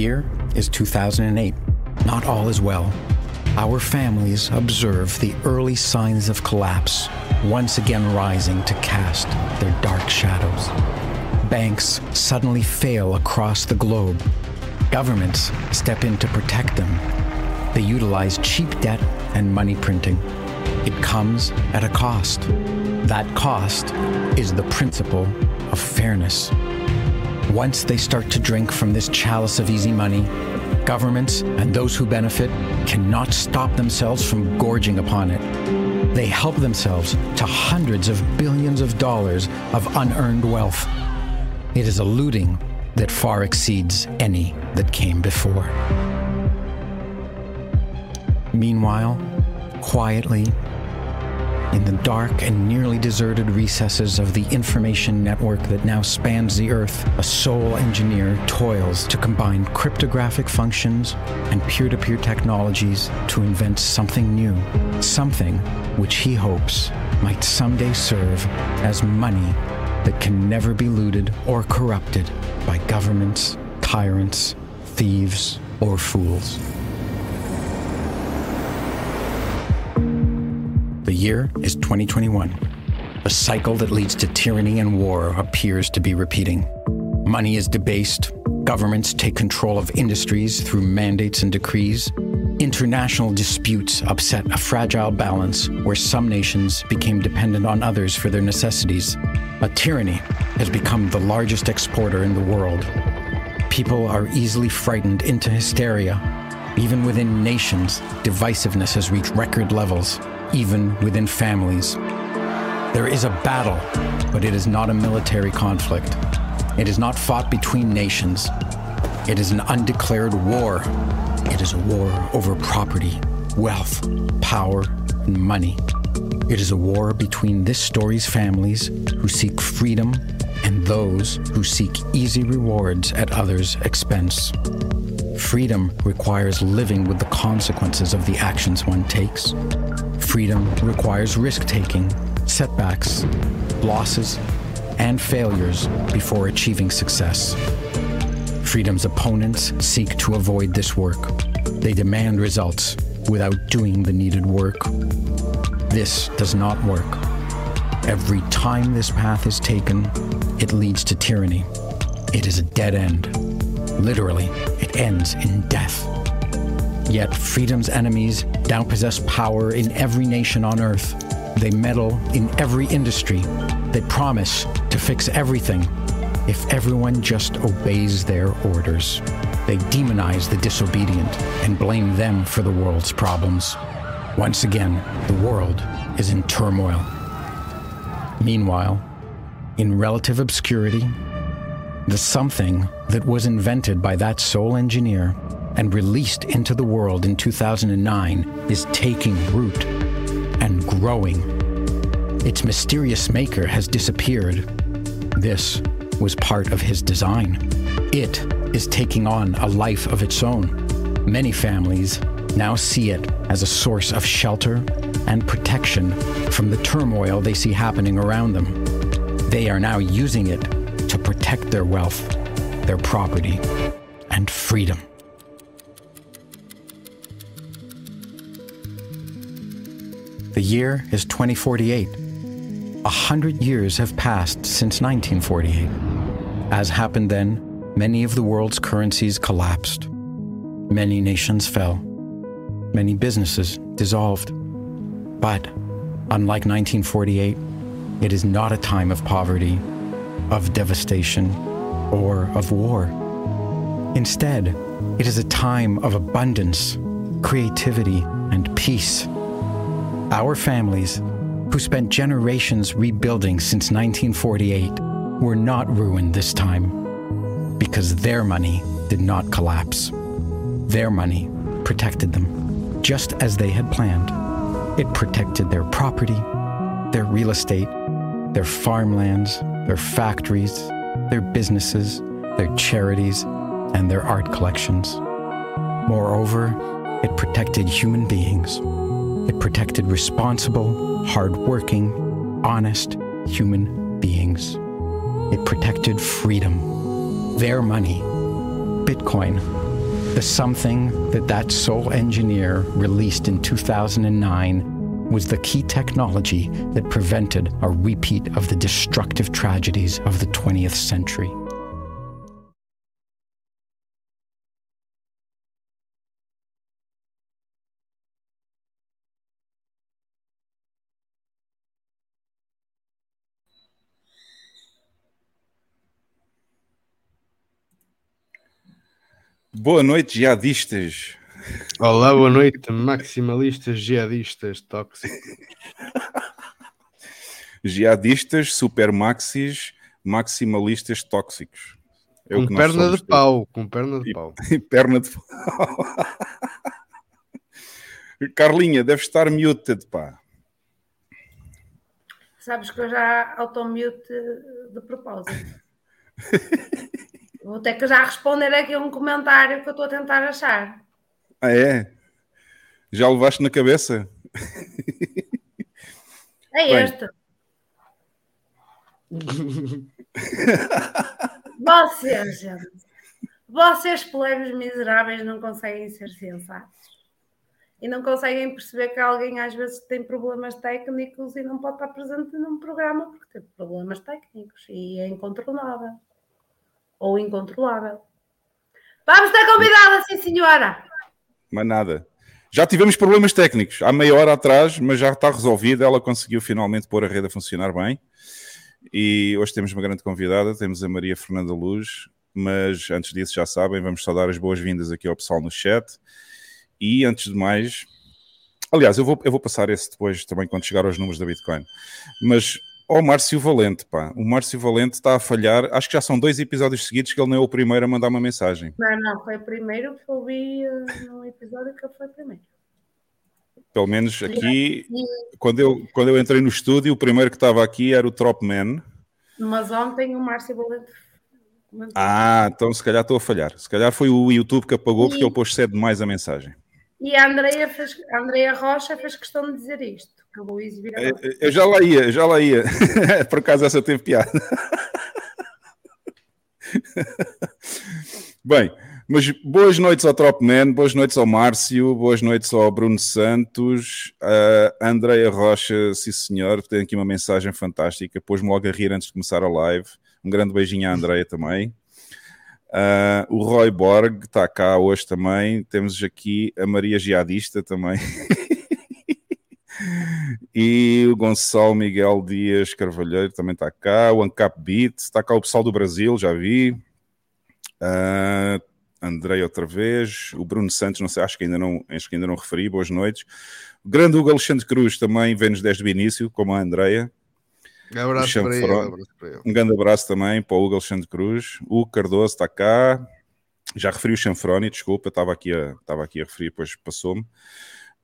year is 2008. Not all is well. Our families observe the early signs of collapse, once again rising to cast their dark shadows. Banks suddenly fail across the globe. Governments step in to protect them. They utilize cheap debt and money printing. It comes at a cost. That cost is the principle of fairness. Once they start to drink from this chalice of easy money, governments and those who benefit cannot stop themselves from gorging upon it. They help themselves to hundreds of billions of dollars of unearned wealth. It is a looting that far exceeds any that came before. Meanwhile, quietly, in the dark and nearly deserted recesses of the information network that now spans the Earth, a sole engineer toils to combine cryptographic functions and peer to peer technologies to invent something new, something which he hopes might someday serve as money that can never be looted or corrupted by governments, tyrants, thieves, or fools. Year is 2021. A cycle that leads to tyranny and war appears to be repeating. Money is debased, governments take control of industries through mandates and decrees. International disputes upset a fragile balance where some nations became dependent on others for their necessities. A tyranny has become the largest exporter in the world. People are easily frightened into hysteria. Even within nations, divisiveness has reached record levels even within families. There is a battle, but it is not a military conflict. It is not fought between nations. It is an undeclared war. It is a war over property, wealth, power, and money. It is a war between this story's families who seek freedom and those who seek easy rewards at others' expense. Freedom requires living with the consequences of the actions one takes. Freedom requires risk taking, setbacks, losses, and failures before achieving success. Freedom's opponents seek to avoid this work. They demand results without doing the needed work. This does not work. Every time this path is taken, it leads to tyranny. It is a dead end. Literally, ends in death. Yet freedom's enemies now possess power in every nation on earth. They meddle in every industry. They promise to fix everything if everyone just obeys their orders. They demonize the disobedient and blame them for the world's problems. Once again, the world is in turmoil. Meanwhile, in relative obscurity, the something that was invented by that sole engineer and released into the world in 2009 is taking root and growing. Its mysterious maker has disappeared. This was part of his design. It is taking on a life of its own. Many families now see it as a source of shelter and protection from the turmoil they see happening around them. They are now using it to protect their wealth, their property, and freedom. The year is 2048. A hundred years have passed since 1948. As happened then, many of the world's currencies collapsed. Many nations fell. Many businesses dissolved. But, unlike 1948, it is not a time of poverty, of devastation, or of war. Instead, it is a time of abundance, creativity, and peace. Our families, who spent generations rebuilding since 1948, were not ruined this time because their money did not collapse. Their money protected them, just as they had planned. It protected their property, their real estate, their farmlands, their factories, their businesses, their charities, and their art collections. Moreover, it protected human beings. It protected responsible, hardworking, honest human beings. It protected freedom. Their money, Bitcoin, The something that that sole engineer released in 2009 was the key technology that prevented a repeat of the destructive tragedies of the 20th century. Boa noite, jihadistas. Olá, boa noite, maximalistas, jihadistas, tóxicos. jihadistas, super maxis, maximalistas tóxicos. É com perna de pau, com perna de pau. E, perna de pau. Carlinha, deve estar muted, pá. Sabes que eu já auto-mute de propósito. Vou ter que já responder aqui um comentário que eu estou a tentar achar. Ah, é? Já o levaste na cabeça? É este. Vocês, gente. Vocês, plebes miseráveis, não conseguem ser sensatos. E não conseguem perceber que alguém às vezes tem problemas técnicos e não pode estar presente num programa porque tem problemas técnicos e é incontrolável ou incontrolável. Vamos ter convidada, sim, senhora. Mas nada. Já tivemos problemas técnicos há meia hora atrás, mas já está resolvido. Ela conseguiu finalmente pôr a rede a funcionar bem. E hoje temos uma grande convidada, temos a Maria Fernanda Luz. Mas antes disso, já sabem, vamos só dar as boas-vindas aqui ao pessoal no chat. E antes de mais, aliás, eu vou, eu vou passar esse depois também quando chegar aos números da Bitcoin. Mas o Márcio Valente, pá. O Márcio Valente está a falhar. Acho que já são dois episódios seguidos que ele não é o primeiro a mandar uma mensagem. Não, não, foi o primeiro que eu vi uh, no episódio que ele foi o primeiro. Pelo menos aqui, quando eu, quando eu entrei no estúdio, o primeiro que estava aqui era o Tropman. Mas ontem o Márcio Valente. Ah, então se calhar estou a falhar. Se calhar foi o YouTube que apagou e... porque ele pôs cedo demais a mensagem. E a Andrea, fez, a Andrea Rocha fez questão de dizer isto que eu vou exibir agora. Eu já lá ia, já lá ia. Por acaso essa teve piada. Bem, mas boas noites ao Tropman, boas noites ao Márcio, boas noites ao Bruno Santos, a Andreia Rocha, sim senhor, tem aqui uma mensagem fantástica, pôs-me logo a rir antes de começar a live. Um grande beijinho à Andreia também. Uh, o Roy Borg está cá hoje também. Temos aqui a Maria Giadista também. E o Gonçalo Miguel Dias Carvalheiro também está cá. O Ancap Beat, está cá o pessoal do Brasil, já vi. Uh, Andrei outra vez. O Bruno Santos, não sei, acho que ainda não, acho que ainda não referi. Boas noites. O grande Hugo Alexandre Cruz também vem-nos desde o início, como a Andreia. Um abraço, para ele, um abraço para ele. Um grande abraço também para o Hugo Alexandre Cruz. O Cardoso está cá. Já referi o Chanfroni, desculpa, estava aqui a, estava aqui a referir, depois passou-me.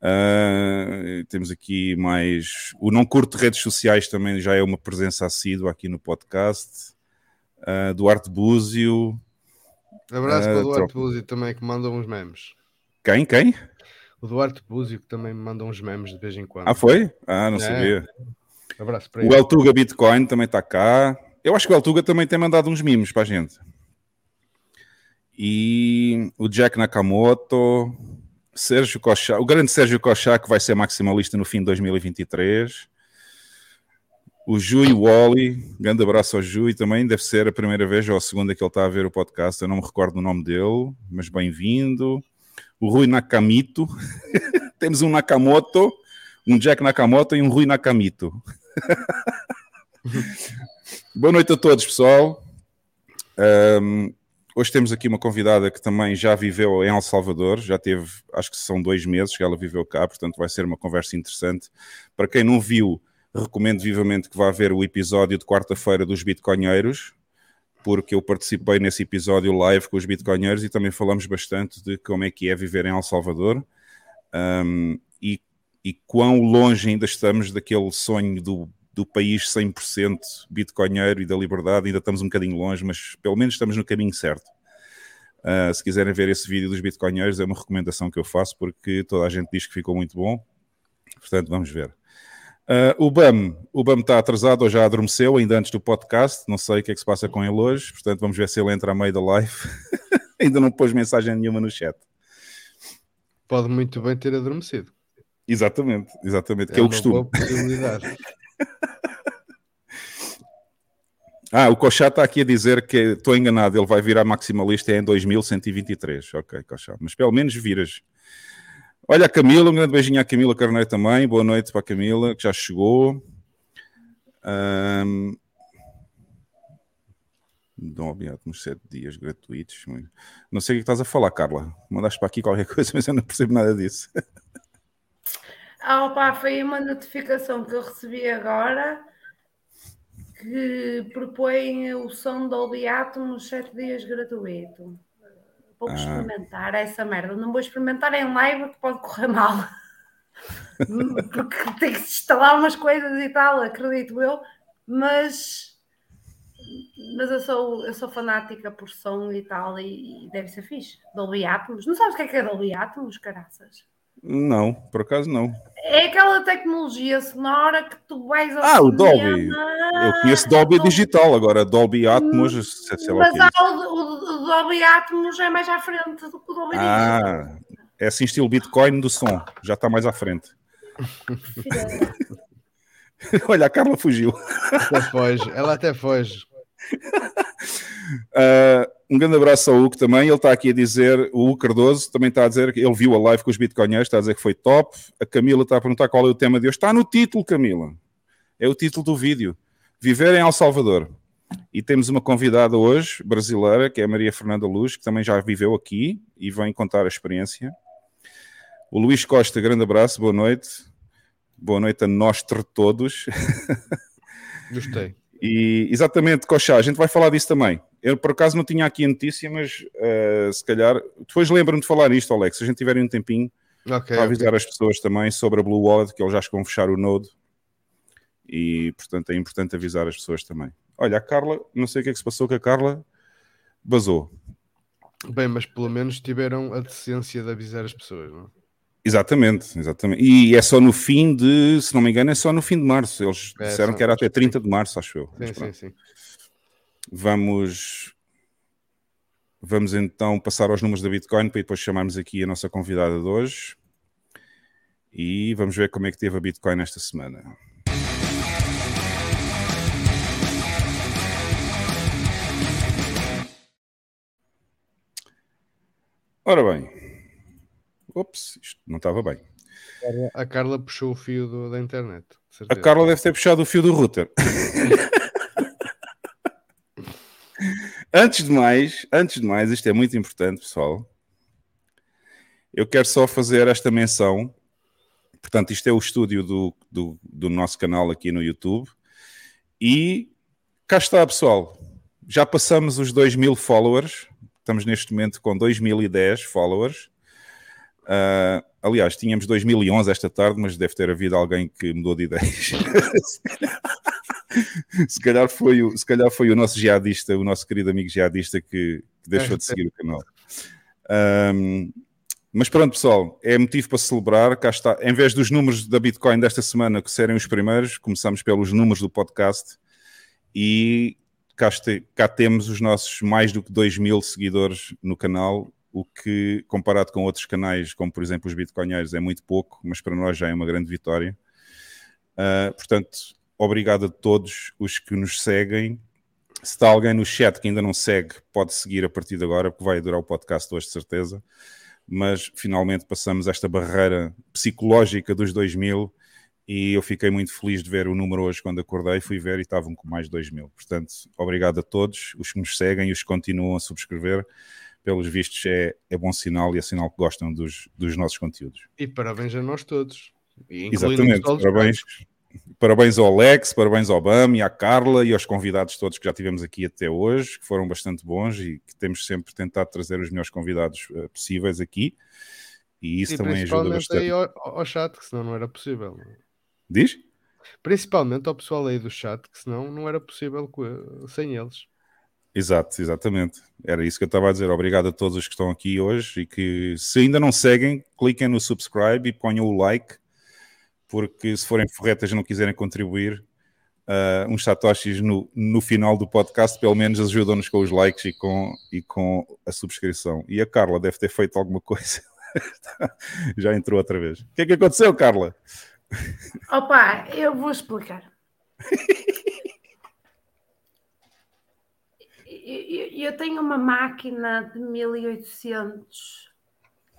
Uh, temos aqui mais. O Não Curto Redes Sociais também já é uma presença assídua aqui no podcast. Uh, Duarte Búzio. Abraço uh, para o Duarte troca. Búzio também que manda uns memes. Quem? Quem? O Duarte Búzio que também me manda uns memes de vez em quando. Ah, foi? Ah, não é. sabia. Abraço para o ele. O Eltuga Bitcoin também está cá. Eu acho que o Eltuga também tem mandado uns mimos para a gente. E o Jack Nakamoto. Sérgio Cochá, o grande Sérgio Cochá, que vai ser maximalista no fim de 2023. O Jui Wally, grande abraço ao Jui também, deve ser a primeira vez ou a segunda que ele está a ver o podcast, eu não me recordo o nome dele, mas bem-vindo. O Rui Nakamito, temos um Nakamoto, um Jack Nakamoto e um Rui Nakamito. Boa noite a todos, pessoal. Um, Hoje temos aqui uma convidada que também já viveu em El Salvador, já teve, acho que são dois meses que ela viveu cá, portanto vai ser uma conversa interessante. Para quem não viu, recomendo vivamente que vá ver o episódio de quarta-feira dos Bitcoinheiros, porque eu participei nesse episódio live com os Bitcoinheiros e também falamos bastante de como é que é viver em El Salvador um, e, e quão longe ainda estamos daquele sonho do do país 100% bitcoinheiro e da liberdade, ainda estamos um bocadinho longe, mas pelo menos estamos no caminho certo. Uh, se quiserem ver esse vídeo dos bitcoinheiros, é uma recomendação que eu faço, porque toda a gente diz que ficou muito bom. Portanto, vamos ver. Uh, o BAM, o BAM está atrasado ou já adormeceu, ainda antes do podcast. Não sei o que é que se passa com ele hoje, portanto, vamos ver se ele entra a meio da live. Ainda não pôs mensagem nenhuma no chat. Pode muito bem ter adormecido. Exatamente, exatamente, que é é o costume. Ah, o Cochá está aqui a dizer que estou enganado, ele vai virar maximalista em 2123. Ok, Cochá, mas pelo menos viras. Olha a Camila, um grande beijinho à Camila Carneiro também. Boa noite para a Camila, que já chegou. Um... Dolby Atmos 7 dias gratuitos. Não sei o que estás a falar, Carla. Mandaste para aqui qualquer coisa, mas eu não percebo nada disso. Ah, opa, foi uma notificação que eu recebi agora que propõe o som Dolby Atmos 7 dias gratuito. Vou Ah. experimentar essa merda. Não vou experimentar em live que pode correr mal. Porque tem que se instalar umas coisas e tal, acredito eu. Mas, mas eu, sou, eu sou fanática por som e tal, e, e deve ser fixe. Dolby Atmos. Não sabes o que é que é Dolby Atmos, caraças? Não, por acaso não. É aquela tecnologia sonora que tu vais ao Ah, o Dolby. Eu conheço Dolby Digital, agora Dolby Atmos, sei lá Mas o, o- o Dolby Atmos é mais à frente do que o Dolby Digital. Ah, é assim estilo Bitcoin do som, já está mais à frente. Olha, a Carla fugiu. Até foge. Ela até foge. Ah, um grande abraço ao Hugo também. Ele está aqui a dizer, o Hugo Cardoso também está a dizer que ele viu a live com os Bitcoinheiros, está a dizer que foi top. A Camila está a perguntar qual é o tema de hoje. Está no título, Camila. É o título do vídeo. Viver em El Salvador. E temos uma convidada hoje, brasileira, que é a Maria Fernanda Luz, que também já viveu aqui e vem contar a experiência. O Luís Costa, grande abraço, boa noite. Boa noite a nós todos. Gostei. E exatamente, Cochá, a gente vai falar disso também. Eu por acaso não tinha aqui a notícia, mas eh, se calhar. Depois lembro-me de falar nisto, Alex. Se a gente tiver um tempinho Ok. para avisar as pessoas também sobre a Blue Wallet, que eles já vão fechar o Node. E portanto é importante avisar as pessoas também. Olha, a Carla, não sei o que é que se passou, que a Carla basou. Bem, mas pelo menos tiveram a decência de avisar as pessoas, não? é? Exatamente, exatamente. E é só no fim de, se não me engano, é só no fim de março. Eles É, disseram que era até 30 de março, acho eu. Sim, sim, sim. Vamos, vamos então passar aos números da Bitcoin para depois chamarmos aqui a nossa convidada de hoje. E vamos ver como é que teve a Bitcoin esta semana. Ora bem. Ops, isto não estava bem. A Carla puxou o fio do- da internet. A. Carla deve ter puxado o fio do router. antes de mais, antes de mais, isto é muito importante, pessoal. Eu quero só fazer esta menção. Portanto, isto é o estúdio do, do, do nosso canal aqui no YouTube. E cá está, pessoal. Já passamos os 2 mil followers. Estamos neste momento com 2010 followers. Ah, aliás, tínhamos 2011 esta tarde, mas deve ter havido alguém que mudou de ideias. se, calhar foi o, se calhar foi o nosso jihadista, o nosso querido amigo jihadista que, que deixou de seguir o canal. Ahm, mas pronto, pessoal, é motivo para celebrar. Cá está. Em vez dos números da Bitcoin desta semana que serem os primeiros, começamos pelos números do podcast e cá, este- cá temos os nossos mais do que 2 mil seguidores no canal, o que, comparado com outros canais, como por exemplo os Bitcoinheiros, é muito pouco, mas para nós já é uma grande vitória. Uh, portanto, obrigado a todos os que nos seguem. Se está alguém no chat que ainda não segue, pode seguir a partir de agora, porque vai durar o podcast hoje, de certeza. Mas finalmente passamos esta barreira psicológica dos 2000 e eu fiquei muito feliz de ver o número hoje quando acordei, fui ver e estavam com mais de 2 mil. Portanto, obrigado a todos os que nos seguem e os que continuam a subscrever. Pelos vistos, é, é bom sinal e é sinal que gostam dos, dos nossos conteúdos. E parabéns a nós todos. Exatamente, o pessoal dos parabéns. Ao Alex, parabéns ao Bam e à Carla e aos convidados todos que já tivemos aqui até hoje, que foram bastante bons e que temos sempre tentado trazer os melhores convidados eh, possíveis aqui. E isso E também ajuda principalmente bastante. aí ao, ao chat, que senão não era possível. Diz? Principalmente ao pessoal aí do chat, que senão não era possível sem eles. Exato, exatamente. Era isso que eu estava a dizer. Obrigado a todos os que estão aqui hoje e que, se ainda não seguem, cliquem no subscribe e ponham o like, porque se forem forretas e não quiserem contribuir, uh, uns satoshis no, no final do podcast, pelo menos ajudam-nos com os likes e com, e com a subscrição. E a Carla deve ter feito alguma coisa. Já entrou outra vez. O que é que aconteceu, Carla? Opa, eu vou explicar. eu tenho uma máquina de 1800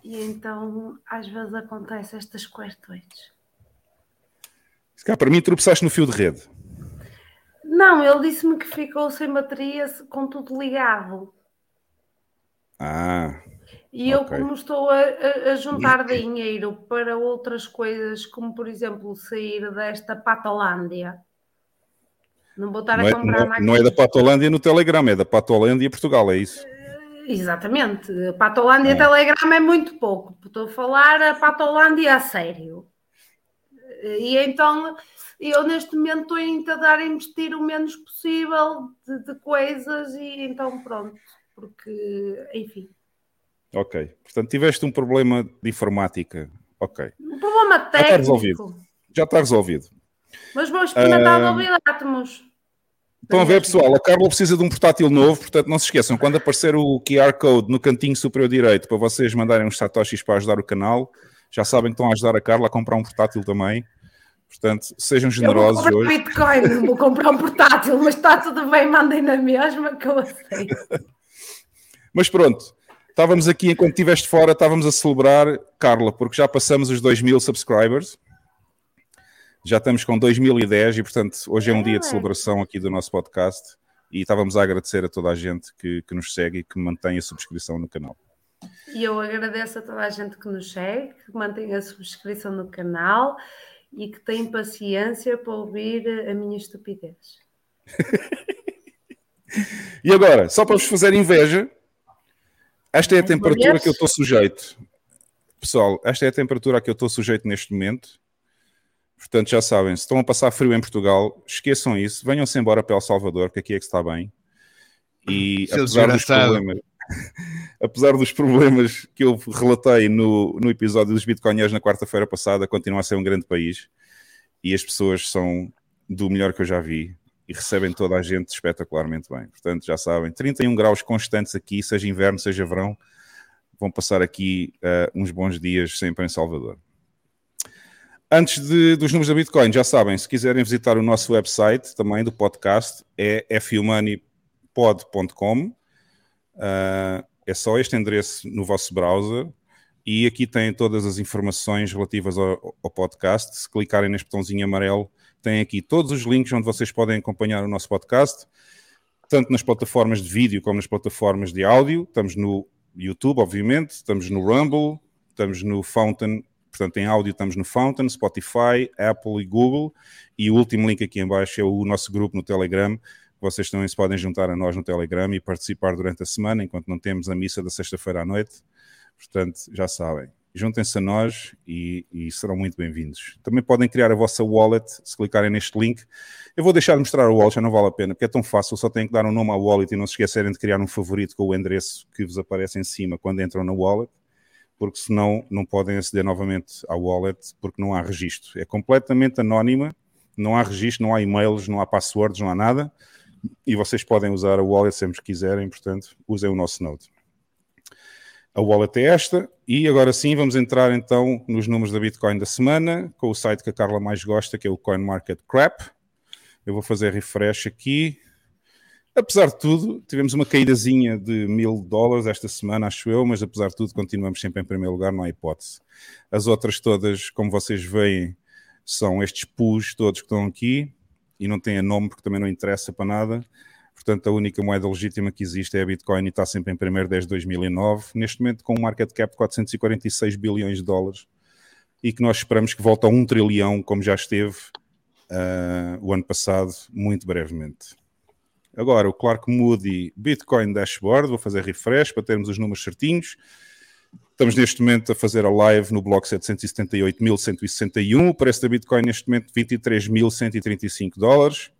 e então às vezes acontecem estas questões. Se cá, para mim, tropeçaste no fio de rede. Não, ele disse-me que ficou sem bateria com tudo ligado. Ah. E eu, como estou a, a, juntar dinheiro para outras coisas, como por exemplo sair desta Patolândia, não vou estar não a comprar é, não, é, não é da Patolândia no Telegram, é da Patolândia Portugal, é isso? Exatamente. A Patolândia é. Telegram é muito pouco. Estou a falar a Patolândia a sério. E então eu neste momento estou a tentar investir o menos possível de, de, coisas e então pronto, porque enfim. Ok, portanto tiveste um problema de informática. Ok. Um problema técnico. Já está resolvido. Já está resolvido. Mas vou experimentar uh... ouvir átomos. Estão a ver, pessoal, a Carla precisa de um portátil novo, portanto não se esqueçam, quando aparecer o QR Code no cantinho superior direito para vocês mandarem uns satoshis para ajudar o canal, já sabem que estão a ajudar a Carla a comprar um portátil também. Portanto, sejam generosos eu vou hoje. Bitcoin, vou comprar um portátil, mas está tudo bem, mandem na mesma que eu aceito. mas pronto, estávamos aqui enquanto estiveste fora, estávamos a celebrar, Carla, porque já passamos os 2 mil subscribers. Já estamos com 2010 e, portanto, hoje é um dia de celebração aqui do nosso podcast e estávamos a agradecer a toda a gente que, que nos segue e que mantém a subscrição no canal. E eu agradeço a toda a gente que nos segue, que mantém a subscrição no canal e que tem paciência para ouvir a minha estupidez. e agora, só para vos fazer inveja, esta é a temperatura que eu estou sujeito. Pessoal, esta é a temperatura a que eu estou sujeito neste momento. Portanto, já sabem, se estão a passar frio em Portugal, esqueçam isso, venham-se embora para El Salvador, que aqui é que está bem. E apesar dos problemas, apesar dos problemas que eu relatei no, no episódio dos Bitcoinheiros na quarta-feira passada, continua a ser um grande país e as pessoas são do melhor que eu já vi e recebem toda a gente espetacularmente bem. Portanto, já sabem, 31 graus constantes aqui, seja inverno, seja verão, vão passar aqui uh, uns bons dias sempre em Salvador. Antes de, dos números da Bitcoin, já sabem, se quiserem visitar o nosso website também do podcast, é fumoneypod.com. Uh, é só este endereço no vosso browser e aqui tem todas as informações relativas ao, ao, podcast. Se clicarem neste botãozinho amarelo, tem aqui todos os links onde vocês podem acompanhar o nosso podcast, tanto nas plataformas de vídeo como nas plataformas de áudio. Estamos no YouTube, obviamente, estamos no Rumble, estamos no Fountain, portanto, em áudio estamos no Fountain, Spotify, Apple e Google. E o último link aqui em baixo é o nosso grupo no Telegram, vocês também se podem juntar a nós no Telegram e participar durante a semana, enquanto não temos a missa da sexta-feira à noite. Portanto, já sabem, juntem-se a nós e, e serão muito bem-vindos. Também podem criar a vossa wallet se clicarem neste link. Eu vou deixar de mostrar o wallet, já não vale a pena, porque é tão fácil, só têm que dar um nome à wallet e não se esquecerem de criar um favorito com o endereço que vos aparece em cima quando entram na wallet, porque senão não podem aceder novamente à wallet, porque não há registro. É completamente anónima, não há registro, não há e-mails, não há passwords, não há nada e vocês podem usar a wallet sempre que quiserem, portanto, usem o nosso Node. A wallet é esta, e agora sim vamos entrar então nos números da Bitcoin da semana, com o site que a Carla mais gosta, que é o CoinMarketCrap. Eu vou fazer refresh aqui. Apesar de tudo, tivemos uma caídazinha de mil dólares esta semana, acho eu, mas apesar de tudo, continuamos sempre em primeiro lugar, não há hipótese. As outras todas, como vocês veem, são estes pus todos que estão aqui e não tem nome porque também não interessa para nada. Portanto, a única moeda legítima que existe é a Bitcoin e está sempre em primeiro desde 2009, neste momento com um market cap de 446 bilhões de dólares e que nós esperamos que volte a um trilhão, como já esteve uh, o ano passado, muito brevemente. Agora, o Clark Moody Bitcoin Dashboard, vou fazer refresh para termos os números certinhos. Estamos neste momento a fazer a live no bloco 778.161. O preço da Bitcoin neste momento 23.135 dólares.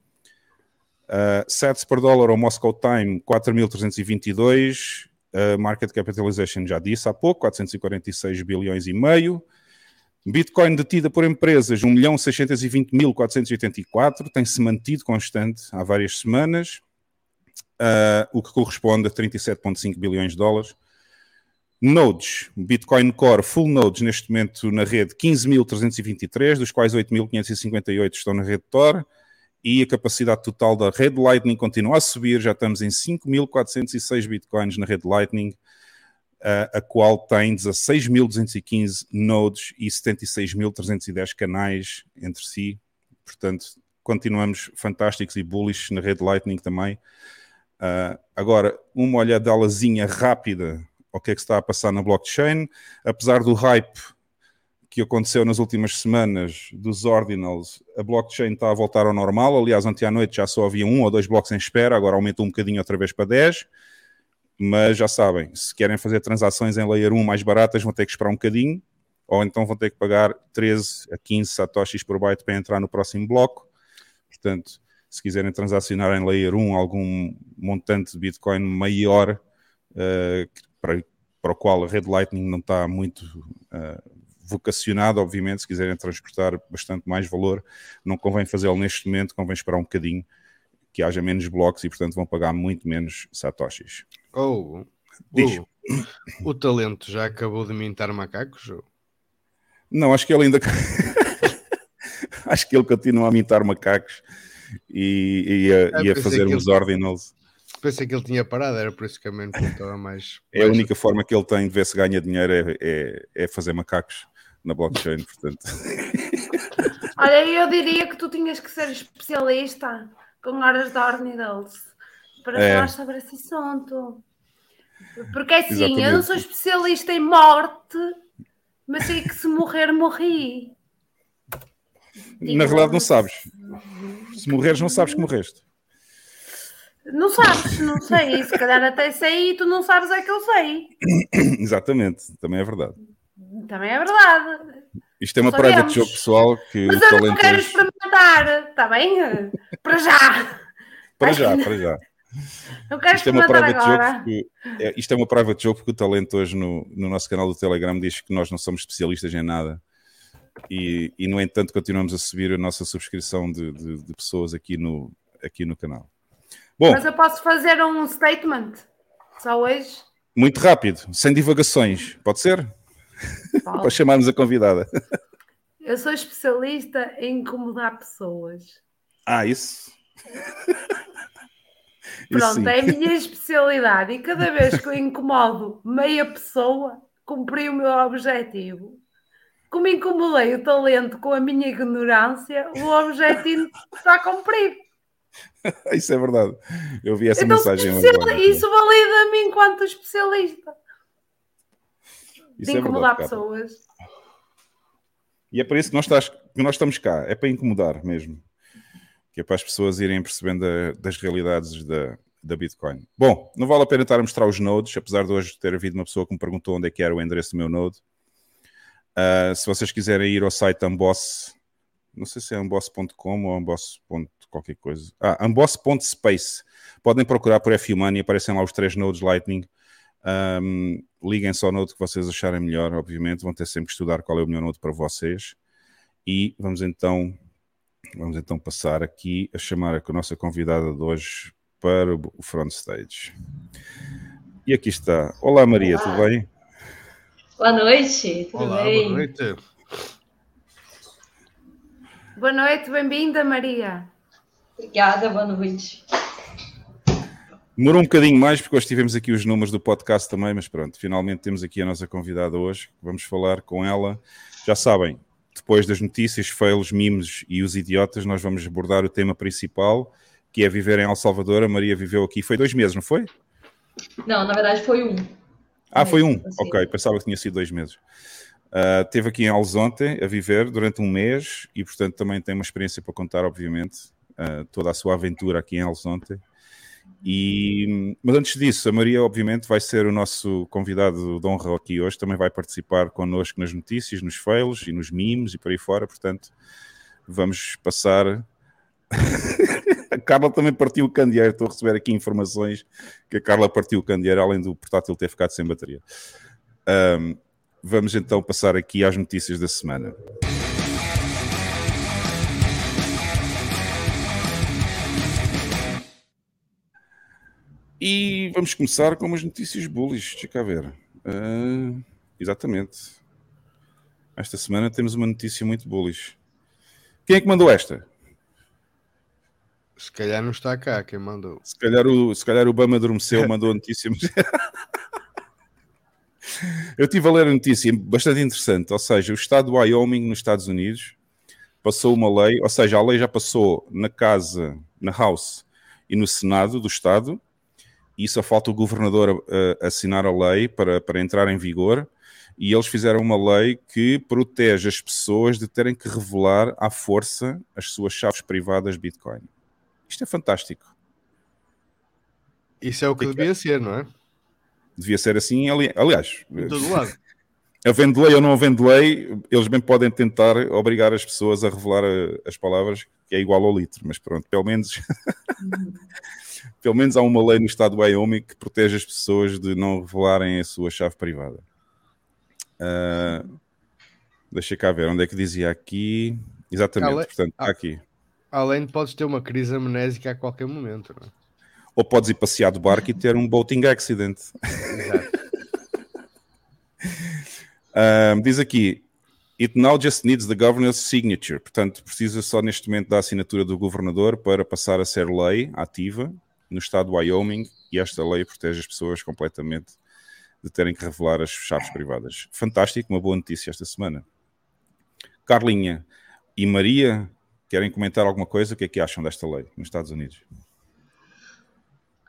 Uh, sets por dólar ao Moscow Time 4.322. Uh, market capitalization já disse há pouco, 446 bilhões e meio. Bitcoin detida por empresas, 1.620.484, tem-se mantido constante há várias semanas, uh, o que corresponde a 37,5 bilhões de dólares. Nodes, Bitcoin Core Full Nodes neste momento na rede 15.323, dos quais 8.558 estão na rede Tor, e a capacidade total da rede Lightning continua a subir, já estamos em 5.406 Bitcoins na rede Lightning, a qual tem 16.215 nodes e 76.310 canais entre si. Portanto, continuamos fantásticos e bullish na rede Lightning também. Uh, agora, uma olhadelazinha rápida ao que é que está a passar na blockchain. Apesar do hype que aconteceu nas últimas semanas dos ordinals, a blockchain está a voltar ao normal. Aliás, ontem à noite já só havia um ou dois blocos em espera, agora aumentou um bocadinho outra vez para 10 mas já sabem, se querem fazer transações em Layer 1 mais baratas, vão ter que esperar um bocadinho, ou então vão ter que pagar 13 a 15 satoshis por byte para entrar no próximo bloco. Portanto, se quiserem transacionar em Layer 1 algum montante de Bitcoin maior, uh, para, para, o qual a rede Lightning não está muito uh, vocacionada, obviamente, se quiserem transportar bastante mais valor, não convém fazê-lo neste momento, convém esperar um bocadinho que haja menos blocos e, portanto, vão pagar muito menos satoshis. Oh, Diz. Oh, o talento já acabou de mintar macacos? Ou? Não, acho que ele ainda. acho que ele continua a mintar macacos e, e a, e a fazer uns ele... Pensei que ele tinha parado, era por isso que a mente estava mais. É a única forma que ele tem de ver se ganha dinheiro é, é, é fazer macacos na blockchain, portanto. Olha, eu diria que tu tinhas que ser especialista com horas de ordinals para é. falar sobre esse assunto. Porque é assim, Exatamente. eu não sou especialista em morte, mas sei que se morrer, morri. Na verdade, não sabes. Se morreres, não sabes que morreste. Não sabes, não sei. Se calhar até sei e tu não sabes é que eu sei. Exatamente, também é verdade. Também é verdade. Isto é uma prova de jogo pessoal que Mas eu não quero experimentar, está bem? Para já. para já, para já. Não quero isto é uma prova de jogo porque, é, isto é uma prova de jogo porque o talento hoje no, no nosso canal do Telegram diz que nós não somos especialistas em nada. E, e no entanto continuamos a subir a nossa subscrição de, de, de pessoas aqui no, aqui no canal. Bom, Mas eu posso fazer um statement só hoje? Muito rápido, sem divagações, pode ser? Para chamarmos a convidada. Eu sou especialista em incomodar pessoas. Ah, isso. Pronto, é a minha especialidade. E cada vez que eu incomodo meia pessoa, cumpri o meu objetivo. Como incomodei o talento com a minha ignorância, o objetivo está cumprido. Isso é verdade. Eu vi essa então, mensagem. Isso valida-me enquanto especialista. Isso de é incomodar verdade, pessoas. E é para isso que nós, estás, que nós estamos cá, é para incomodar mesmo. Que é para as pessoas irem percebendo a, das realidades da, da Bitcoin. Bom, não vale a pena estar a mostrar os nodes, apesar de hoje ter havido uma pessoa que me perguntou onde é que era o endereço do meu node. Uh, se vocês quiserem ir ao site Unboss, não sei se é unboss.com ou unboss. Qualquer coisa. Ah, unboss.space. Podem procurar por F-Money, aparecem lá os três nodes Lightning. Um, liguem só no node que vocês acharem melhor, obviamente. Vão ter sempre que estudar qual é o melhor node para vocês. E vamos então, vamos então passar aqui a chamar a nossa convidada de hoje para o front stage. E aqui está. Olá Maria, Olá. tudo bem? Boa noite, tudo Olá, bem? Boa noite. Boa noite, bem-vinda Maria. Obrigada, boa noite. Demorou um bocadinho mais, porque hoje tivemos aqui os números do podcast também, mas pronto, finalmente temos aqui a nossa convidada hoje. Vamos falar com ela. Já sabem, depois das notícias, fails, memes e os idiotas, nós vamos abordar o tema principal, que é viver em El Salvador. A Maria viveu aqui, foi dois meses, não foi? Não, na verdade foi um. Ah, foi um? Ok, pensava que tinha sido dois meses. Uh, teve aqui em Alzonte a viver durante um mês e, portanto, também tem uma experiência para contar, obviamente, uh, toda a sua aventura aqui em Alzonte. E, mas antes disso, a Maria, obviamente, vai ser o nosso convidado de honra aqui hoje, também vai participar connosco nas notícias, nos fails e nos memes e por aí fora, portanto, vamos passar. a Carla também partiu o candeeiro, estou a receber aqui informações que a Carla partiu o candeeiro, além do portátil ter ficado sem bateria. Um, vamos então passar aqui às notícias da semana. E vamos começar com umas notícias bullish. Deixa ver. Uh, exatamente. Esta semana temos uma notícia muito bullish. Quem é que mandou esta? Se calhar não está cá quem mandou. Se calhar o, se calhar o Bama adormeceu, mandou a notícia. Mas... Eu estive a ler a notícia bastante interessante. Ou seja, o estado do Wyoming, nos Estados Unidos, passou uma lei, ou seja, a lei já passou na casa, na House e no Senado do Estado, e só falta o governador uh, assinar a lei para, para entrar em vigor. E eles fizeram uma lei que protege as pessoas de terem que revelar à força as suas chaves privadas Bitcoin. Isto é fantástico. Isso é o que, que devia é? ser, não é? Devia ser assim, ali, aliás. De todo lado. Havendo lei ou não havendo lei, eles bem podem tentar obrigar as pessoas a revelar a, as palavras que é igual ao litro, mas pronto, pelo menos pelo menos há uma lei no estado do Wyoming que protege as pessoas de não revelarem a sua chave privada. Uh, deixa cá ver onde é que dizia aqui. Exatamente, Ale... portanto, está aqui. Além de podes ter uma crise amnésica a qualquer momento, não é? Ou podes ir passear do barco e ter um boating accident. Exato. um, diz aqui: It now just needs the governor's signature. Portanto, precisa só neste momento da assinatura do governador para passar a ser lei ativa no estado do Wyoming e esta lei protege as pessoas completamente de terem que revelar as chaves privadas. Fantástico, uma boa notícia esta semana. Carlinha e Maria, querem comentar alguma coisa? O que é que acham desta lei nos Estados Unidos?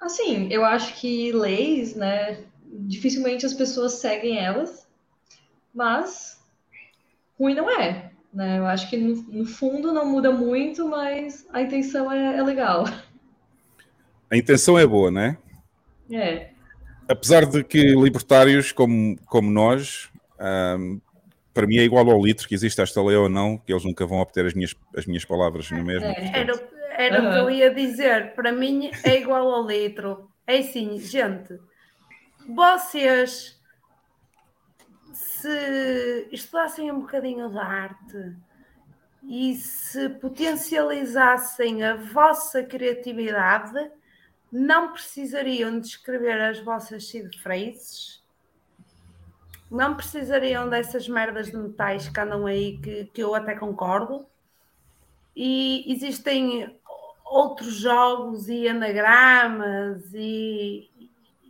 Assim, eu acho que leis, né, dificilmente as pessoas seguem elas, mas ruim não é, né? Eu acho que no, no fundo não muda muito, mas a intenção é, é legal. A intenção é boa, né? É. Apesar de que libertários como, como nós, um, para mim é igual ao litro, que existe esta lei ou não, que eles nunca vão obter as minhas, as minhas palavras no mesmo. É, era era uhum. o que eu ia dizer. Para mim é igual ao litro. É assim, gente, vocês se estudassem um bocadinho de arte e se potencializassem a vossa criatividade, não precisariam de escrever as vossas seed phrases, não precisariam dessas merdas de metais que andam aí, que, que eu até concordo. E existem outros jogos e anagramas e,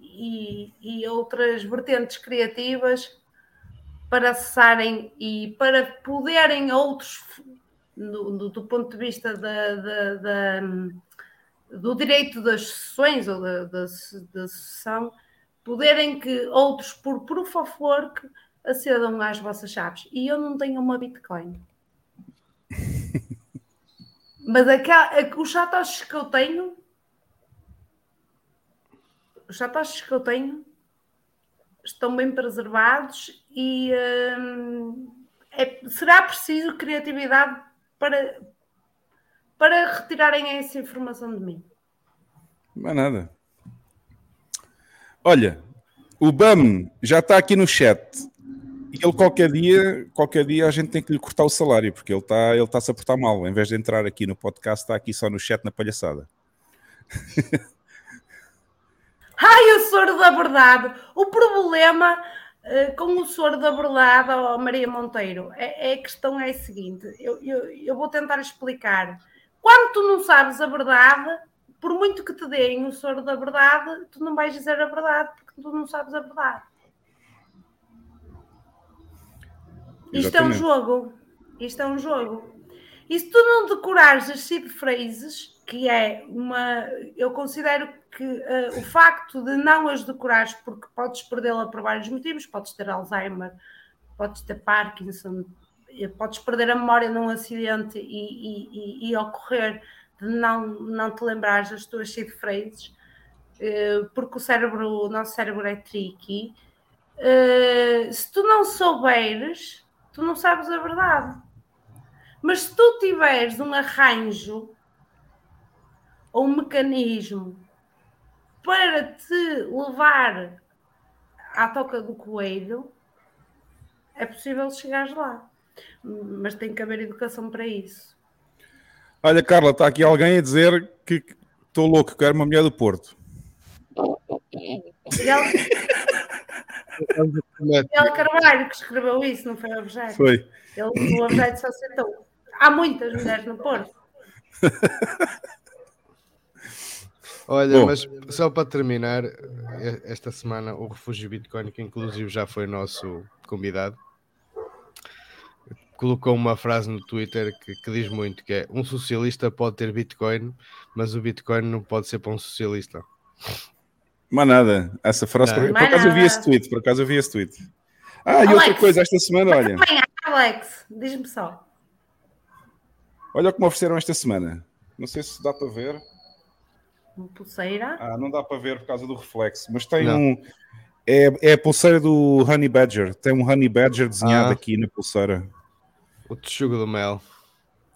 e, e outras vertentes criativas para acessarem e para poderem outros, do, do, do ponto de vista da, do direito das sessões ou da, da, da sessão, poderem que outros, por proof of work, acedam às vossas chaves. E eu não tenho uma Bitcoin. Mas aquela, os satoshis que eu tenho, os satoshis que eu tenho estão bem preservados e hum, é, será preciso criatividade para, para retirarem essa informação de mim. Não é nada. Olha, o BAM já está aqui no chat. E ele qualquer dia, qualquer dia a gente tem que lhe cortar o salário, porque ele está ele tá -se a portar mal. Em vez de entrar aqui no podcast, está aqui só no chat na palhaçada. Ai, o soro da verdade! O problema uh, com o soro da verdade, oh, Maria Monteiro, é, é, a questão é a seguinte: eu, eu, eu vou tentar explicar. Quando tu não sabes a verdade, por muito que te deem o soro da verdade, tu não vais dizer a verdade, porque tu não sabes a verdade. Isto é um jogo. Isto é um jogo. E se tu não decorares as seed phrases, que é uma. Eu considero que uh, o facto de não as decorares, porque podes perdê-la por vários motivos, podes ter Alzheimer, podes ter Parkinson, podes perder a memória num acidente e, e, e, e ocorrer de não, não te lembrares das tuas seed phrases, uh, porque o cérebro, o nosso cérebro é tricky. Uh, se tu não souberes tu não sabes a verdade. Mas se tu tiveres um arranjo ou um mecanismo para te levar à toca do coelho, é possível chegar lá. Mas tem que haver educação para isso. Olha, Carla, está aqui alguém a dizer que estou louco, quero uma mulher do Porto. Miguel, Miguel Carvalho que escreveu isso, não foi o objeto. Foi. Ele, o objeto só aceitou. Há muitas mulheres no Porto. Olha, Bom. mas só para terminar, e- esta semana o Refúgio Bitcoin, que inclusive já foi nosso convidado, colocou uma frase no Twitter que, que diz muito, que é um socialista pode ter Bitcoin, mas o Bitcoin não pode ser para um socialista. Mas nada, essa frase. Não. Por, acaso eu vi esse tweet, por acaso eu vi esse tweet. Ah, e Alex. outra coisa, esta semana, olha, Alex, diz-me só. olha o que me ofereceram esta semana. Não sei se dá para ver. Uma pulseira. Ah, não dá para ver por causa do reflexo, mas tem Não. um. É, é a pulseira do Honey Badger. Tem um Honey Badger desenhado Ah. aqui na pulseira. O Tchugo do Mel.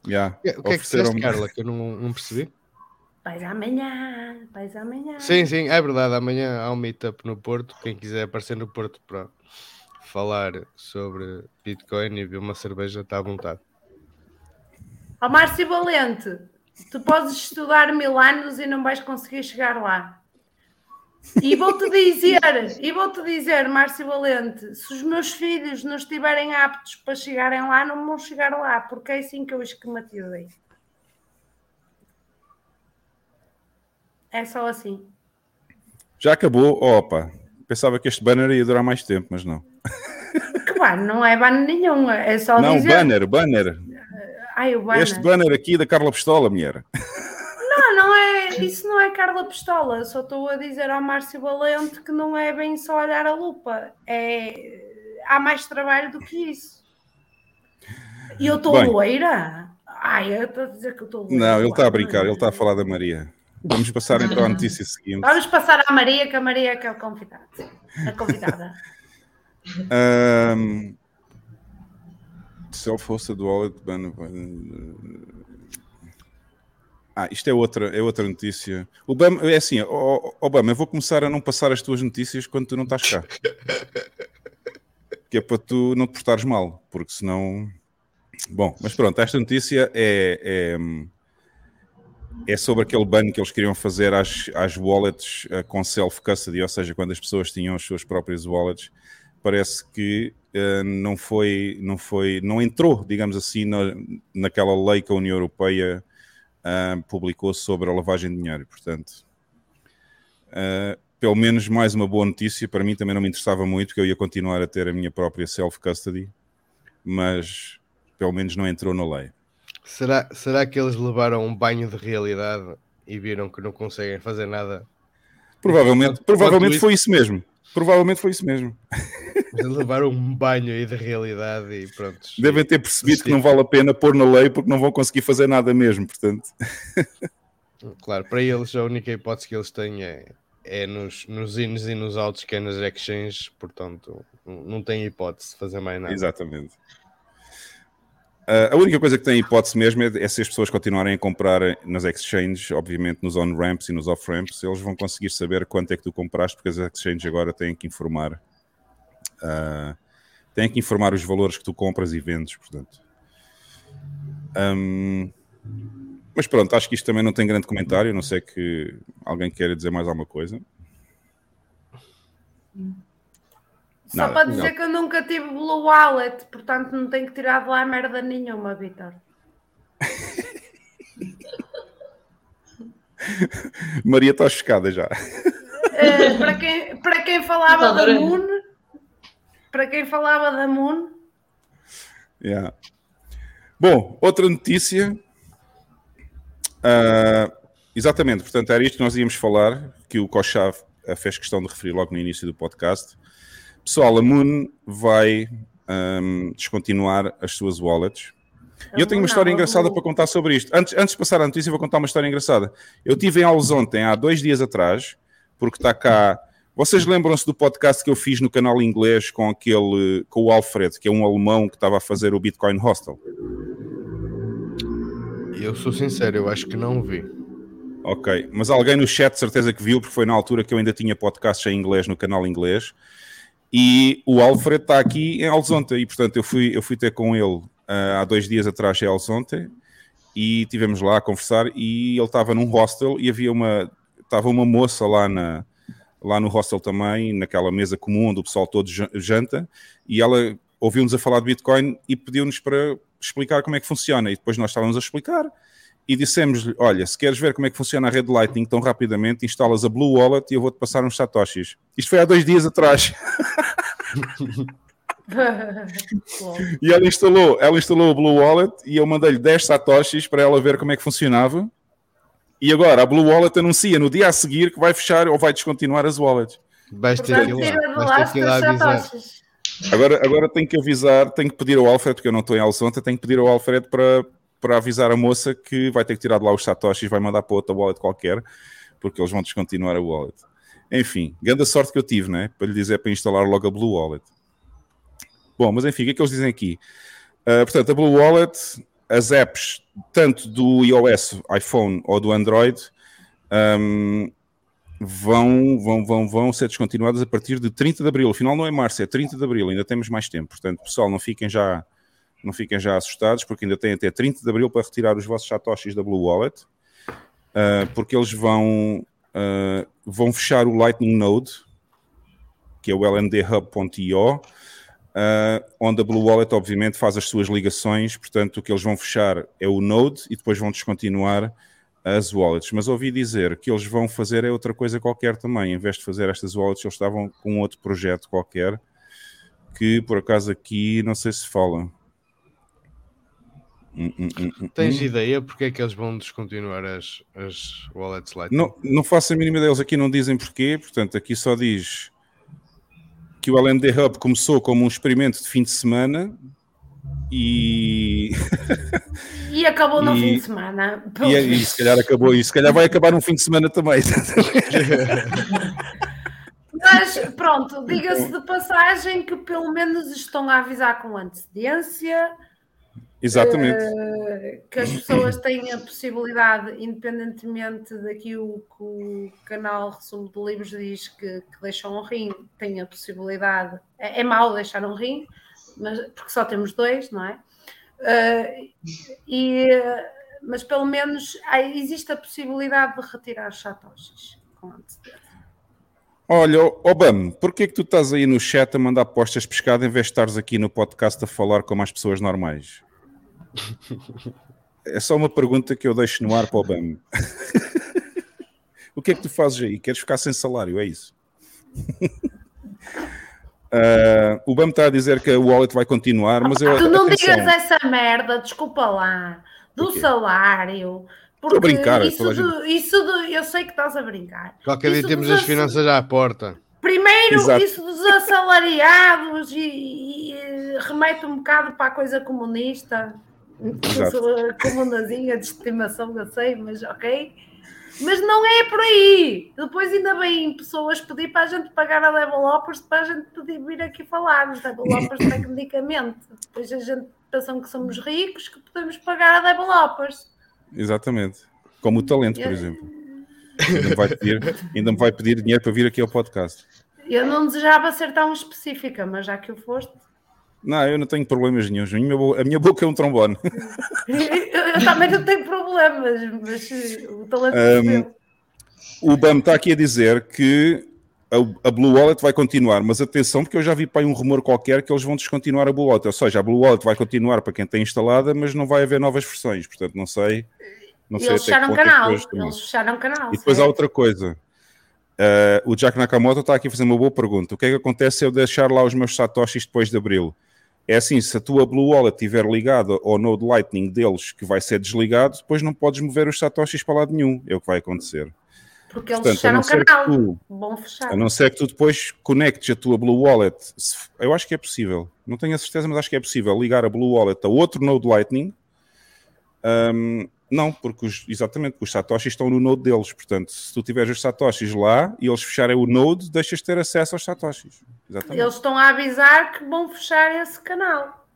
Yeah. O que, o que é que disseste, Carla, que eu não, não percebi? Vais amanhã, vais amanhã. Sim, sim, é verdade. Amanhã há um meetup no Porto. Quem quiser aparecer no Porto para falar sobre Bitcoin e beber uma cerveja, está à vontade. Ó Márcio Valente, tu podes estudar mil anos e não vais conseguir chegar lá. E vou-te dizer, e vou-te dizer, Márcio Valente, se os meus filhos não estiverem aptos para chegarem lá, não vão chegar lá, porque é assim que eu esquematizei. É só assim. Já acabou. Opa, pensava que este banner ia durar mais tempo, mas não. Que banner, não é banner nenhum, é só não, dizer. banner, banner. Ai, o banner. Este banner aqui da Carla Pistola, mulher. Isso não é Carla Pistola, eu só estou a dizer ao Márcio Valente que não é bem só olhar a lupa, é, há mais trabalho do que isso. E eu estou loira? Ai, eu estou a dizer que eu estou loira. Não, ele está a brincar, ele está a falar da Maria. Vamos passar então à notícia seguinte. Vamos passar à Maria, que a Maria é que é o convidado. A convidada. Um, Self-hosted wallet. Ah, isto é outra, é outra notícia. O Bam, é assim, Obama, eu vou começar a não passar as tuas notícias quando tu não estás cá. que é para tu não te portares mal, porque senão. Bom, mas pronto, esta notícia é, é, é sobre aquele ban que eles queriam fazer às, às wallets eh, com self-custody, ou seja, quando as pessoas tinham as suas próprias wallets parece que eh, não foi, não foi, não entrou, digamos assim, na, naquela lei que a União Europeia ah, publicou sobre a lavagem de dinheiro. Portanto, ah, pelo menos mais uma boa notícia. Para mim também não me interessava muito, que eu ia continuar a ter a minha própria self-custody, mas pelo menos não entrou na lei. Será, será que eles levaram um banho de realidade e viram que não conseguem fazer nada? Provavelmente, provavelmente foi isso mesmo. Provavelmente foi isso mesmo. Levaram um banho aí de realidade e pronto. Devem ter percebido que não vale a pena pôr na lei porque não vão conseguir fazer nada mesmo. Portanto, Claro, para eles a única hipótese que eles têm é, é nos, nos ins e nos outs, que é nas exchanges, portanto não tem hipótese de fazer mais nada. Exatamente. Ah, a única coisa que tem hipótese mesmo é, é se as pessoas continuarem a comprar nas exchanges, obviamente nos on-ramps e nos off-ramps, eles vão conseguir saber quanto é que tu compraste, porque as exchanges agora têm que informar ah, têm que informar os valores que tu compras e vendes, portanto. Ahm, mas pronto, acho que isto também não tem grande comentário, a não sei que alguém queira dizer mais alguma coisa. Só Nada, para dizer não. que eu nunca tive Blue Wallet, portanto não tenho que tirar de lá merda nenhuma, Vitor. Maria está chocada já. Eh, para, quem, para quem falava da. Moon, para quem falava da Moon, Yeah. Bom, outra notícia. Ah, exatamente, portanto, era isto que nós íamos falar, que o Kochav fez questão de referir logo no início do podcast. Pessoal, a Moon vai ahm, descontinuar as suas wallets. E eu tenho uma história engraçada para contar sobre isto. Antes, antes de passar a notícia, vou contar uma história engraçada. Eu tive em aulas ontem, há dois dias atrás, porque está cá. Vocês lembram-se do podcast que eu fiz no canal inglês com aquele, com o Alfred, que é um alemão que estava a fazer o Bitcoin Hostel? Eu sou sincero, eu acho que não vi. Ok, mas alguém no chat de certeza que viu, porque foi na altura que eu ainda tinha podcasts em inglês no canal inglês. E o Alfred está aqui em Alzonte, e portanto eu fui, eu fui ter com ele uh, há dois dias atrás em Alzonte e tivemos lá a conversar e ele estava num hostel e havia uma estava uma moça lá na lá no hostel também, naquela mesa comum onde o pessoal todo janta, e ela ouviu-nos a falar de Bitcoin e pediu-nos para explicar como é que funciona. E depois nós estávamos a explicar e dissemos-lhe: Olha, se queres ver como é que funciona a rede Lightning tão rapidamente, instalas a Blue Wallet e eu vou-te passar uns satoshis. Isto foi há dois dias atrás. e ela instalou, ela instalou a Blue Wallet e eu mandei-lhe 10 satoshis para ela ver como é que funcionava. E agora a Blue Wallet anuncia no dia a seguir que vai fechar ou vai descontinuar as wallets. Vais ter que ir lá, avisar. Agora, agora tenho que avisar, tenho que pedir ao Alfred, porque eu não estou em Alçonta, tenho que pedir ao Alfred para, para avisar a moça que vai ter que tirar de lá os satoshis, vai mandar para outra wallet qualquer, porque eles vão descontinuar a wallet. Enfim, grande sorte que eu tive, né? Para lhe dizer para instalar logo a Blue Wallet. Bom, mas enfim, o que é que eles dizem aqui? Uh, portanto, a Blue Wallet, as apps, tanto do iOS, iPhone ou do Android, um, vão, vão, vão, vão ser descontinuadas a partir de 30 de abril. Afinal, não é março, é 30 de abril, ainda temos mais tempo. Portanto, pessoal, não fiquem já, não fiquem já assustados, porque ainda têm até 30 de abril para retirar os vossos satoshis da Blue Wallet, uh, porque eles vão, uh, vão fechar o Lightning Node, que é o lndhub.io, Uh, onde a Blue Wallet, obviamente, faz as suas ligações, portanto, o que eles vão fechar é o Node e depois vão descontinuar as wallets. Mas ouvi dizer que eles vão fazer é outra coisa qualquer também. Em vez de fazer estas wallets, eles estavam com outro projeto qualquer que, por acaso, aqui não sei se fala. Hum, hum, hum, hum Tens hum. ideia porque é que eles vão descontinuar as, as wallets Lightning? Não, não faço a mínima deles, aqui não dizem porquê, portanto, aqui só diz que o LND Hub começou como um experimento de fim de semana e. E acabou no e... fim de semana. E, e se calhar acabou, e se calhar vai acabar no fim de semana também. Mas pronto, diga-se de passagem que pelo menos estão a avisar com antecedência Exatamente. Uh, que as pessoas têm a possibilidade, independentemente daquilo que o canal Resumo de Livros diz que, que deixam um rim, têm a possibilidade. É, é mau deixar um rim, mas, porque só temos dois, não é? Uh, e, mas pelo menos existe a possibilidade de retirar os satoshis com antecedência. Olha, Obama, porquê que tu estás aí no chat a mandar postas pescada em vez de estares aqui no podcast a falar como as pessoas normais? É só uma pergunta que eu deixo no ar para o BAM. o que é que tu fazes aí? Queres ficar sem salário? É isso? Uh, o BAM está a dizer que o wallet vai continuar, mas eu. Tu não atenção. digas essa merda, desculpa lá, do salário. Estou a brincar. Isso, do, isso do, eu sei que estás a brincar. Qualquer isso dia temos as finanças à porta. Primeiro, Exato. isso dos assalariados e, e remete um bocado para a coisa comunista. Exato. comandazinha de estimação, eu sei, mas ok. Mas não é por aí. Depois ainda vêm pessoas pedir para a gente pagar a developers para a gente poder vir aqui falar os developers tecnicamente. Depois a gente pensam que somos ricos que podemos pagar a developers. Exatamente. Como o talento, por exemplo. Ainda me, vai pedir, ainda me vai pedir dinheiro para vir aqui ao podcast. Eu não desejava ser tão específica, mas já que o foste. Não, eu não tenho problemas nenhum. A minha, boca, a minha boca é um trombone. eu, também não tenho problemas, mas o talento um, O BAM está aqui a dizer que a, a, Blue Wallet vai continuar, mas atenção, porque eu já vi para aí um rumor qualquer que eles vão descontinuar a Blue Wallet. Ou seja, a Blue Wallet vai continuar para quem tem instalada, mas não vai haver novas versões. Portanto, não sei. Não sei eles fecharam o canal. Eles fecharam o canal. E depois certo? há outra coisa. Uh, o Jack Nakamoto está aqui a fazer uma boa pergunta. O que é que acontece se eu deixar lá os meus satoshis depois de abril? É assim, se a tua Blue Wallet estiver ligada ao Node Lightning deles, que vai ser desligado, depois não podes mover os satoshis para lado nenhum. É o que vai acontecer. Porque eles Portanto, fecharam o canal. Tu, Bom fechar. A não ser que tu depois conectes a tua Blue Wallet. Eu acho que é possível. Não tenho a certeza, mas acho que é possível ligar a Blue Wallet a outro Node Lightning. Um, não, porque os, exatamente, porque os satoshis estão no node deles. Portanto, se tu tiveres os satoshis lá e eles fecharem o node, deixas de ter acesso aos satoshis. Exatamente. Eles estão a avisar que vão fechar esse canal.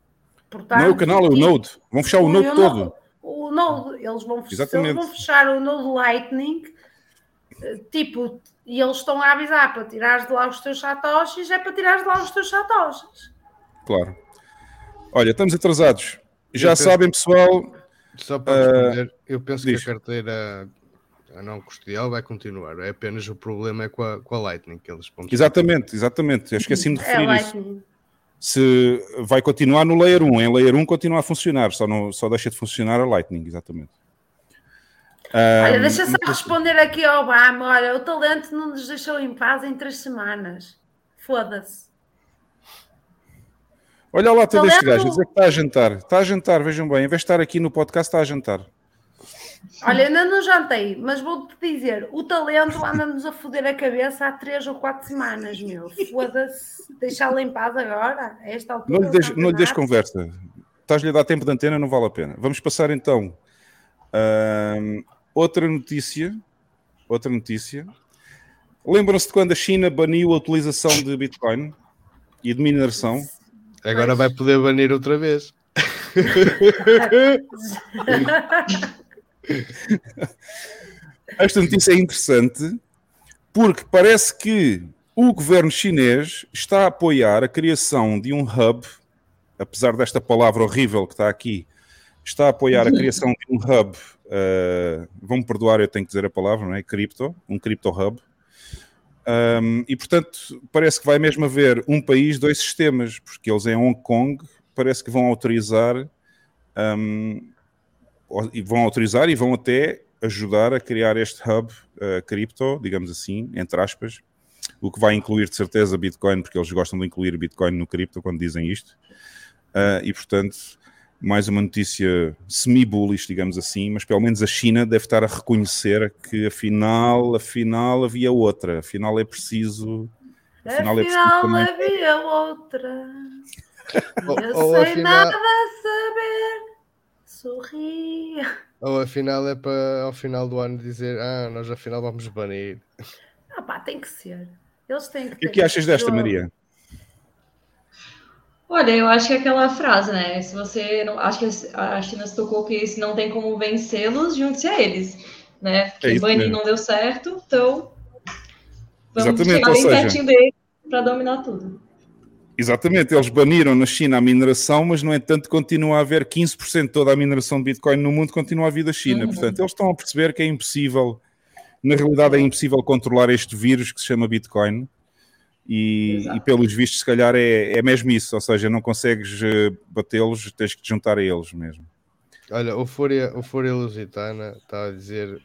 Portanto, não é o canal, é o node. Vão fechar o, o node todo. O node, eles vão, eles vão fechar o node Lightning, tipo, e eles estão a avisar para tirares de lá os teus satoshis, é para tirares de lá os teus satoshis. Claro. Olha, estamos atrasados. Já penso- sabem, pessoal. Só para Ah, responder, eu penso diz. que a carteira a não custodial vai continuar. É apenas o problema é com a, com a Lightning, que eles vão Exatamente, exatamente. Eu esqueci-me de É referir isso. Lightning. Se vai continuar no Layer 1. Em Layer 1 continua a funcionar, só, não, só deixa de funcionar a Lightning, exatamente. Olha, Ahm, deixa só responder aqui ao Obama. Olha, o talento não nos deixou em paz em três semanas. Foda-se. Olha lá todo este gajo, dizer que está a jantar. Está a jantar, vejam bem. Em vez de estar aqui no podcast, está a jantar. Olha, ainda não jantei, mas vou-te dizer: o talento anda-nos a foder a cabeça há três ou quatro semanas, meu. Foda-se. Deixá-lo em paz agora, a esta altura. Não lhe des, não lhe des conversa. Estás-lhe a dar tempo de antena, não vale a pena. Vamos passar então. ahm, outra notícia. Outra notícia. Lembram-se de quando a China baniu a utilização de Bitcoin e de mineração? Agora vai poder banir outra vez. Esta notícia é interessante porque parece que o governo chinês está a apoiar a criação de um hub, apesar desta palavra horrível que está aqui, está a apoiar a criação de um hub. Uh, vão-me perdoar, eu tenho que dizer a palavra, não é? Cripto, um cripto hub. Um, e portanto, parece que vai mesmo haver um país, dois sistemas, porque eles em Hong Kong parece que vão autorizar um, vão autorizar e vão até ajudar a criar este hub uh, cripto, digamos assim, entre aspas, o que vai incluir de certeza Bitcoin, porque eles gostam de incluir Bitcoin no cripto quando dizem isto. Uh, e portanto, mais uma notícia semi-bullish, digamos assim, mas pelo menos a China deve estar a reconhecer que afinal, afinal havia outra, afinal é preciso. Afinal, é preciso Afinal, também- havia outra. Ou- Eu sei afinal- nada saber. Sorria. Ou afinal é para ao final do ano dizer ah, nós afinal vamos banir. Ah, pá, tem que ser. Eles têm que O que que achas desta, Maria? Olha, eu acho que é aquela frase, né? Se você não. Acho que a China se tocou que se não tem como vencê-los, junte-se a eles. Né? Porque É banir não deu certo, então. Vamos Exatamente, chegar ou bem seja- pertinho deles para dominar tudo. Exatamente, eles baniram na China a mineração, mas no entanto continua a haver 15% de toda a mineração de Bitcoin no mundo continua a vir da China. Uhum. Portanto, eles estão a perceber que é impossível, na realidade é impossível controlar este vírus que se chama Bitcoin. E, e pelos vistos, se calhar é, é mesmo isso, ou seja, não consegues eh, batê-los, tens que te juntar a eles mesmo. Olha, o Fúria, o Fúria Lusitana está a dizer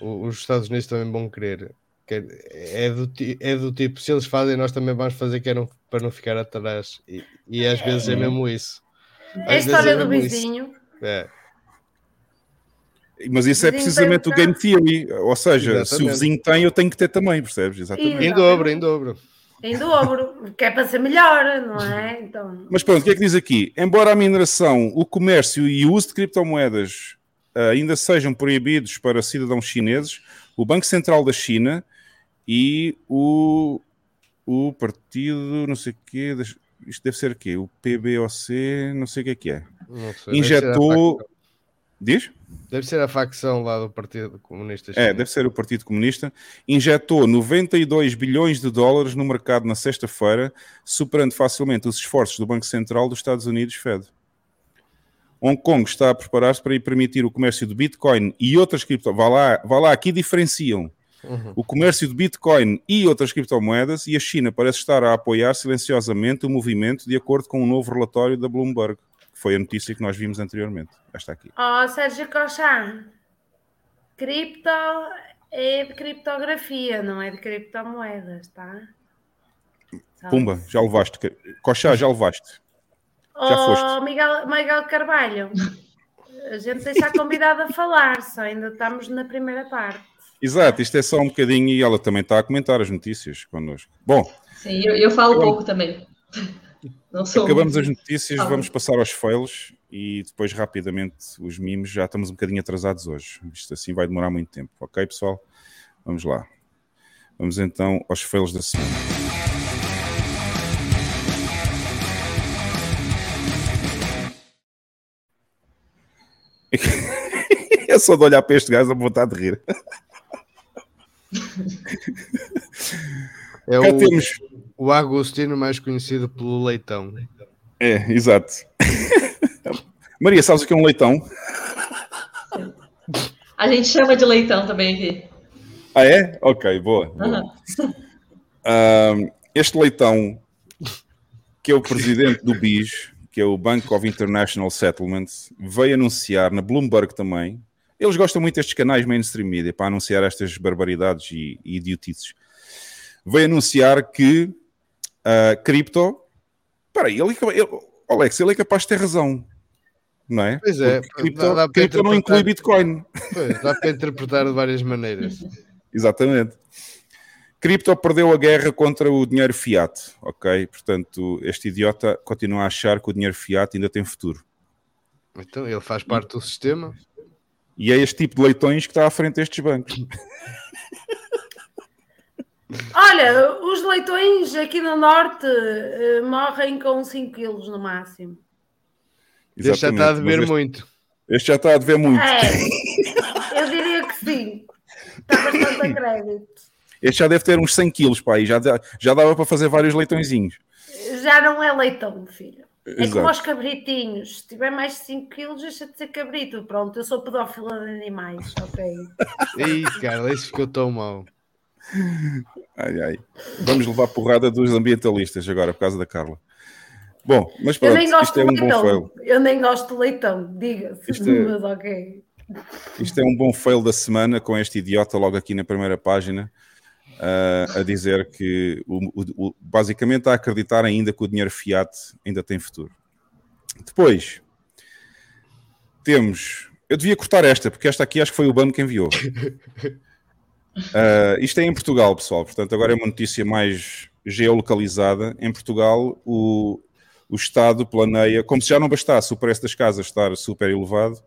o- os Estados Unidos também vão querer. Que é, do, é do tipo, se eles fazem, nós também vamos fazer que é não- para não ficar atrás. E, e às vezes é mesmo isso. É a Às vezes história do mesmo isso. vizinho. É, Mas isso é precisamente o game theory, ou seja, se o Exatamente. vizinho tem, eu tenho que ter também, percebes? Exatamente. em dobro, em dobro. Em dobro, que é para ser melhor, não é? Então, Mas pronto, o que é que diz aqui? Embora a mineração, o comércio e o uso de criptomoedas ah, ainda sejam proibidos para cidadãos chineses, o Banco Central da China e o, o partido, não sei o quê, isto deve ser o quê? O PBOC, não sei o que é que é. Sei, Injetou. Diz? Deve ser a facção lá do Partido Comunista É, deve ser o Partido Comunista, injetou 92 bilhões de dólares no mercado na sexta-feira, superando facilmente os esforços do Banco Central dos Estados Unidos, Fed. Hong Kong está a preparar-se para permitir o comércio de Bitcoin e outras criptomoedas. Vá lá, vá lá, aqui diferenciam Uhum. o comércio de Bitcoin e outras criptomoedas e a China parece estar a apoiar silenciosamente o movimento de acordo com um novo relatório da Bloomberg, que foi a notícia que nós vimos anteriormente. Esta aqui. ó Sérgio Cochá, cripto é de criptografia, não é de criptomoedas, tá? Pumba, já levaste. Coxá, já levaste. já Ó, foste. Miguel, Miguel Carvalho, a gente deixa a convidada a falar, só ainda estamos na primeira parte. Exato, isto é só um bocadinho e ela também está a comentar as notícias connosco. Bom, Sim, eu, eu falo pouco também. Acabamos muito- as notícias, Ah. vamos passar aos fails e depois rapidamente os mimos. Já estamos um bocadinho atrasados hoje. Isto assim vai demorar muito tempo, ok, pessoal? Vamos lá. Vamos então aos fails da semana. É só de olhar para este gajo a vontade de rir. É Cá o, temos. o Agostino mais conhecido pelo leitão. É, exato. Maria, sabes o que é um leitão? A gente chama de leitão também aqui. Ah, é? Ok, boa. boa. Aham. Ahm, este leitão, que é o presidente do BIS, que é o Bank of International Settlements, veio anunciar na Bloomberg também. Eles gostam muito destes canais mainstream media para anunciar estas barbaridades e, e idiotices. Veio anunciar que a cripto. Espera aí, ele, é ele, Alex, ele é capaz de ter razão. Não é? Pois é, Porque cripto, dá- dá cripto não inclui. Bitcoin. Pois, dá para interpretar de várias maneiras. Exatamente. Cripto perdeu a guerra contra o dinheiro fiat, ok? Portanto, este idiota continua a achar que o dinheiro fiat ainda tem futuro. Então, ele faz parte do sistema. E é este tipo de leitões que está à frente destes bancos. Olha, os leitões aqui no Norte eh, morrem com 5 quilos no máximo. Este já está a dever este, muito. este já está a dever muito. É, eu diria que sim. Está bastante a crédito. Este já deve ter uns 100 quilos, pá, e já, já dava para fazer vários leitõezinhos. Já não é leitão, filho. É como Exato. aos cabritinhos. Se tiver mais de 5 quilos, deixa de ser cabrito. Pronto, eu sou pedófila de animais, ok? Ih, cara, isso ficou tão mal. Ai, ai. Vamos levar porrada dos ambientalistas agora, por causa da Carla. Bom, mas Eu pronto, nem gosto isto é de um bom leitão. fail. Eu nem gosto de leitão, diga-se. Isto é- Mas ok. Isto é um bom fail da semana com este idiota logo aqui na primeira página ah, a dizer que o- o- o- basicamente a acreditar ainda que o dinheiro fiat ainda tem futuro. Depois temos. Eu devia cortar esta, porque esta aqui acho que foi o BAM que enviou. Ah, isto é em Portugal, pessoal, portanto, agora é uma notícia mais geolocalizada. Em Portugal, o, o Estado planeia, como se já não bastasse o preço das casas estar super elevado,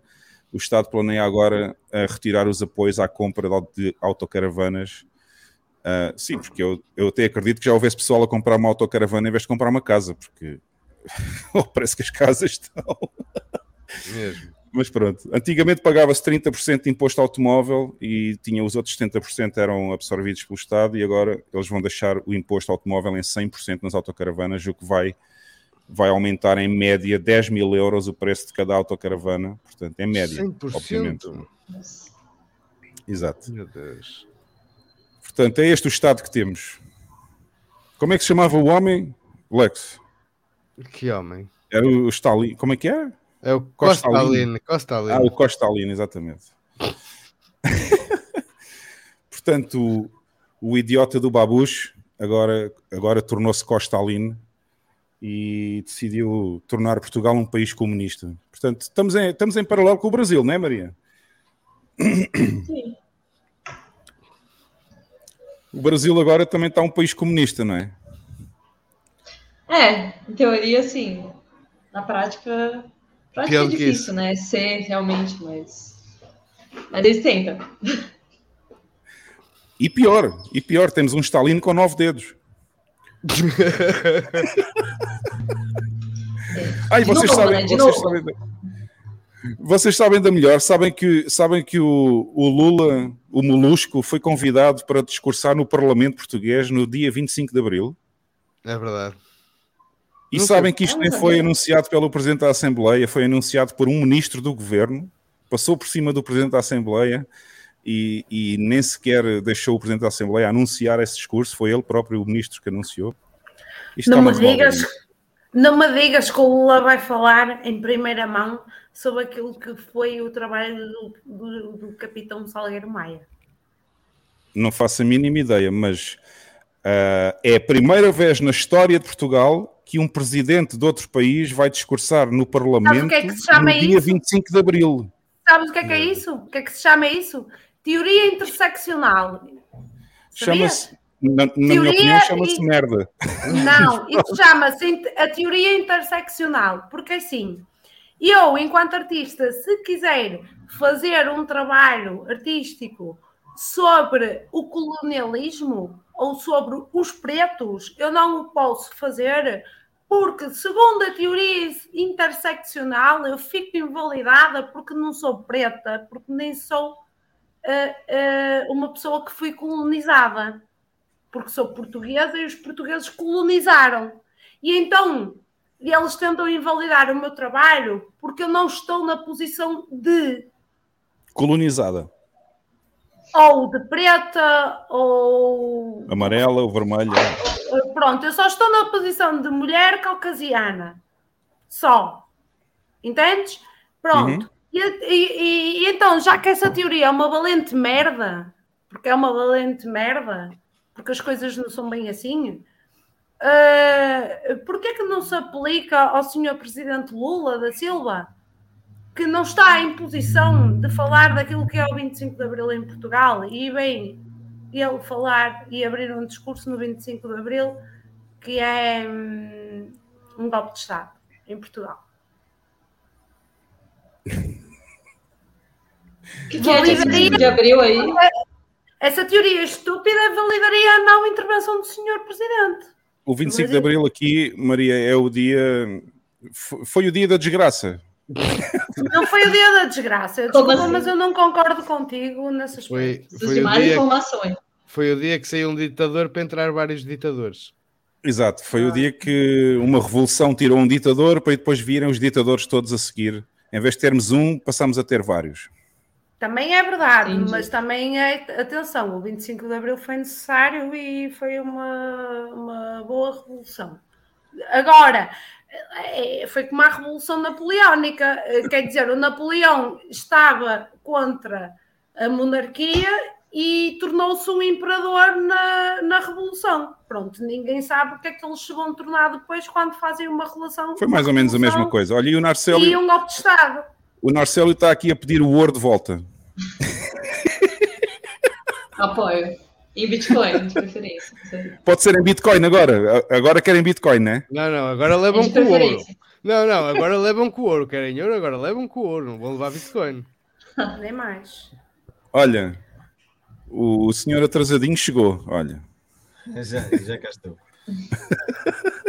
o Estado planeia agora a retirar os apoios à compra de autocaravanas. Ah, sim, porque eu, eu até acredito que já houvesse pessoal a comprar uma autocaravana em vez de comprar uma casa, porque parece que as casas estão. Mesmo. Mas pronto, antigamente pagava-se 30% de imposto automóvel e tinha os outros 70% eram absorvidos pelo Estado e agora eles vão deixar o imposto automóvel em 100% nas autocaravanas, o que vai, vai aumentar em média 10 mil euros o preço de cada autocaravana, portanto, em média, obviamente. 100%. Nossa. Exato. Meu Deus. Portanto, é este o Estado que temos. Como é que se chamava o homem? Lex. Que homem. Era o Stalin. Como é que é? É o Costa Costa Aline. Aline. Costa Aline. Ah, o Costa Alino, exatamente. Portanto, o, o idiota do Babush agora, agora tornou-se Costa Alino e decidiu tornar Portugal um país comunista. Portanto, estamos em, estamos em paralelo com o Brasil, não é, Maria? Sim. O Brasil agora também está um país comunista, não é? É, em teoria, sim. Na prática, prática Pior é difícil, né? Ser realmente, mas. Mas eles tentam. E pior, e pior, temos um Stalin com nove dedos. Ai, De vocês novo, sabem, né? De vocês novo. sabem, vocês sabem da melhor, sabem que, sabem que o, o Lula, o Molusco, foi convidado para discursar no Parlamento Português no dia 25 de Abril. É verdade. E Nunca- sabem que isto nem não foi anunciado pelo Presidente da Assembleia, foi anunciado por um ministro do Governo, passou por cima do Presidente da Assembleia e, e nem sequer deixou o Presidente da Assembleia anunciar esse discurso, foi ele próprio o ministro que anunciou. Isto Não está me, digas, não me digas que o Lula vai falar em primeira mão sobre aquilo que foi o trabalho do, do- do capitão Salgueiro Maia. Não faço a mínima ideia, mas ah, é a primeira vez na história de Portugal que um presidente de outro país vai discursar no Parlamento que é que no dia isso? 25 de Abril. Sabes o que é que é isso? O que é que se chama isso? Teoria interseccional. Chama-se, na, na minha opinião, chama-se e- merda. Não, isso chama-se a teoria interseccional, porque assim, eu, enquanto artista, se quiser fazer um trabalho artístico sobre o colonialismo ou sobre os pretos, eu não o posso fazer porque, segundo a teoria interseccional, eu fico invalidada porque não sou preta, porque nem sou ah, ah, uma pessoa que foi colonizada. porque sou portuguesa e os portugueses colonizaram. E então eles tentam invalidar o meu trabalho porque eu não estou na posição de Colonizada. ou de preta ou Amarela ou vermelha. pronto, eu só estou na posição de mulher caucasiana. Só. Entendes? Pronto. E, e- e- e então, já que essa teoria é uma valente merda, porque é uma valente merda, porque as coisas não são bem assim, uh, porquê que não se aplica ao senhor presidente Lula da Silva, que não está em posição de falar daquilo que é o 25 de Abril em Portugal, e bem, ele falar e abrir um discurso no 25 de Abril que é hum, um golpe de Estado em Portugal. Que, que é 25 de abril aí? Essa teoria estúpida validaria a não intervenção do senhor presidente. O 25 de Abril aqui, Maria, é o dia. Foi o dia da desgraça. Não foi o dia da desgraça. Desculpa, assim? mas eu não concordo contigo nessas Foi, foi, foi o dia que saiu um ditador para entrar vários ditadores. Exato, foi o dia que uma revolução tirou um ditador para depois virem os ditadores todos a seguir. Em vez de termos um, passamos a ter vários. Também é verdade, Entendi. mas também é, atenção, o 25 de Abril foi necessário e foi uma, uma boa revolução. Agora, é, foi como a Revolução Napoleónica, eh, quer dizer, o Napoleão estava contra a monarquia e tornou-se um imperador na, na Revolução. Pronto, ninguém sabe o que é que eles se vão tornar depois quando fazem uma relação. Foi mais ou menos a mesma coisa. Olha, e o E Narcélio, um golpe de Estado. o Narcélio está aqui a pedir o ouro de volta. Apoio. Em Bitcoin, de preferência. Pode ser em Bitcoin agora. Agora querem Bitcoin, né? Não, não, agora levam com ouro. Não, não, agora levam com ouro. Querem ouro, agora levam com ouro. Não vão levar Bitcoin. Nem mais. Olha, o, o senhor atrasadinho chegou. Olha, Já, já cá estou.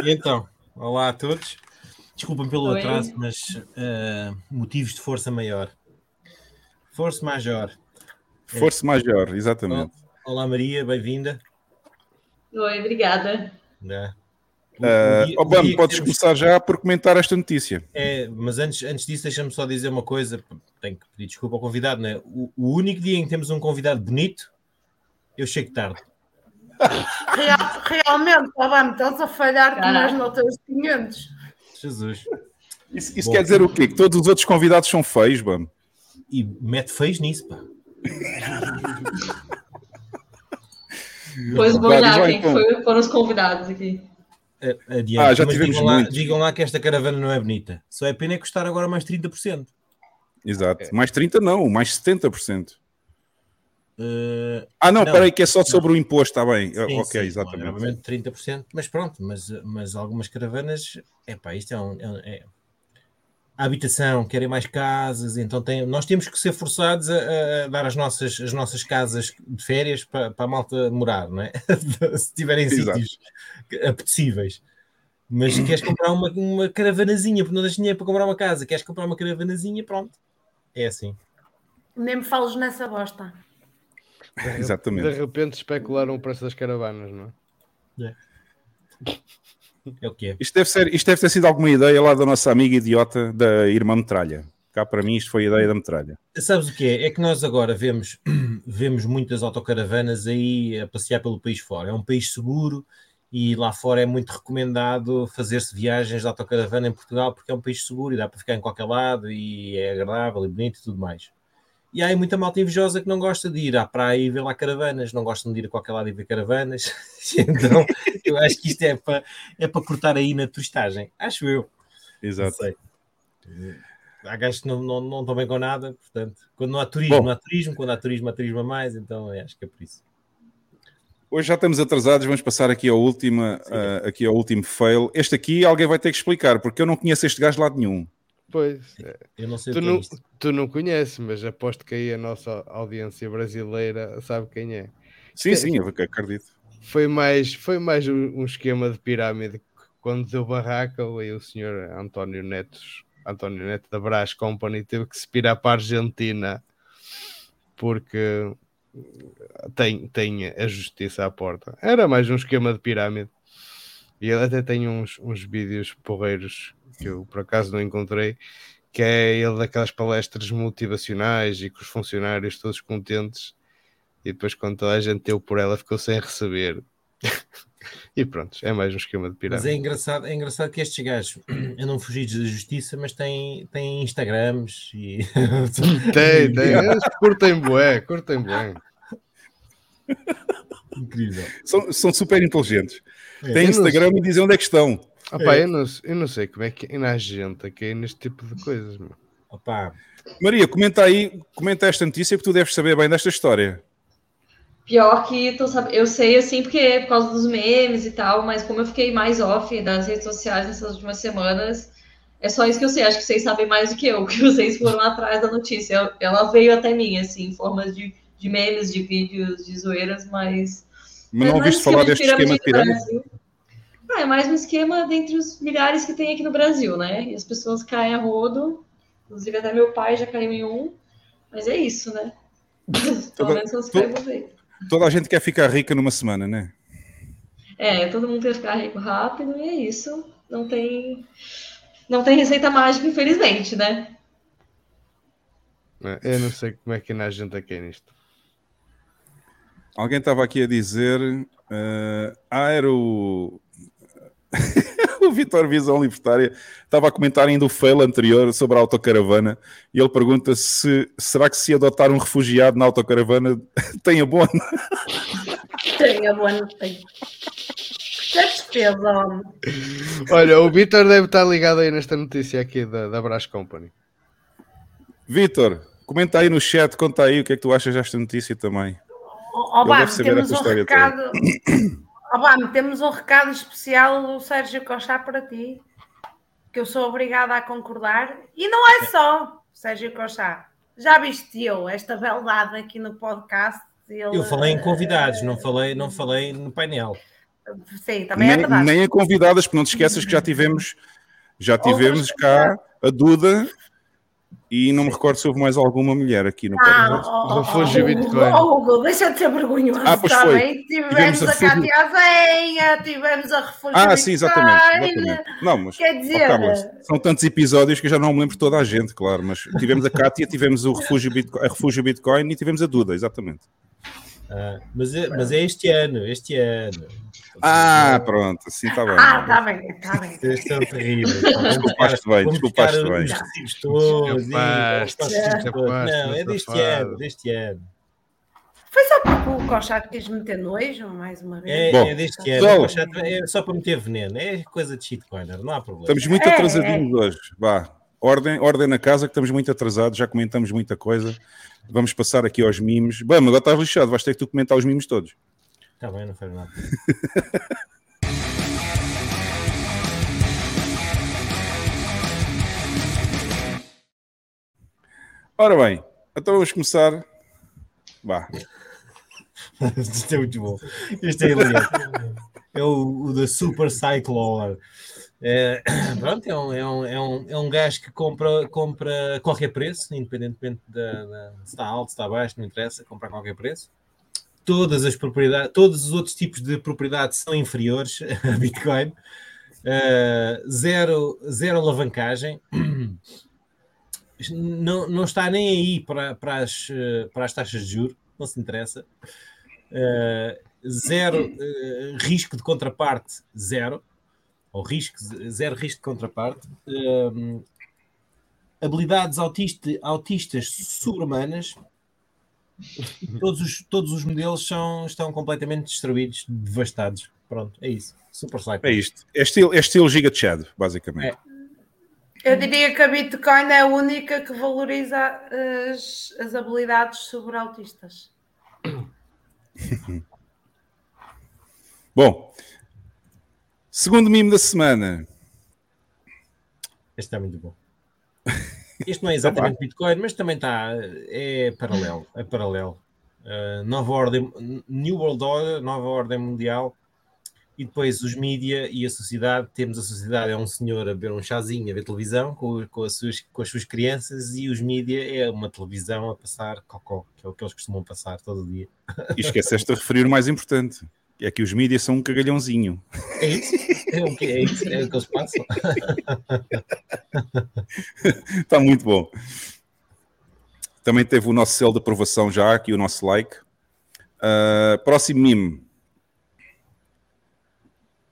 E então, olá a todos. Desculpem pelo Oi. atraso, mas eh, motivos de força maior. Força major. força major, exatamente. Olá Maria, bem-vinda. Oi, obrigada. Né? O- o Uh, dia- Obama, dia que podes temos- começar já por comentar esta notícia. É, mas antes, antes disso, deixa-me só dizer uma coisa. Tenho que pedir desculpa ao convidado, né? O, o único dia em que temos um convidado bonito, eu chego tarde. Real- realmente, Obama, estás a falhar com Caraca. nós no teus 500. Jesus. Isso, isso quer dizer o quê? Que todos os outros convidados são feios, Bam. E mete feios nisso, pá. Depois vou olhar quem então. foi, foram os convidados aqui. Adiante. Ah, já Mas digam lá, digam lá que esta caravana não é bonita. Só é pena é custar agora mais 30%. Exato. Mais 30 não, mais 70%. Uh, Ah, não, Não. peraí, que é só sobre o imposto, está bem. Sim, ok, sim, exatamente. Obviamente 30%, mas pronto, mas, mas algumas caravanas, é pá, isto é, um, é, um- é- a habitação, querem mais casas, então tem, nós temos que ser forçados a, a dar as nossas, as nossas casas de férias para, para a malta morar, não é? Se tiverem Exato. sítios apetecíveis. Mas queres comprar uma, uma caravanazinha, porque não tens dinheiro para comprar uma casa, queres comprar uma caravanazinha, pronto. É assim. Nem me fales nessa bosta. Exatamente. De repente especularam o preço das caravanas, não é? É o que é. Isto deve, ser, isto deve ter sido alguma ideia lá da nossa amiga idiota da irmã metralha. Cá para mim isto foi a ideia da metralha. Sabes o que é? É que nós agora vemos, vemos muitas autocaravanas aí a passear pelo país fora. É um país seguro e lá fora é muito recomendado fazer-se viagens de autocaravana em Portugal porque é um país seguro e dá para ficar em qualquer lado e é agradável e bonito e tudo mais. E há aí muita malta invejosa que não gosta de ir à praia e ver lá caravanas, não gostam de ir a qualquer lado e ver caravanas. Então, eu acho que isto é para, é para cortar aí na turistagem. Acho eu. Exato. sei. Há gajos que não, não, não estão bem com nada, portanto, quando não há turismo, Bom. não há turismo, quando há turismo, há turismo a mais, então é, acho que é por isso. Hoje já estamos atrasados, vamos passar aqui ao, última, ah, aqui ao último fail. Este aqui alguém vai ter que explicar, porque eu não conheço este gajo de lado nenhum. Pois, é. Eu não sei tu é não, isto. tu não conheces, mas aposto que aí a nossa audiência brasileira sabe quem é. Sim, sim, eu acredito. Foi mais, foi mais um, um esquema de pirâmide que quando deu barraca aí o senhor António Neto, António Neto da Brás Company teve que se pirar para a Argentina porque tem, tem a justiça à porta. Era mais um esquema de pirâmide. E ele até tem uns, uns vídeos porreiros que eu por acaso não encontrei, que é ele daquelas palestras motivacionais e com os funcionários todos contentes. E depois, quando toda a gente deu por ela, ficou sem receber. e pronto, é mais um esquema de pirâmide. Mas é engraçado, é engraçado que estes gajos andam fugidos da justiça, mas têm, têm Instagrams e. tem, tem. Eles curtem bué, curtem bué. Incrível. São, são super inteligentes. É. Têm Instagram e dizem onde é que estão. Opa, É. eu, não, eu não sei como é que ainda há gente a cair neste tipo de coisas. Meu. Opa, Maria, comenta aí, comenta esta notícia que tu deves saber bem desta história. Pior que tô eu sei assim porque é por causa dos memes e tal, mas como eu fiquei mais off das redes sociais nessas últimas semanas, é só isso que eu sei. Acho que vocês sabem mais do que eu, que vocês foram atrás da notícia. Ela veio até mim, assim, em formas de, de memes, de vídeos, de zoeiras, mas. Mas não é ouviste falar deste esquema de pirâmide? Ah, é mais um esquema dentre os milhares que tem aqui no Brasil, né? E as pessoas caem a rodo. Inclusive, até meu pai já caiu em um. Mas é isso, né? Pelo menos tu- coisas aí. Toda a gente quer ficar rica numa semana, né? É, todo mundo quer ficar rico rápido e é isso. Não tem, não tem receita mágica, infelizmente, né? Eu não sei como é que há gente a cair nisto. Alguém estava aqui a dizer. eh, ah, era o. o Vitor Visão Libertária estava a comentar ainda o fail anterior sobre a autocaravana e ele pergunta se será que se adotar um refugiado na autocaravana tem abono? Tem a boa notícia. Que despesa, homem. Olha, o Vitor deve estar ligado aí nesta notícia aqui da, da Brás Company. Vitor, comenta aí no chat, conta aí o que é que tu achas desta notícia também. Bam, deve saber temos um história recado. Bam, temos um recado especial do Sérgio Cochá para ti, que eu sou obrigada a concordar. E não é só, Sérgio Cochá. Já viste eu, esta beldade aqui no podcast. Ele, eu falei em convidados, não falei, não falei no painel. Sim, também é Nem, verdade. nem a convidadas, porque não te esqueças que já tivemos, já tivemos cá a Duda e não me recordo se houve mais alguma mulher aqui no Ah, podcast. ó, ó, Refúgio ó, Bitcoin. Hugo, ó, Hugo, deixa de ser vergonhoso Ah, pois foi. também. Tivemos, Tivemos a a Cátia Azenha, tivemos a Refúgio Ah, sim, exatamente. Bitcoin. exatamente. Não, mas Quer dizer, Carla, são tantos episódios que eu já não me lembro toda a gente, claro. Mas tivemos a Cátia, tivemos o Refúgio Bitcoin, a Refúgio Bitcoin e tivemos a Duda, exatamente. Ah, mas, é, mas é este ano, este ano. Ah, pronto, assim está bem. ah, está bem, está bem. Vocês são terríveis. Desculpaste bem, desculpaste bem. os recibos todos. Não, é deste ano, deste ano. Foi só porque o Cochá quis meter nojo, mais uma vez. É, Bom, é deste ano. pessoal. É É só para meter veneno. É coisa de shitcoiner, não há problema. Estamos muito É, atrasadinhos hoje. Vá, ordem, ordem na casa que estamos muito atrasados, já comentamos muita coisa. Vamos passar aqui aos mimos. Bom, agora estás lixado, vais ter que tu comentar os mimos todos. Está bem, não faz nada. Ora bem, então vamos começar. Vá. Isto é muito bom. Isto é hilariante. É o, o da Super Cyclor. É, pronto, é um, é, um, é, um, é um gajo que compra, compra qualquer preço, independentemente da, da- se está alto, se está baixo, não interessa, compra qualquer preço. Todas as propriedades, todos os outros tipos de propriedades são inferiores a Bitcoin. Uh, zero, zero alavancagem. Não, não está nem aí para, para, as, eh, para as taxas de juros, não se interessa. Uh, zero risco de contraparte, zero. Ou risco, zero risco de contraparte. Um, habilidades autista, autistas sobre-humanas. Todos os, todos os modelos são, estão completamente destruídos, devastados. Pronto, é isso. Super Cycle. É isto. É estilo, é estilo Giga Chad, basicamente. Eu diria que a Bitcoin é a única que valoriza as, as habilidades sobre autistas. Bom, segundo mimo da semana. Este está muito bom. Este não é exatamente Bitcoin, mas também está. É paralelo. É paralelo. Uh, nova ordem, New World Order, nova ordem mundial. e depois os mídia e a sociedade. Temos a sociedade, é um senhor a beber um chazinho, a ver televisão com, com, as, suas, com as suas crianças, e os mídia é uma televisão a passar cocó, que é o que eles costumam passar todo dia. E esqueceste de referir o mais importante. É que os mídias são um cagalhãozinho. É isso? É o que, é isso? É o que eles passam? Está muito bom. Também teve o nosso selo de aprovação já, aqui o nosso like. Uh, próximo mime.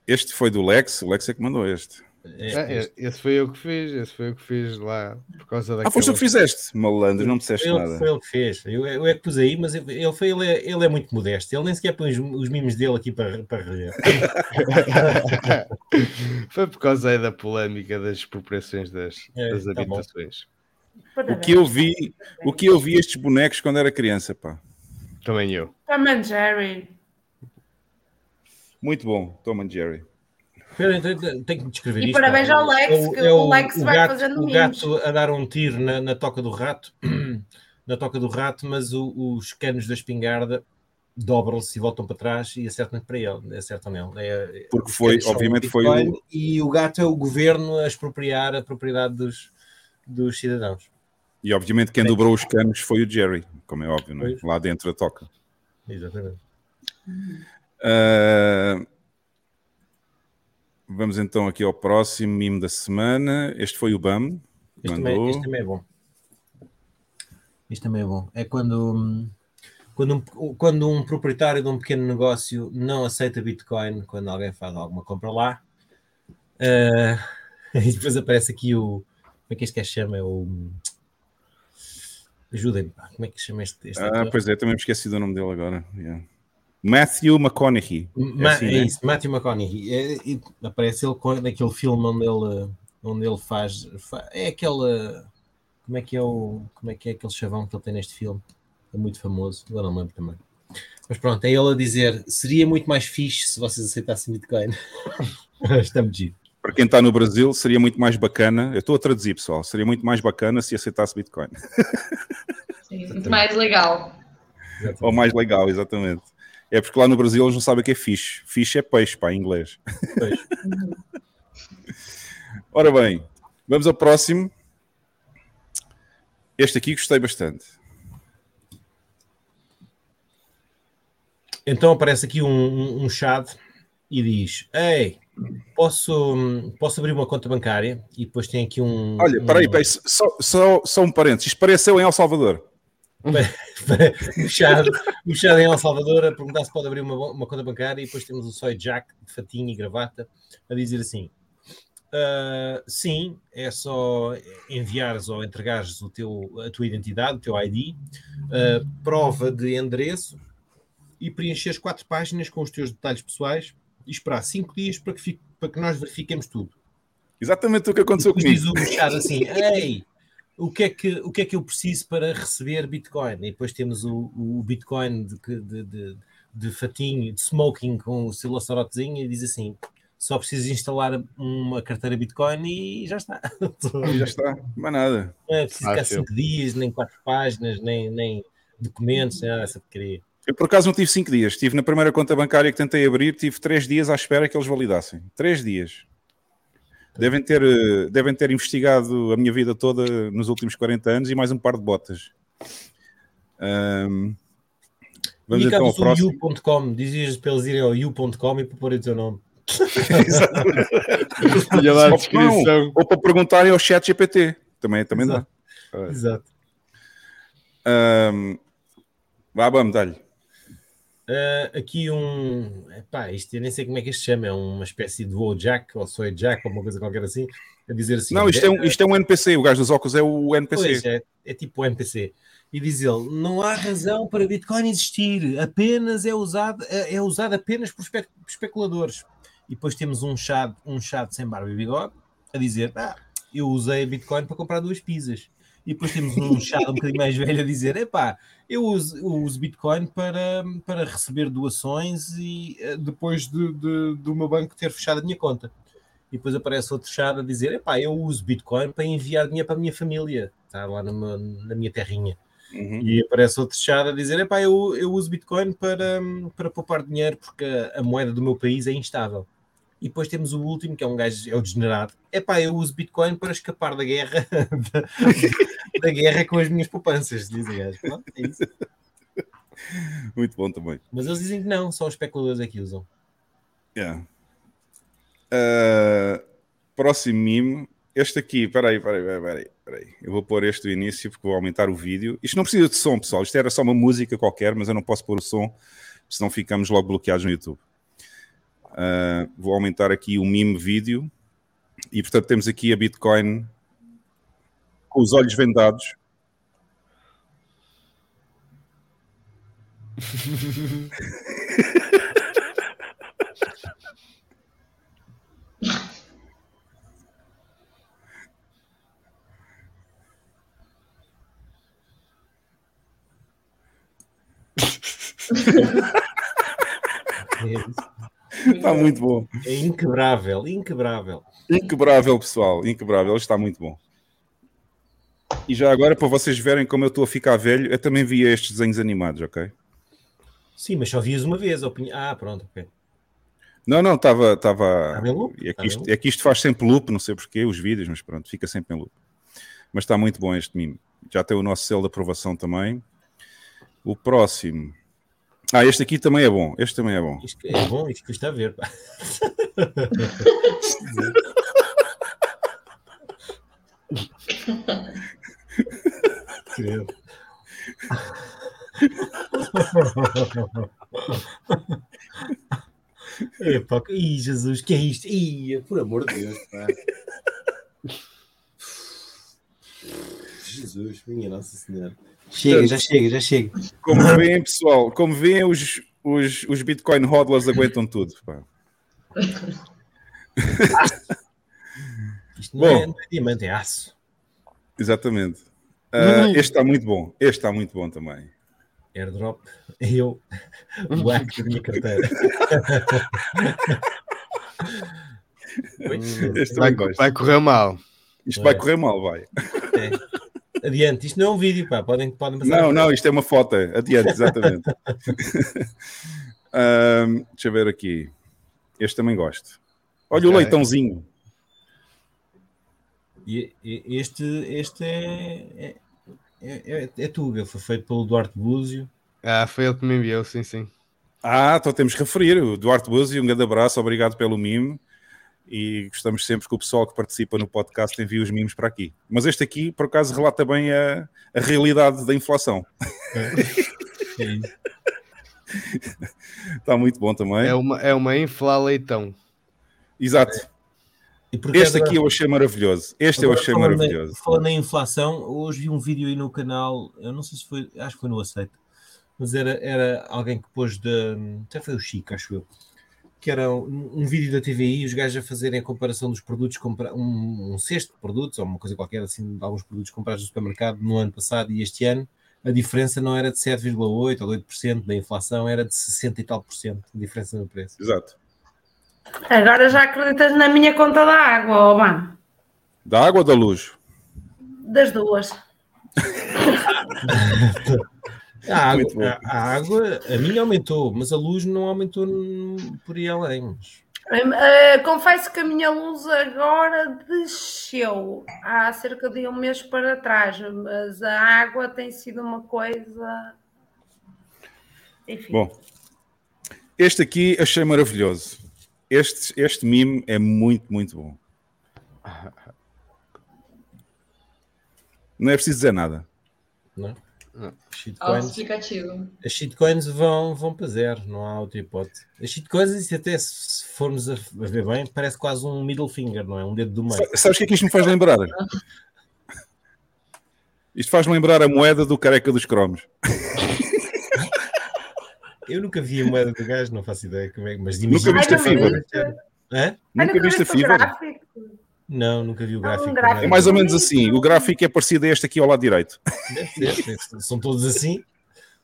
Este foi do Lex, o Lex é que mandou este. É, é, esse foi eu que fiz, esse foi eu que fiz lá por causa daquela... Ah, foste tu que fizeste, malandro, não me disseste ele, nada. Foi ele que fez, eu, eu é que pus aí, mas ele, foi, ele, é, ele é muito modesto, ele nem sequer põe os, os mimos dele aqui para, para rever. foi por causa aí da polémica das expropriações das, É, das tá bom. habitações. O que eu vi, o que eu vi estes bonecos quando era criança, pá. Também eu. Tom and Jerry. Muito bom, Tom and Jerry. Espera, então, tenho que descrever E isto. parabéns pá. ao Lex, É o- que o Lex vai gato, fazendo O gato a dar um tiro na, na toca do rato, na toca do rato, mas o- os canos da espingarda dobram-se e voltam para trás e acertam para ele, acertam nele. É- Porque foi, obviamente, foi o- E o gato é o governo a expropriar a propriedade dos, dos cidadãos. E obviamente quem dobrou os canos foi o Jerry, como é óbvio, não é? Lá dentro da toca. Exatamente. Ah, vamos então aqui ao próximo mimo da semana. Este foi o BAM. Este também, Mandou. este também é bom. Isto também é bom. É quando, hum, quando, um, quando um proprietário de um pequeno negócio não aceita Bitcoin quando alguém faz alguma compra lá. eh, e depois aparece aqui o. Como é que este gajo chama? É o. Ajudem-me, pá. Como é que chama este, este Ah, ator? pois é, também me esqueci do nome dele agora. Yeah. Matthew McConaughey. Ma- assim, é né? isso, Matthew McConaughey. É, e aparece ele com- naquele filme onde ele, onde ele faz, fa- É aquela. Como é que é o. Como é que é aquele chavão que ele tem neste filme? É muito famoso, agora não lembro também. Mas pronto, é ele a dizer: seria muito mais fixe se vocês aceitassem Bitcoin. Está muito giro. Para quem está no Brasil, seria muito mais bacana. Eu estou a traduzir, pessoal. Seria muito mais bacana se aceitasse Bitcoin. Sim, muito mais legal. Ou mais legal, exatamente. É porque lá no Brasil eles não sabem o que é fixe. Fixe é peixe, pá, em inglês. Pois. Ora bem, vamos ao próximo. Este aqui gostei bastante. Então aparece aqui um, um, um chat e diz: Ei, posso, posso abrir uma conta bancária? E depois tem aqui um. Olha, um- peraí, peraí, só, só, só um parênteses. Isto pareceu em El Salvador. Um chá, um chá em El Salvador a perguntar se pode abrir uma, uma conta bancária e depois temos o Soy Jack de fatinho e gravata a dizer assim "Ah, sim, é só enviares ou entregares o teu, a tua identidade, o teu ID ah, prova de endereço e preencheres quatro páginas com os teus detalhes pessoais e esperar cinco dias para que, fique- para que nós verifiquemos tudo Exatamente o que aconteceu depois diz comigo. o Machado assim: Ei, o que, é que, o que é que eu preciso para receber Bitcoin? E depois temos o, o Bitcoin de, de, de, de fatinho, de smoking com o seu laçarotezinho e diz assim: só precisas instalar uma carteira Bitcoin e já está. E já está, mais nada. Não é preciso ficar Fácil. cinco dias, nem quatro páginas, nem, nem documentos, nem nada dessa porcaria. Eu por acaso não tive cinco dias. Estive na primeira conta bancária que tentei abrir, tive três dias à espera que eles validassem. Três dias. Devem ter, eh, devem ter investigado a minha vida toda nos últimos 40 anos e mais um par de botas. Ahm, vamos então ao próximo. you.com, dizias para eles irem ao you.com e para pôr o teu nome. Tinha lá a Ou, não, ou para perguntarem ao chat GPT. Também, também dá. Exato. Exato. Ahm, vá, vamos, dá-lhe. Uh, aqui um. Epá, isto eu nem sei como é que isto se chama, é uma espécie de Jack ou Soy Jack ou uma coisa qualquer assim, a dizer assim. Não, isto é, um, isto é um NPC. O gajo dos óculos é o NPC. Pois, é, é tipo o NPC. E diz ele: não há razão para Bitcoin existir, apenas é usado, é é usado apenas por espe- especuladores. E depois temos um chat, um chat sem barba e bigode a dizer: ah, eu usei Bitcoin para comprar duas pizzas. E depois temos um chat um bocadinho mais velho a dizer: epá, eu uso, eu uso Bitcoin para, para receber doações e eh, depois de, de, do meu banco ter fechado a minha conta. E depois aparece outro chat a dizer: epá, eu uso Bitcoin para enviar dinheiro para a minha família, está lá meu- na minha terrinha. Uhum. E aparece outro char a dizer: Epá, eu, eu uso Bitcoin para, para poupar dinheiro porque a, a moeda do meu país é instável. E depois temos o último, que é um gajo, é o degenerado. Epá, eu uso Bitcoin para escapar da guerra, da, da guerra com as minhas poupanças, diz o gajo. É isso. Muito bom também. Mas eles dizem que não, só os especuladores é que usam. Yeah. Uh, próximo meme. Este aqui, peraí, peraí, peraí, peraí. Eu vou pôr este do início porque vou aumentar o vídeo. Isto não precisa de som, pessoal. Isto era só uma música qualquer, mas eu não posso pôr o som, senão ficamos logo bloqueados no YouTube. Uh, vou aumentar aqui o meme vídeo. E portanto temos aqui a Bitcoin com os olhos vendados. Está muito bom. É inquebrável, inquebrável. Inquebrável, pessoal. Inquebrável. Está muito bom. E já agora, para vocês verem como eu estou a ficar velho, eu também via estes desenhos animados, ok? Sim, mas só vias uma vez. Opini... Ah, pronto, ok. Não, não, estava. Em loop? É em isto, é que isto faz sempre loop, não sei porquê, os vídeos, mas pronto, fica sempre em loop. Mas está muito bom este mimo. Já tem o nosso selo de aprovação também. O próximo. Ah, este aqui também é bom. Este também é bom. Isto é bom, isto custa a ver. pá. Epá, ih, Jesus, que é isto? Ih, por amor de Deus, pá. Jesus, minha Nossa Senhora. Chega, já chega, já chega. Como veem, pessoal, como veem, os, os, os Bitcoin hodlers aguentam tudo. pá. Isto não, é, Bom. não é diamante, é aço. Exatamente. Hum. este está muito bom. Este está muito bom também. Airdrop, eu, o hack da minha carteira. Este Vai, vai correr mal. Isto vai correr mal, vai. É. Adiante, isto não é um vídeo, pá. Podem, podem passar. Não, não, isto é uma foto. Adiante, exatamente. Ahm, deixa eu ver aqui. Este também gosto. Olha o Ok. leitãozinho. E, e- este, este é, é, é, é, é Tuga, foi feito pelo Duarte Búzio. Ah, foi ele que me enviou, sim, sim. Ah, então temos que referir. O Duarte Buzzi, um grande abraço, obrigado pelo mimo. E gostamos sempre que o pessoal que participa no podcast envie os mimos para aqui. Mas este aqui, por acaso, relata bem a, a realidade da inflação. É. Está muito bom também. É uma, é uma infla leitão. Exato. E Este agora- aqui eu achei maravilhoso. Este eu agora achei falando maravilhoso. em- Falando em inflação, hoje vi um vídeo aí no canal, eu não sei se foi, acho que foi no Aceito, mas era, era alguém que pôs de. Até foi o Chico, acho eu. Que era um, um vídeo da TVI, os gajos a fazerem a comparação dos produtos, compra, um, um cesto de produtos, ou uma coisa qualquer assim, de alguns produtos comprados no supermercado no ano passado e este ano, a diferença não era de 7,8% ou 8% da inflação, era de 60 e tal por cento de diferença no preço. Exato. Agora já acreditas na minha conta da água, ó, mano. Da água ou da luz? Das duas. A Muito bom. água, a, a água, a minha aumentou, mas a luz não aumentou por aí além. Mas... Eh, confesso que a minha luz agora desceu há cerca de um mês para trás, mas a água tem sido uma coisa. Enfim. Bom, este aqui achei maravilhoso. Este, este mime é muito, muito bom. Não é preciso dizer nada. Não? É? Não. Shitcoins, Auto-explicativo. as shitcoins vão, vão para zero, não há outra hipótese. As shitcoins, isso até se formos a, ver bem, parece quase um middle finger, não é? Um dedo do meio. Sa- Sabes o que é que isto me faz lembrar? Isto faz-me lembrar a moeda do careca dos cromos. Eu nunca vi a moeda do gajo, não faço ideia como é, mas Nunca viste a FIBA? Nunca viste a FIBA? Não, nunca vi o gráfico. gráfico. não É mais ou menos assim. O gráfico é parecido a este aqui ao lado direito. São todos assim.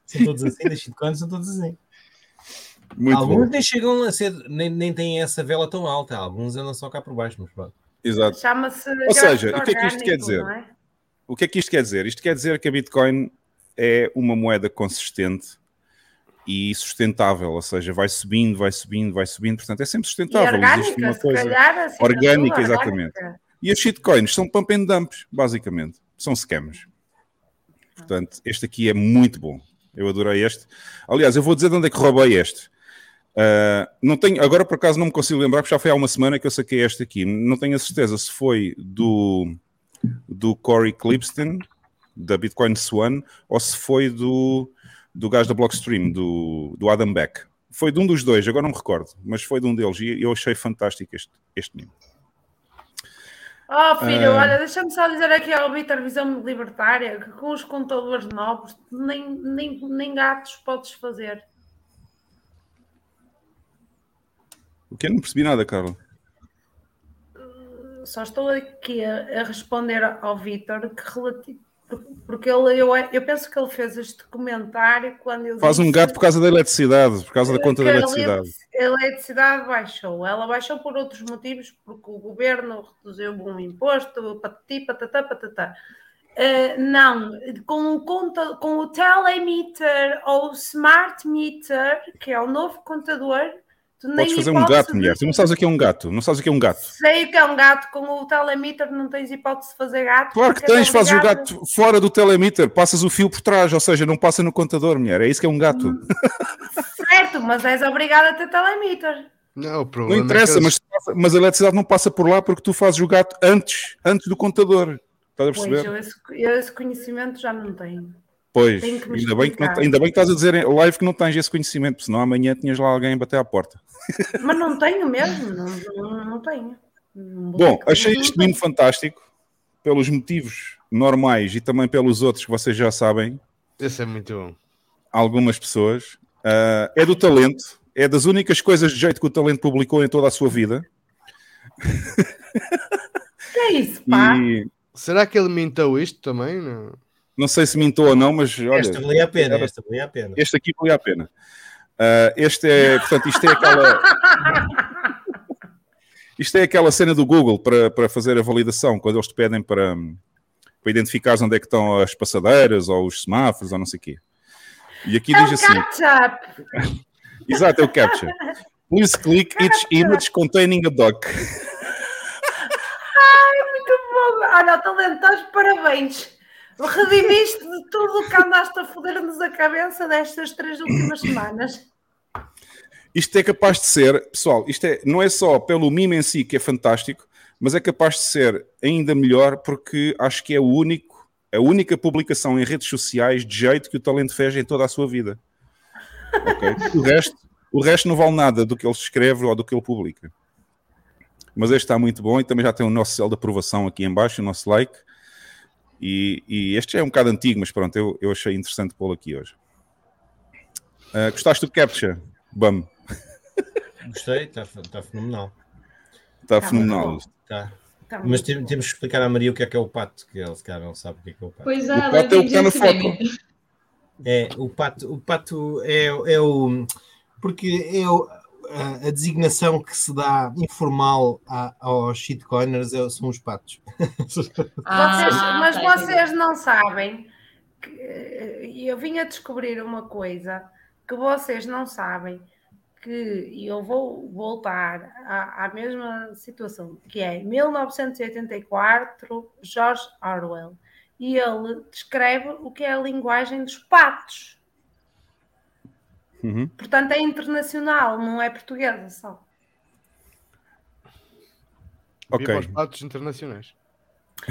São todos assim, das shitcoins são todos assim. Muito Alguns bom. nem chegam a ser, nem, nem têm essa vela tão alta, alguns andam só cá por baixo, mas pronto. Exato. Chama-se. Ou seja, o que é que isto quer dizer? é? O que é que isto quer dizer? Isto quer dizer que a Bitcoin é uma moeda consistente e sustentável, ou seja, vai subindo, vai subindo, vai subindo, portanto é sempre E sustentável. orgânica, Existe uma se coisa calhar, assim, orgânica, exatamente. orgânica. E as shitcoins são pump and dumps, basicamente. São scams. Portanto, este aqui é muito bom. Eu adorei este. Aliás, eu vou dizer de onde é que roubei este. Uh, não tenho, agora por acaso não me consigo lembrar, porque já foi há uma semana que eu saquei este aqui. Não tenho a certeza se foi do, do Corey Clipston, da Bitcoin Swan, ou se foi do, do gajo da Blockstream, do, do Adam Beck. Foi de um dos dois, agora não me recordo, mas foi de um deles e eu achei fantástico este, este meme. Oh, filho, Ah. olha, deixa-me só dizer aqui ao Vitor Visão Libertária que com os contadores novos nem, nem, nem gatos podes fazer. O que não percebi nada, Carla. Só estou aqui a, a responder ao Vitor que relativo. Porque ele, eu, eu penso que ele fez este comentário quando eu Faz um gato por causa da eletricidade, por causa da conta da eletricidade. A eletricidade baixou. Ela baixou por outros motivos, porque o governo reduziu um imposto, patati, patatá, patatá. Uh, não, com o, conta, com o telemeter ou smart meter, que é o novo contador, tu nem Podes fazer um gato, de- mulher. Tu não sabes o que é um gato. Não sabes o que é um gato. Sei o que é um gato, com o telemeter não tens hipótese de fazer gato. Claro que porque és tens, fazes o obrigado- gato fora do telemeter, passas o fio por trás, ou seja, não passa no contador, mulher. É isso que é um gato. Hum, Certo, mas és obrigado a ter telemeter. Não, o Não problema interessa, é que mas, mas a eletricidade não passa por lá porque tu fazes o gato antes, antes do contador. Estás a Pois, perceber? eu esse, eu esse conhecimento já não tenho. Pois, ainda bem que, não, ainda bem que estás a dizer em live que não tens esse conhecimento, porque senão amanhã tinhas lá alguém a bater à porta. Mas não tenho mesmo, não, não, não tenho. Não Bom, achei este meme fantástico, pelos motivos normais e também pelos outros que vocês já sabem, esse é muito bom. algumas pessoas. Ah, é do talento, é das únicas coisas de jeito que o talento publicou em toda a sua vida. Que é isso, pá? E Será que ele mintou isto também? Não. Não sei se mintou ou não, mas olha, esta valia a pena, era- esta valia a pena. este aqui valia a pena. Ah, este é, portanto, isto é aquela. Isto é aquela cena do Google para, para fazer a validação, quando eles te pedem para, para identificar onde é que estão as passadeiras ou os semáforos ou não sei o quê. E aqui É diz assim: catch-up. Exato, é o captcha. Please click each image containing a doc. Muito bom. Olha, talentosos, parabéns. Redimiste de tudo o que andaste a foder-nos a cabeça destas três últimas semanas. Isto é capaz de ser, pessoal, isto é, não é só pelo mime em si que é fantástico, mas é capaz de ser ainda melhor porque acho que é o único, a única publicação em redes sociais de jeito que o talento fez em toda a sua vida. Ok? O resto, o resto não vale nada do que ele escreve ou do que ele publica. Mas este está muito bom e também já tem o nosso selo de aprovação aqui em baixo, o nosso like. E, e este é um bocado antigo, mas pronto, eu, eu achei interessante pô-lo aqui hoje. Ah, gostaste do Captcha? Bum. Gostei, está tá fenomenal. Está Tá fenomenal. muito Tá. Tá Mas bom. tem- temos que explicar à Maria o que é que é o pato, que ele se calhar não sabe o que é que é o pato. Pois O é, ela pato é o que está na foto. É, o pato, o pato é, é o. Porque é o- a, a designação que se dá informal a- aos shitcoiners é- são os patos. Ah, Vocês- mas tá, vocês não sabem que eh, eu vim a descobrir uma coisa que vocês não sabem que e eu vou voltar à, à mesma situação que é 1984 George Orwell e ele descreve o que é a linguagem dos patos Uhum. portanto é internacional não é portuguesa só Ok. Viva os patos internacionais.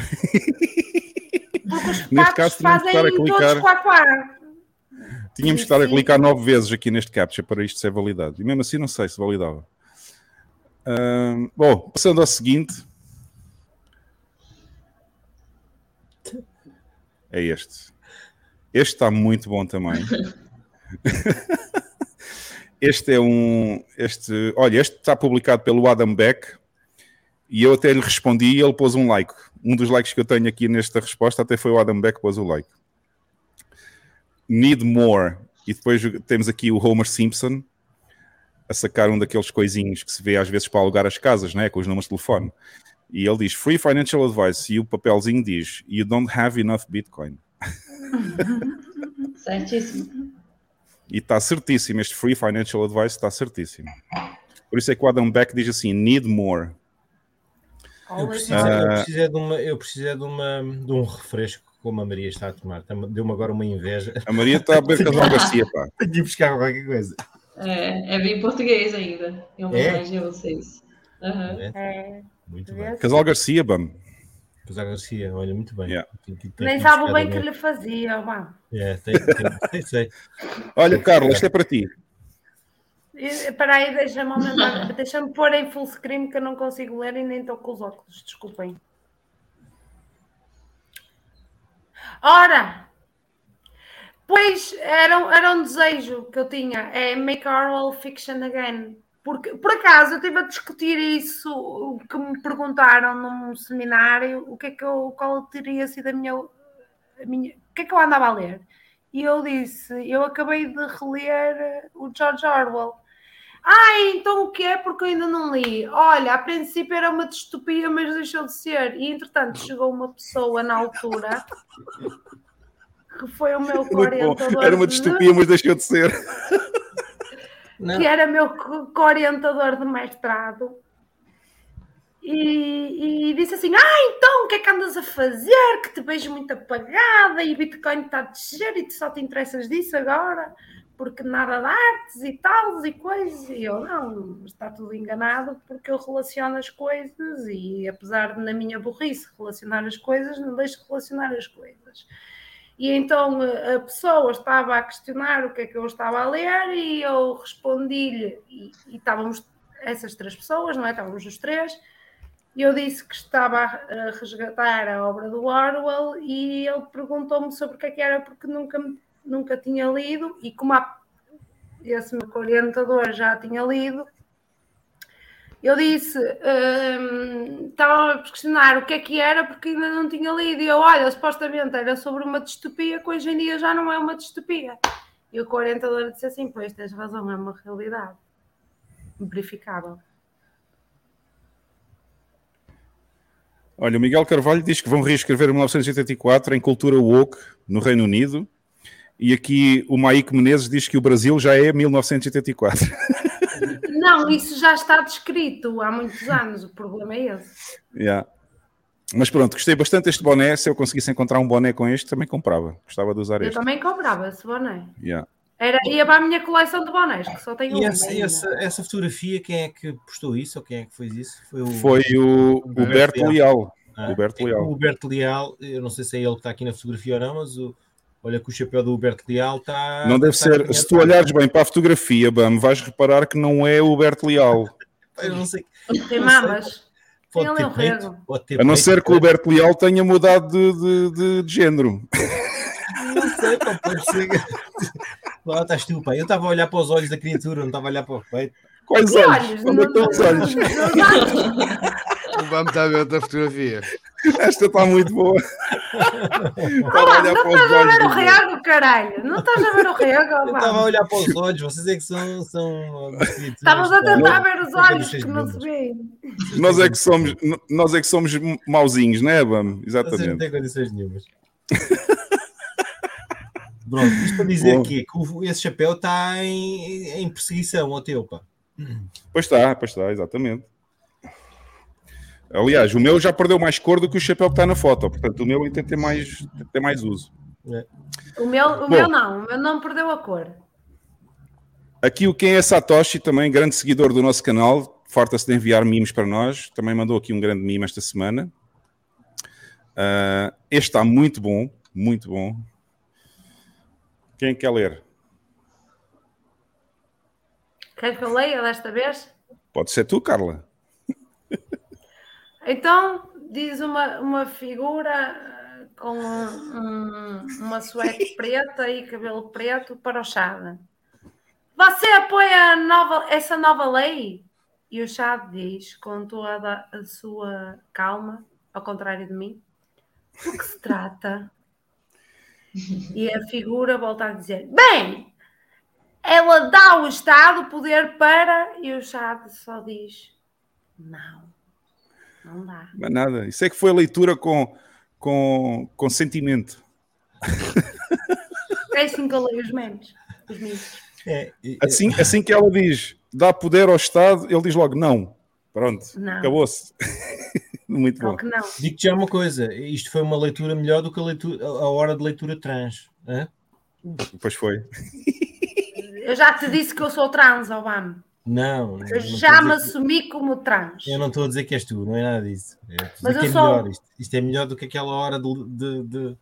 porque os Neste caso, fazem estar a clicar- todos quá quá Tínhamos de estar a clicar nove vezes aqui neste captcha para isto ser validado. E mesmo assim não sei se validava. Ahm, bom, passando ao seguinte. É este. Este está muito bom também. este é um. Este, olha, este está publicado pelo Adam Beck e eu até lhe respondi e ele pôs um like. Um dos likes que eu tenho aqui nesta resposta até foi o Adam Beck que pôs o like. Need More. E depois temos aqui o Homer Simpson a sacar um daqueles coisinhos que se vê às vezes para alugar as casas, né? com os números de telefone. E ele diz Free Financial Advice. E o papelzinho diz You don't have enough Bitcoin. Certíssimo. E está certíssimo, este free financial advice está certíssimo. Por isso é que o Adam Beck diz assim: need more. Eu preciso, more. eu Ah. preciso é de, uma, eu preciso é de, uma, de um refresco como a Maria está a tomar. Deu-me agora uma inveja. A Maria está a beber Casal Garcia, pá. Tenho de buscar qualquer coisa. É, é bem português ainda, em homenagem a vocês. Aham. É, É, muito Vê? bem. Casal Garcia, bam. Casal Garcia, olha, muito bem. Yeah. Tenho que- tenho nem sabe o bem que lhe fazia, mano. É, tem, tem, tem, sei. Olha, Carla, isto é para ti. Espera aí, deixa-me aumentar, deixa-me pôr em full screen que eu não consigo ler e nem estou com os óculos, desculpem. Ora, pois era, um- era um desejo que eu tinha, é make oral fiction again. Porque, por acaso, eu estive a discutir isso, o que me perguntaram num seminário, o que é que eu, qual teria sido a minha, a minha, o que é que eu andava a ler? E eu disse, eu acabei de reler o George Orwell. Ah, então o que é? Porque eu ainda não li. Olha, a princípio era uma distopia, mas deixou de ser. E entretanto chegou uma pessoa na altura que foi o meu orientador. Era uma distopia, mas deixou de ser. Não, que era meu co-orientador de mestrado, e, e disse assim: Ah, então o que é que andas a fazer? Que te vejo muito apagada e Bitcoin está a descer e tu só te interessas disso agora, porque nada de artes e tal e coisas. E eu, não, está tudo enganado porque eu relaciono as coisas e apesar de na minha burrice relacionar as coisas, não deixo de relacionar as coisas. E então a pessoa estava a questionar o que é que eu estava a ler e eu respondi-lhe, e, e estávamos essas três pessoas, não é? Estávamos os três, e eu disse que estava a resgatar a obra do Orwell e ele perguntou-me sobre o que é que era porque nunca, nunca tinha lido e como a, esse meu orientador já tinha lido, eu disse, hum, estava a questionar o que é que era porque ainda não tinha lido. E eu, olha, supostamente era sobre uma distopia que hoje em dia já não é uma distopia. E o orientador disse assim: Pois, tens razão, é uma realidade verificável. Olha, o Miguel Carvalho diz que vão reescrever 1984 em cultura woke no Reino Unido. E aqui o Maíco Menezes diz que o Brasil já é 1984. Não, isso já está descrito há muitos anos. O problema é esse. Yeah. Mas pronto, gostei bastante deste boné. Se eu conseguisse encontrar um boné com este, também comprava. Gostava de usar Eu este. também comprava esse boné. Yeah. Era, ia para a minha coleção de bonés, que só tenho E um. essa, essa, essa fotografia, quem é que postou isso? Ou quem é que fez isso? Foi o, Foi o Huberto Leal. Ah, Huberto é Leal. O Huberto Leal, eu não sei se é ele que está aqui na fotografia ou não, mas o, olha que o chapéu do Huberto Leal está. Não deve está ser. Se tu olhares bem para a fotografia, Bam, vais reparar que não é o Huberto Leal. Eu não sei. Tem mamas. Pode Ele é ter peito, rego. pode ter A não peito, ser que o pode- Huberto Leal tenha mudado de, de, de- de género. Não sei, pá, pode ser. Lá estás tu, pá. Eu estava a olhar para os olhos da criatura, não estava a olhar para o peito. Quais Que olhos? olhos? Onde é estão os olhos? Não vamos a ver outra fotografia. Esta está muito boa. Olá, não estás a ver o do- rego, caralho. Não estás a ver o rego, Eu estava a olhar para os olhos, vocês é que são. são Estavas a pá. tentar ver os Não olhos que não se vêem. Nós é que somos, nós é que somos mauzinhos, não é, Bam? Vocês não Exatamente. têm condições nenhumas. Pronto, isto para dizer Bom. que, que esse chapéu está em, em perseguição ao teu, pá. Pois está, pois está, exatamente. Aliás, o meu já perdeu mais cor do que o chapéu que está na foto, portanto o meu ainda tem mais, tem mais uso. O meu, o Bom. meu não, o meu não perdeu a cor. Aqui o quem é Satoshi, também grande seguidor do nosso canal, farta-se de enviar mimos para nós, também mandou aqui um grande mimo esta semana. Ah, este está muito bom, muito bom. Quem quer ler? Quer que eu leia desta vez? Pode ser tu, Carla. Então, diz uma, uma figura eh, com um- um- uma suéte preta e cabelo preto para o Chad. Você apoia nova, essa nova lei? E o Chad diz, com toda a sua calma, ao contrário de mim, do que se trata? E a figura volta a dizer: Bem, ela dá ao Estado poder para. E o Chad só diz: Não, não dá. Mas nada, isso é que foi leitura com, com, com sentimento. É assim que eu leio os memes. Os memes. É, é, Assim, assim que ela diz dá poder ao Estado, ele diz logo não. Pronto, Não. acabou-se. Muito bom. Digo-te já uma coisa, isto foi uma leitura melhor do que a, leitura, a hora de leitura trans. hã? Depois foi. Eu já te disse que eu sou trans, Obama. Não, não Eu já me dizer que- assumi como trans. eu não estou a dizer que és tu, não é nada disso. É, Mas eu é sou- melhor. Isto, isto é melhor do que aquela hora de, de- de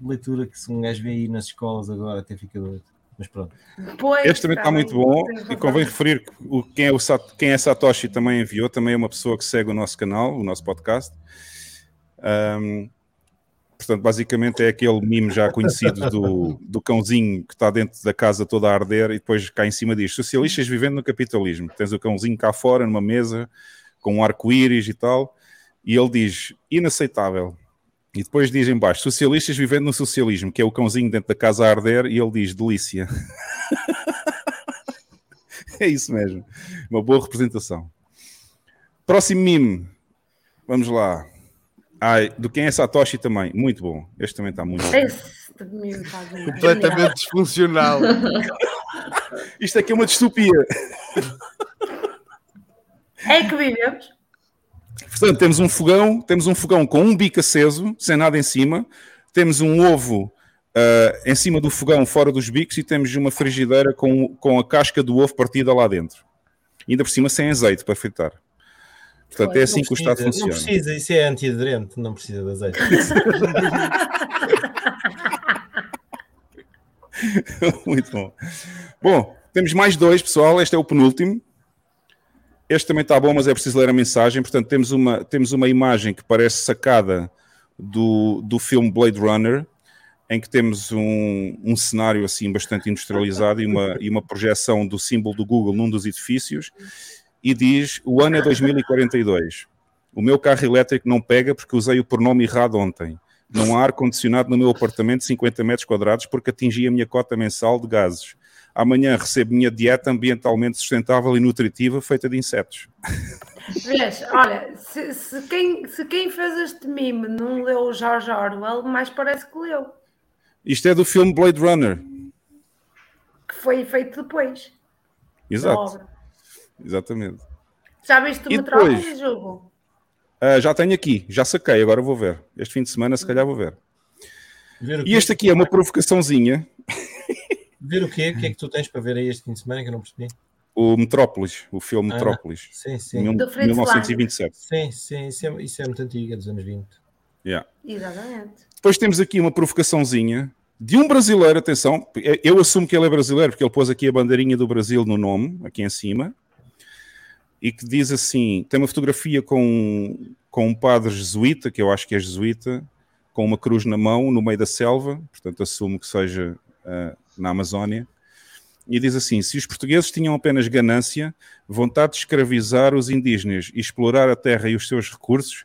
leitura que se um gajo vê aí nas escolas agora, até fica doido. Mas pronto. Pois, Este também está muito bom e convém referir que o, quem, é o, Sat- quem é Satoshi também enviou, também é uma pessoa que segue o nosso canal, o nosso podcast. Ahm, portanto, basicamente é aquele mime já conhecido do, do cãozinho que está dentro da casa toda a arder e depois cá em cima diz socialistas vivendo no capitalismo. Tens o cãozinho cá fora numa mesa com um arco-íris e tal e ele diz inaceitável. E depois diz em baixo, socialistas vivendo no socialismo, que é o cãozinho dentro da casa a arder, e ele diz, delícia. é isso mesmo. Uma boa representação. Próximo mime. Vamos lá. Ai, do quem é Satoshi também. Muito bom. Este também está muito bom. Completamente disfuncional. Isto aqui é uma distopia. É que vivemos. Portanto, temos um fogão, temos um fogão com um bico aceso, sem nada em cima, temos um ovo ah, em cima do fogão, fora dos bicos, e temos uma frigideira com, com a casca do ovo partida lá dentro. Ainda por cima sem azeite para fritar. Portanto, é assim que o Estado Precisa, não funciona. precisa, isso é antiaderente, não precisa de azeite. Muito bom. Bom, temos mais dois, pessoal. Este é o penúltimo. Este também está bom, mas é preciso ler a mensagem. Portanto, temos uma, temos uma imagem que parece sacada do, do filme Blade Runner, em que temos um, um cenário assim bastante industrializado e uma, e uma projeção do símbolo do Google num dos edifícios. E diz: o ano é 2042. O meu carro elétrico não pega porque usei o pronome errado ontem. Não há ar-condicionado no meu apartamento de 50 metros quadrados porque atingi a minha cota mensal de gases. Amanhã recebo minha dieta ambientalmente sustentável e nutritiva feita de insetos. Vês, olha, se, se quem, se quem fez este meme não leu o George Orwell, mais parece que leu, Isto é do filme Blade Runner. que foi feito depois Exato. Exatamente. Já viste o E Metrópolis, depois? jogo? Ah, já tenho aqui, já saquei, agora vou ver. Este fim de semana, se calhar, vou ver. Ver E este aqui é uma provocaçãozinha: Ver o quê? O que é que tu tens para ver aí este fim de semana que eu não percebi? o Metrópolis, o filme Ah, Metrópolis, Sim, sim. mil- Do Fritz 1927. Sim, sim, isso é, isso é muito antigo, é dos anos 20. Yeah. Exatamente. Depois temos aqui uma provocaçãozinha de um brasileiro, atenção, eu assumo que ele é brasileiro, porque ele pôs aqui a bandeirinha do Brasil no nome, aqui em cima, e que diz assim: tem uma fotografia com, com um padre jesuíta, que eu acho que é jesuíta, com uma cruz na mão, no meio da selva, portanto assumo que seja ah, na Amazónia, e diz assim: se os portugueses tinham apenas ganância, vontade de escravizar os indígenas e explorar a terra e os seus recursos,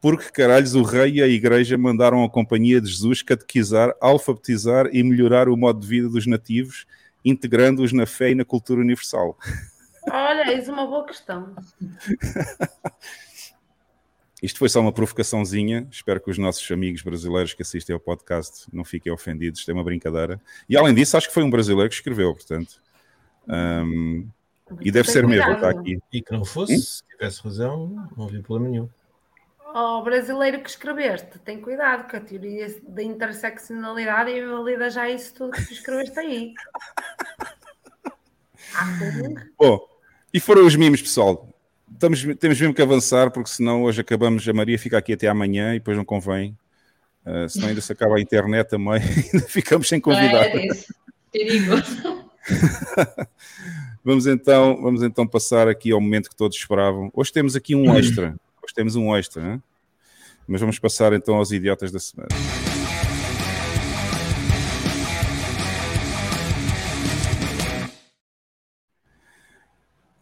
porque caralhos o rei e a igreja mandaram a companhia de Jesus catequizar, alfabetizar e melhorar o modo de vida dos nativos, integrando-os na fé e na cultura universal. Olha, isso é uma boa questão. Isto foi só uma provocaçãozinha. Espero que os nossos amigos brasileiros que assistem ao podcast não fiquem ofendidos. Isto é uma brincadeira. E além disso, acho que foi um brasileiro que escreveu, portanto. Ahm, e deve ser mesmo, cuidado. está aqui. E que não fosse, se tivesse razão, não havia problema nenhum. Ó brasileiro que escreveste, tem cuidado com a teoria da interseccionalidade e valida já isso tudo que tu escreveste aí. Ah, Bom, e foram os mimos, pessoal. Estamos, temos mesmo que avançar, porque senão hoje acabamos. A Maria fica aqui até amanhã e depois não convém. Uh, senão ainda se acaba a internet também, ainda ficamos sem. É isso. Perigo. Vamos então, vamos então passar aqui ao momento que todos esperavam. Hoje temos aqui um extra. Hoje temos um extra, né? mas vamos passar então aos idiotas da semana.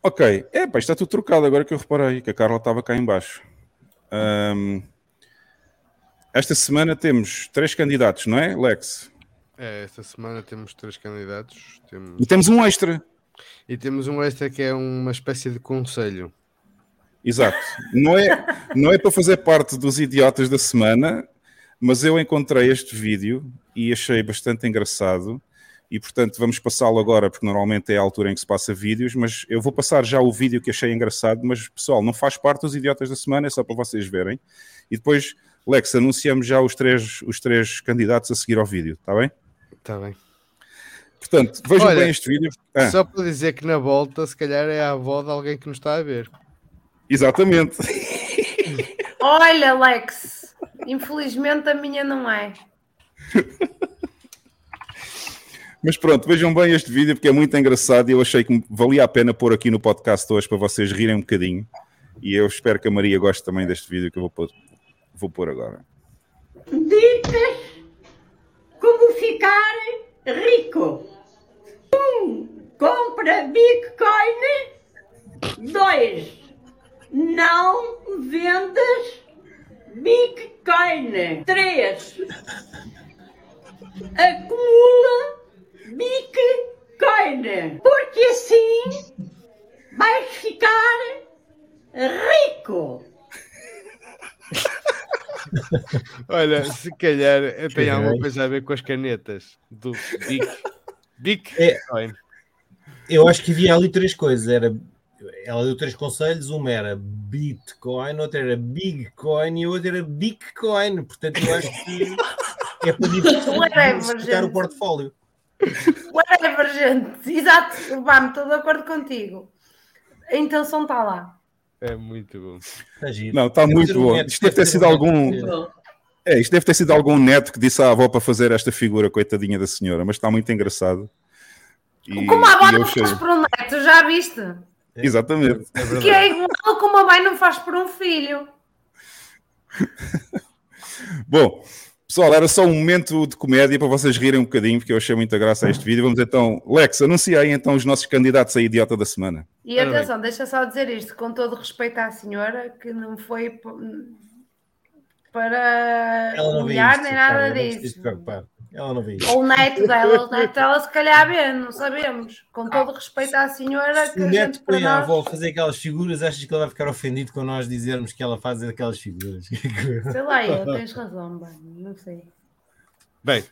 Ok, é, pá, está tudo trocado agora que eu reparei que a Carla estava cá em baixo. Ahm, esta semana temos três candidatos, não é, Lex? É, esta semana temos três candidatos. Temos... E temos um extra. E temos um extra que é uma espécie de conselho. Exato. Não é, não é para fazer parte dos idiotas da semana, Mas eu encontrei este vídeo e achei bastante engraçado. E portanto vamos passá-lo agora, porque normalmente é a altura em que se passa vídeos, mas eu vou passar já o vídeo que achei engraçado, mas pessoal, não faz parte dos idiotas da semana, é só para vocês verem. E depois, Lex, anunciamos já os três, os três candidatos a seguir ao vídeo, está bem? Está bem. Portanto, vejam Olha, bem este vídeo. Ah, Só para dizer que na volta, se calhar é a avó de alguém que nos está a ver. exatamente. Olha, Lex, infelizmente a minha não é. Mas pronto, vejam bem este vídeo porque é muito engraçado e eu achei que valia a pena pôr aqui no podcast hoje para vocês rirem um bocadinho. E eu espero que a Maria goste também deste vídeo que eu vou pôr, vou pôr agora. Dicas como ficar rico. Um, compra Bitcoin. Dois, não vendas Bitcoin. Três, acumula Bitcoin. Porque assim vais ficar rico. Olha, se calhar eh, tem alguma coisa a ver com as canetas do Dick. Dick. É. Eu acho que havia ali três coisas. Era, ela deu três conselhos. Uma era Bitcoin, outra era Bigcoin e outra era Bitcoin. Portanto, eu acho que é para diversificar o portfólio. Whatever, gente. Exato, vá-me, estou de acordo contigo. A intenção está lá. É muito bom. Está giro. Não, está muito bom. neto, Isto deve ter sido um algum. neto. É, isto deve ter sido algum neto que disse à avó para fazer esta figura, coitadinha da senhora, mas está muito engraçado. E, como a avó não faz por um neto, já viste? Exatamente. É. Que é igual como a mãe não faz por um filho. Bom, pessoal, era só um momento de comédia para vocês rirem um bocadinho, porque eu achei muita graça a este vídeo. Vamos então, Lex, anuncia aí então os nossos candidatos a idiota da semana. E atenção, deixa só dizer isto, com todo respeito à senhora, que não foi para humilhar nem nada disso. Ela não vê isto. Ou o neto dela, o neto dela se calhar vê, não sabemos. Com todo respeito à senhora, Se que o a neto põe a avó a fazer aquelas figuras, achas que ele vai ficar ofendido com nós dizermos que ela faz aquelas figuras? Sei lá, eu, tens razão, bem, não sei. Bem,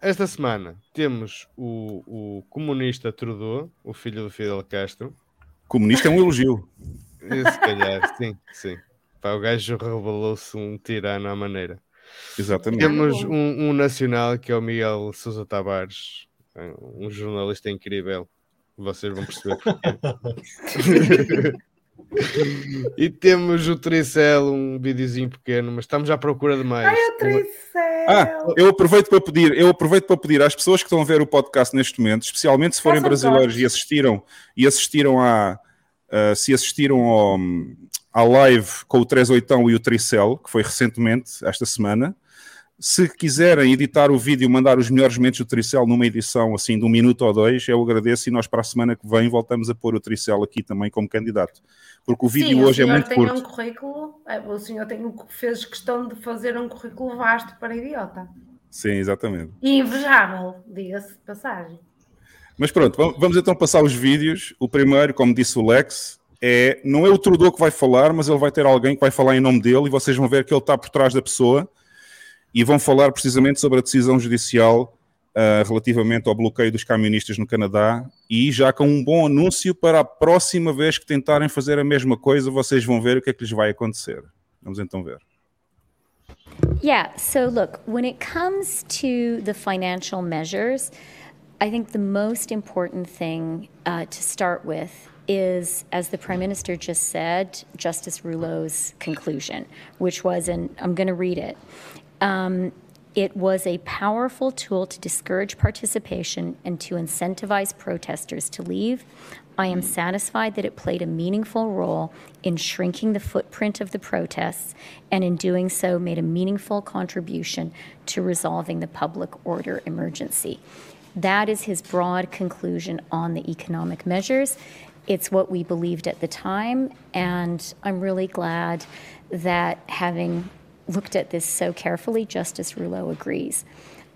esta semana temos o, o comunista Trudeau, o filho do Fidel Castro. Comunista é um elogio. Se calhar, sim, sim. Pá, o gajo revelou-se um tirano à maneira. Exatamente. Temos um, um nacional que é o Miguel Sousa Tavares, um jornalista incrível. Vocês vão perceber e temos o Tricel, um videozinho pequeno, mas estamos à procura de mais. Ai, eu tricel! Ah, eu aproveito para pedir, eu aproveito para pedir às pessoas que estão a ver o podcast neste momento, especialmente se forem Façam brasileiros cortes. e assistiram e assistiram a ah, se assistiram ao, à live com o 38 e o Tricel, que foi recentemente, esta semana. Se quiserem editar o vídeo e mandar os melhores momentos do Tricel numa edição assim de um minuto ou dois, eu agradeço e nós para a semana que vem voltamos a pôr o Tricel aqui também como candidato. Porque o vídeo Sim, hoje o é senhor muito tem curto. um currículo, é, o senhor tem fez questão de fazer um currículo vasto para idiota. Sim, exatamente. E invejável, diga-se de passagem. Mas pronto, vam- vamos então passar os vídeos. O primeiro, como disse o Lex, é não é o Trudeau que vai falar, mas ele vai ter alguém que vai falar em nome dele e vocês vão ver que ele está por trás da pessoa e vão falar precisamente sobre a decisão judicial ah, relativamente ao bloqueio dos camionistas no Canadá e já com um bom anúncio para a próxima vez que tentarem fazer a mesma coisa, vocês vão ver o que é que lhes vai acontecer. Vamos então ver. Yeah, so look, when it comes to the financial measures, I think the most important thing uh, to start with is, as the Prime Minister just said, Justice Rouleau's conclusion, which was, and I'm going to read it. Um, it was a powerful tool to discourage participation and to incentivize protesters to leave. I am satisfied that it played a meaningful role in shrinking the footprint of the protests and in doing so made a meaningful contribution to resolving the public order emergency. That is his broad conclusion on the economic measures. It's what we believed at the time, and I'm really glad that having looked at this so carefully, Justice Rouleau agrees.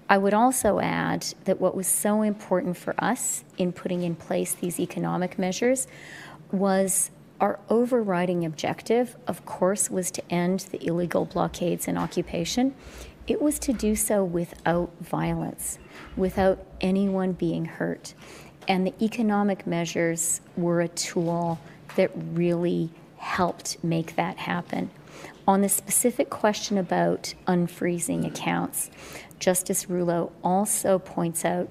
I would also add that what was so important for us in putting in place these economic measures was our overriding objective, of course, was to end the illegal blockades and occupation. it was to do so without violence, without anyone being hurt. And the economic measures were a tool that really helped make that happen. On the specific question about unfreezing accounts, Justice Rouleau also points out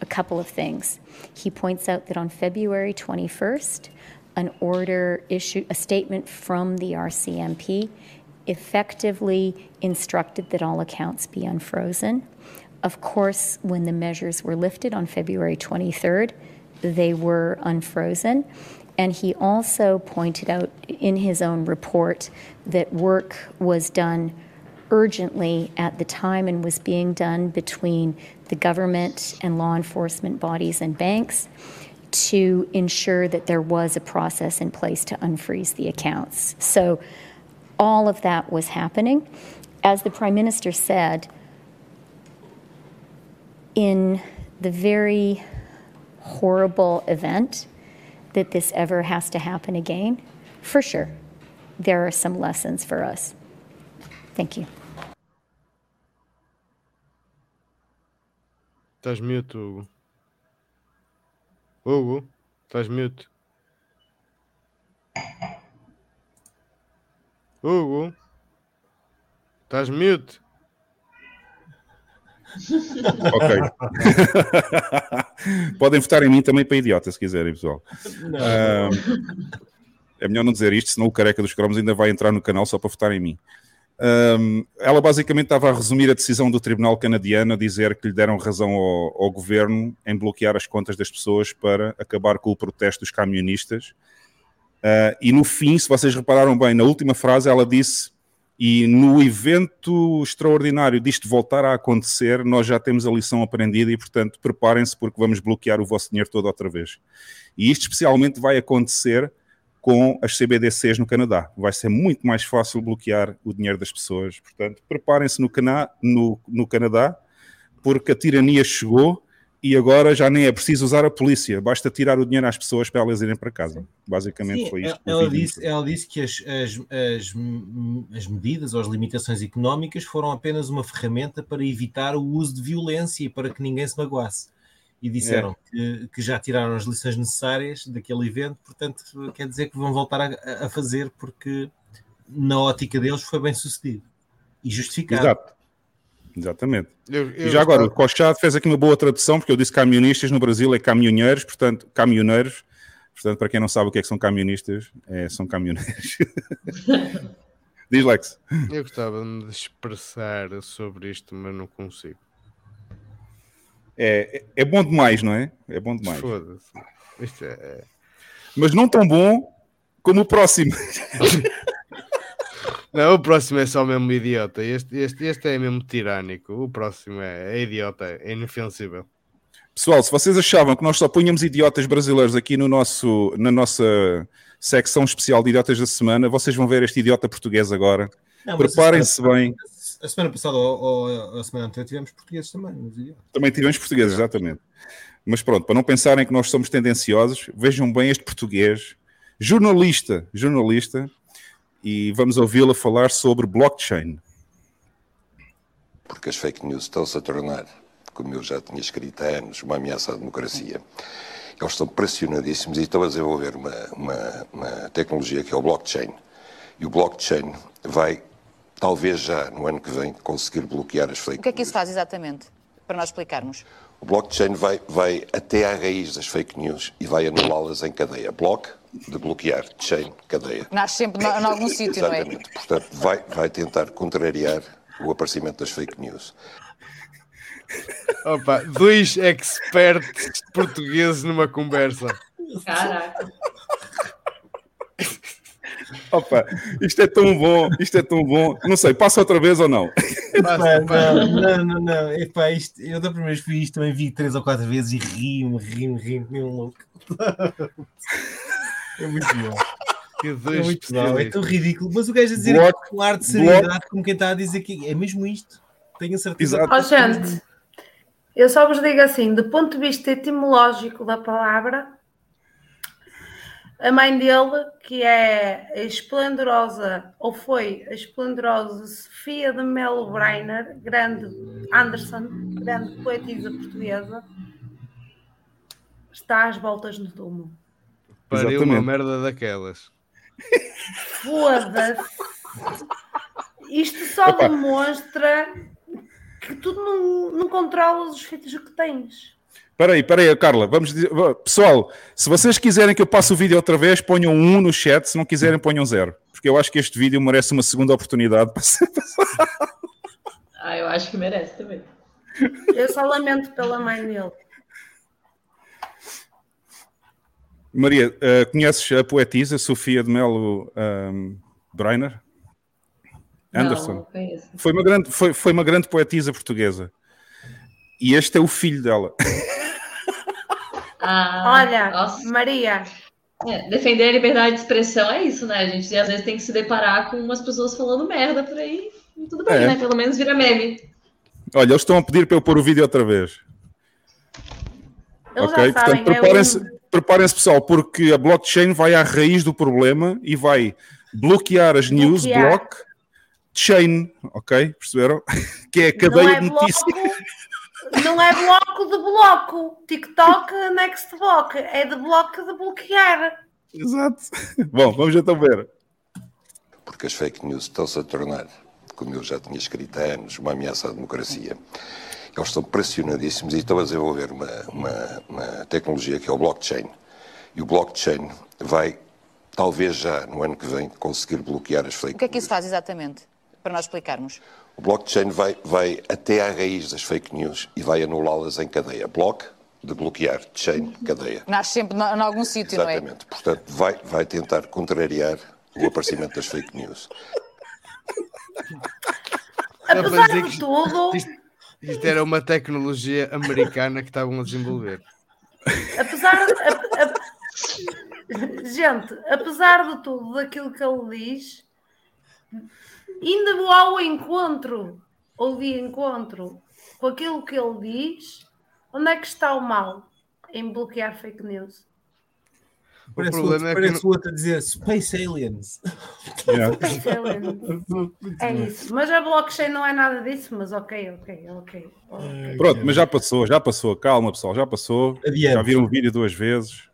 a couple of things. He points out that on February 21st, an order issued, a statement from the RCMP effectively instructed that all accounts be unfrozen. Of course, when the measures were lifted on February 23rd, they were unfrozen. And he also pointed out in his own report that work was done urgently at the time and was being done between the government and law enforcement bodies and banks to ensure that there was a process in place to unfreeze the accounts. So all of that was happening. As the Prime Minister said, in the very horrible event that this ever has to happen again, for sure, there are some lessons for us. Thank you. Estás mute, Hugo. Hugo, estás mute. Hugo, estás mute. Ok. Podem votar em mim também para idiota, se quiserem, pessoal. Ah, é melhor não dizer isto, senão o careca dos cromos ainda vai entrar no canal só para votar em mim. Um, ela basicamente estava a resumir a decisão do Tribunal Canadiano a dizer que lhe deram razão ao, ao, governo em bloquear as contas das pessoas para acabar com o protesto dos camionistas. Uh, e no fim, se vocês repararam bem, na última frase ela disse: E no evento extraordinário disto voltar a acontecer, nós já temos a lição aprendida e, portanto, preparem-se porque vamos bloquear o vosso dinheiro todo outra vez. E isto especialmente vai acontecer com as CBDCs no Canadá. Vai ser muito mais fácil bloquear o dinheiro das pessoas. Portanto, preparem-se no, no, no, Canadá, porque a tirania chegou e agora já nem é preciso usar a polícia, basta tirar o dinheiro às pessoas para elas irem para casa. Basicamente Sim, foi isto. Ela disse, ela disse que as, as, as, as medidas ou as limitações económicas foram apenas uma ferramenta para evitar o uso de violência e para que ninguém se magoasse e disseram é. que, que, já tiraram as lições necessárias daquele evento, portanto, quer dizer que vão voltar a, a fazer porque na ótica deles foi bem sucedido e justificado. Exato. Exatamente. Eu, eu e já agora, o Cochado fez aqui uma boa tradução, porque eu disse camionistas no Brasil é caminhoneiros, portanto, caminhoneiros. Portanto, para quem não sabe o que é que são camionistas, é, são caminhoneiros. Diz, Lex. Eu gostava de me expressar sobre isto, mas não consigo é, é bom demais, não é? É bom demais. Foda-se. É, é... Mas não tão bom como o próximo. Não, o próximo é só mesmo idiota. Este, este, este é mesmo tirânico. O próximo é, é idiota, é inofensível. Pessoal, se vocês achavam que nós só punhamos idiotas brasileiros aqui no nosso, na nossa secção especial de idiotas da semana, vocês vão ver este idiota português agora. Preparem-se bem a semana passada ou, ou, a semana anterior tivemos portugueses também. Também tivemos portugueses, exatamente. Mas pronto, para não pensarem que nós somos tendenciosos, vejam bem este português, jornalista, jornalista, e vamos ouvi-la falar sobre blockchain. Porque as fake news estão-se a tornar, como eu já tinha escrito há anos, uma ameaça à democracia. Eles estão pressionadíssimos e estão a desenvolver uma, uma, uma tecnologia que é o blockchain. E o blockchain vai talvez já no ano que vem, conseguir bloquear as fake news. O que é que isso faz exatamente? Para nós explicarmos. O blockchain vai, vai até à raiz das fake news e vai anulá-las em cadeia. Block, de bloquear, chain, cadeia. Nasce sempre em algum sítio, não é? Exatamente. Portanto, vai, vai tentar contrariar o aparecimento das fake news. Opa, dois experts portugueses numa conversa. Caraca. Opa, isto é tão bom, isto é tão bom. Não sei, passa outra vez ou não? Epá, não, não, não, não. Epá, isto, eu da primeira vez vi isto, também vi três ou quatro vezes e rio-me, rio-me, rio-me, rio um louco. É muito bom. É muito bom, é tão ridículo. Mas o gajo a dizer bloco, com ar de seriedade, bloco. como quem está a dizer que é mesmo isto. Tenho a certeza. Oh, gente, eu só vos digo assim, do ponto de vista etimológico da palavra, a mãe dele, que é a esplendorosa, ou foi a esplendorosa Sofia de Melo Breiner, grande Anderson, grande poetisa portuguesa, está às voltas no túmulo. Pariu uma Exatamente. merda daquelas. Foda-se! Isto só Epá. demonstra que tu não, não controlas os filhos que tens. Espera aí, espera aí, Carla. Vamos dizer... Pessoal, se vocês quiserem que eu passe o vídeo outra vez, ponham um no chat. Se não quiserem, ponham zero. Porque eu acho que este vídeo merece uma segunda oportunidade. para ser- Ah, eu acho que merece também. Eu só lamento pela mãe dele. Maria, eh, conheces a poetisa Sofia de Melo ehm, Breiner? Anderson. Não, conheço. Foi uma, grande, foi, foi uma grande poetisa portuguesa. E este é o filho dela. Ah, Olha, nossa. Maria, É, defender a liberdade de expressão é isso, né? A gente às vezes tem que se deparar com umas pessoas falando merda por aí. E tudo bem, É. né? Pelo menos vira meme. Olha, eles estão a pedir para eu pôr o vídeo outra vez. eles ok? Portanto, é preparem-se, um- preparem-se, pessoal, porque a blockchain vai à raiz do problema e vai bloquear as news, Bloquear. blockchain, ok? Perceberam? Que é a cadeia é de notícias. não é bloco de bloco. TikTok, next block. É de bloco de bloquear. Exato. Bom, vamos então ver. porque as fake news estão-se a tornar, como eu já tinha escrito há anos, uma ameaça à democracia. Eles estão pressionadíssimos e estão a desenvolver uma, uma, uma tecnologia que é o blockchain. E o blockchain vai, talvez já no ano que vem, conseguir bloquear as fake O que é que news. isso faz exatamente? Para nós explicarmos. O blockchain vai, vai até à raiz das fake news e vai anulá-las em cadeia. Block, de bloquear, chain, cadeia. Nasce sempre em algum sítio, não é? Exatamente. Portanto, vai, vai tentar contrariar o aparecimento das fake news. Apesar de tudo, Isto, isto era uma tecnologia americana que estavam a desenvolver. apesar a- a- gente, apesar de tudo daquilo que ele diz, ainda vou ao encontro ou de encontro com aquilo que ele diz, onde é que está o mal em bloquear fake news? Parece, problema outro, é que parece outro a dizer Space Aliens. Yeah. É isso, mas a blockchain não é nada disso, mas ok, ok, ok. ok. Pronto, mas já passou, já passou. Calma, pessoal, já passou. Adiante. Já viram o vídeo duas vezes.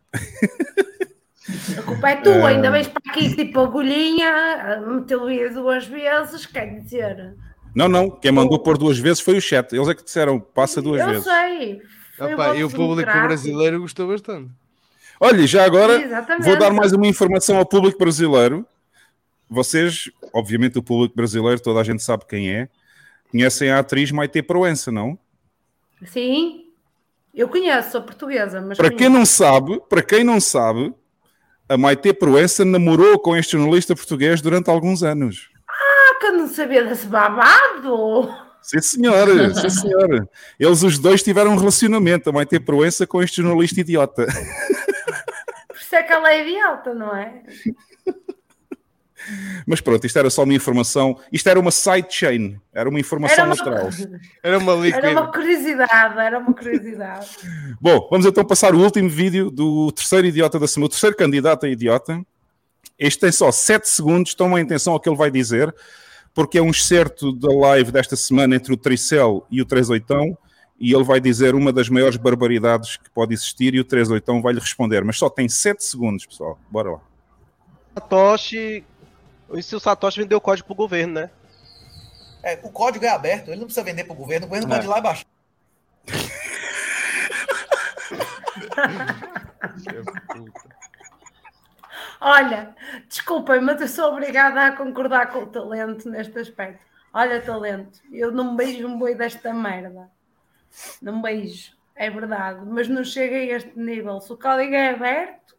A culpa é tua, ainda vens para aqui tipo agulhinha, meteu o duas vezes, quer dizer. Não, não, quem mandou pôr duas vezes foi o chat. Eles é que disseram, passa duas Eu vezes. sei. Foi Opa, e o público brasileiro gostou bastante. Olha, já agora Exatamente. vou dar mais uma informação ao público brasileiro. Vocês, obviamente, o público brasileiro, toda a gente sabe quem é, conhecem a atriz Maite Proença, não? Sim, eu conheço, sou portuguesa, mas Para quem conheço. não sabe, para quem não sabe, a Maite Proença namorou com este jornalista português durante alguns anos. Ah, que eu não sabia desse babado. Sim, senhor, sim, senhor. Eles os dois tiveram um relacionamento, a Maite Proença com este jornalista idiota. Isso é que ela é idiota, não é? Mas pronto, isto era só uma informação. Isto era uma sidechain, era uma informação Era uma, lateral. Era uma era uma curiosidade, era uma curiosidade. Bom, vamos então passar o último vídeo do terceiro idiota da semana, o terceiro candidato a idiota. Este tem só 7 segundos, tomem atenção ao que ele vai dizer, porque é um excerto da live desta semana entre o Tricel e o 38, e ele vai dizer uma das maiores barbaridades que pode existir, e o 38 vai lhe responder. Mas só tem 7 segundos, pessoal. Bora lá. Satoshi. E se o Satoshi vendeu o código pro governo, né? É, o código é aberto, ele não precisa vender para o governo, o governo É. pode ir lá e baixar. Olha, desculpem, mas eu sou obrigada a concordar com o talento neste aspecto. Olha, talento, eu não beijo um boi desta merda. Não beijo, é verdade, mas não chega a este nível. Se o código é aberto,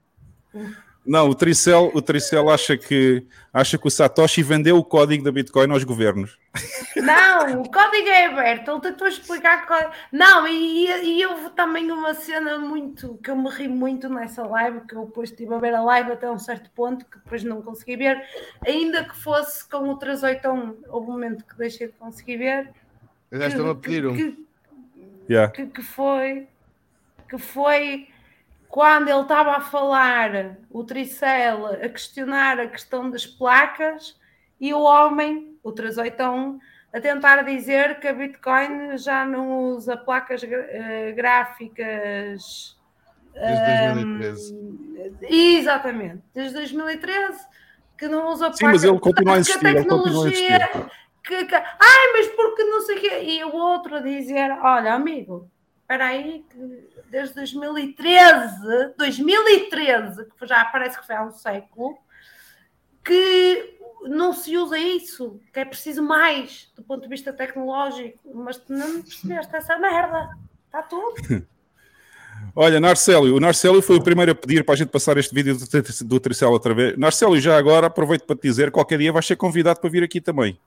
Não, o Tricel, o Tricel acha, que, acha que o Satoshi vendeu o código da Bitcoin aos governos. não, o código é aberto. Ele tentou explicar. Qual... Não, e, e houve também uma cena muito que eu me ri muito nessa live, que eu depois estive a ver a live até um certo ponto, que depois não consegui ver, ainda que fosse com o 381, houve um momento que deixei de conseguir ver. Já estão a pedir um. que- Yeah. que, que foi que foi quando ele estava a falar, o Tricel, a questionar a questão das placas, e o homem, o 381, a tentar dizer que a Bitcoin já não usa placas uh, gráficas. Desde 2013. Um, exatamente, desde 2013, que não usa Sim, mas ele continua a continua a insistir. Que, que, ai, mas porque não sei o quê. E o outro a dizer: Olha, amigo, espera aí, que desde 2013, 2013, que já parece que foi há um século, que não se usa isso, que é preciso mais do ponto de vista tecnológico, mas tu não percebeste essa merda, está tudo. Olha, Narcélio, o Narcélio foi o primeiro a pedir para a gente passar este vídeo do, do Tricel outra vez. Narcélio, já agora aproveito para te dizer, qualquer dia vais ser convidado para vir aqui também.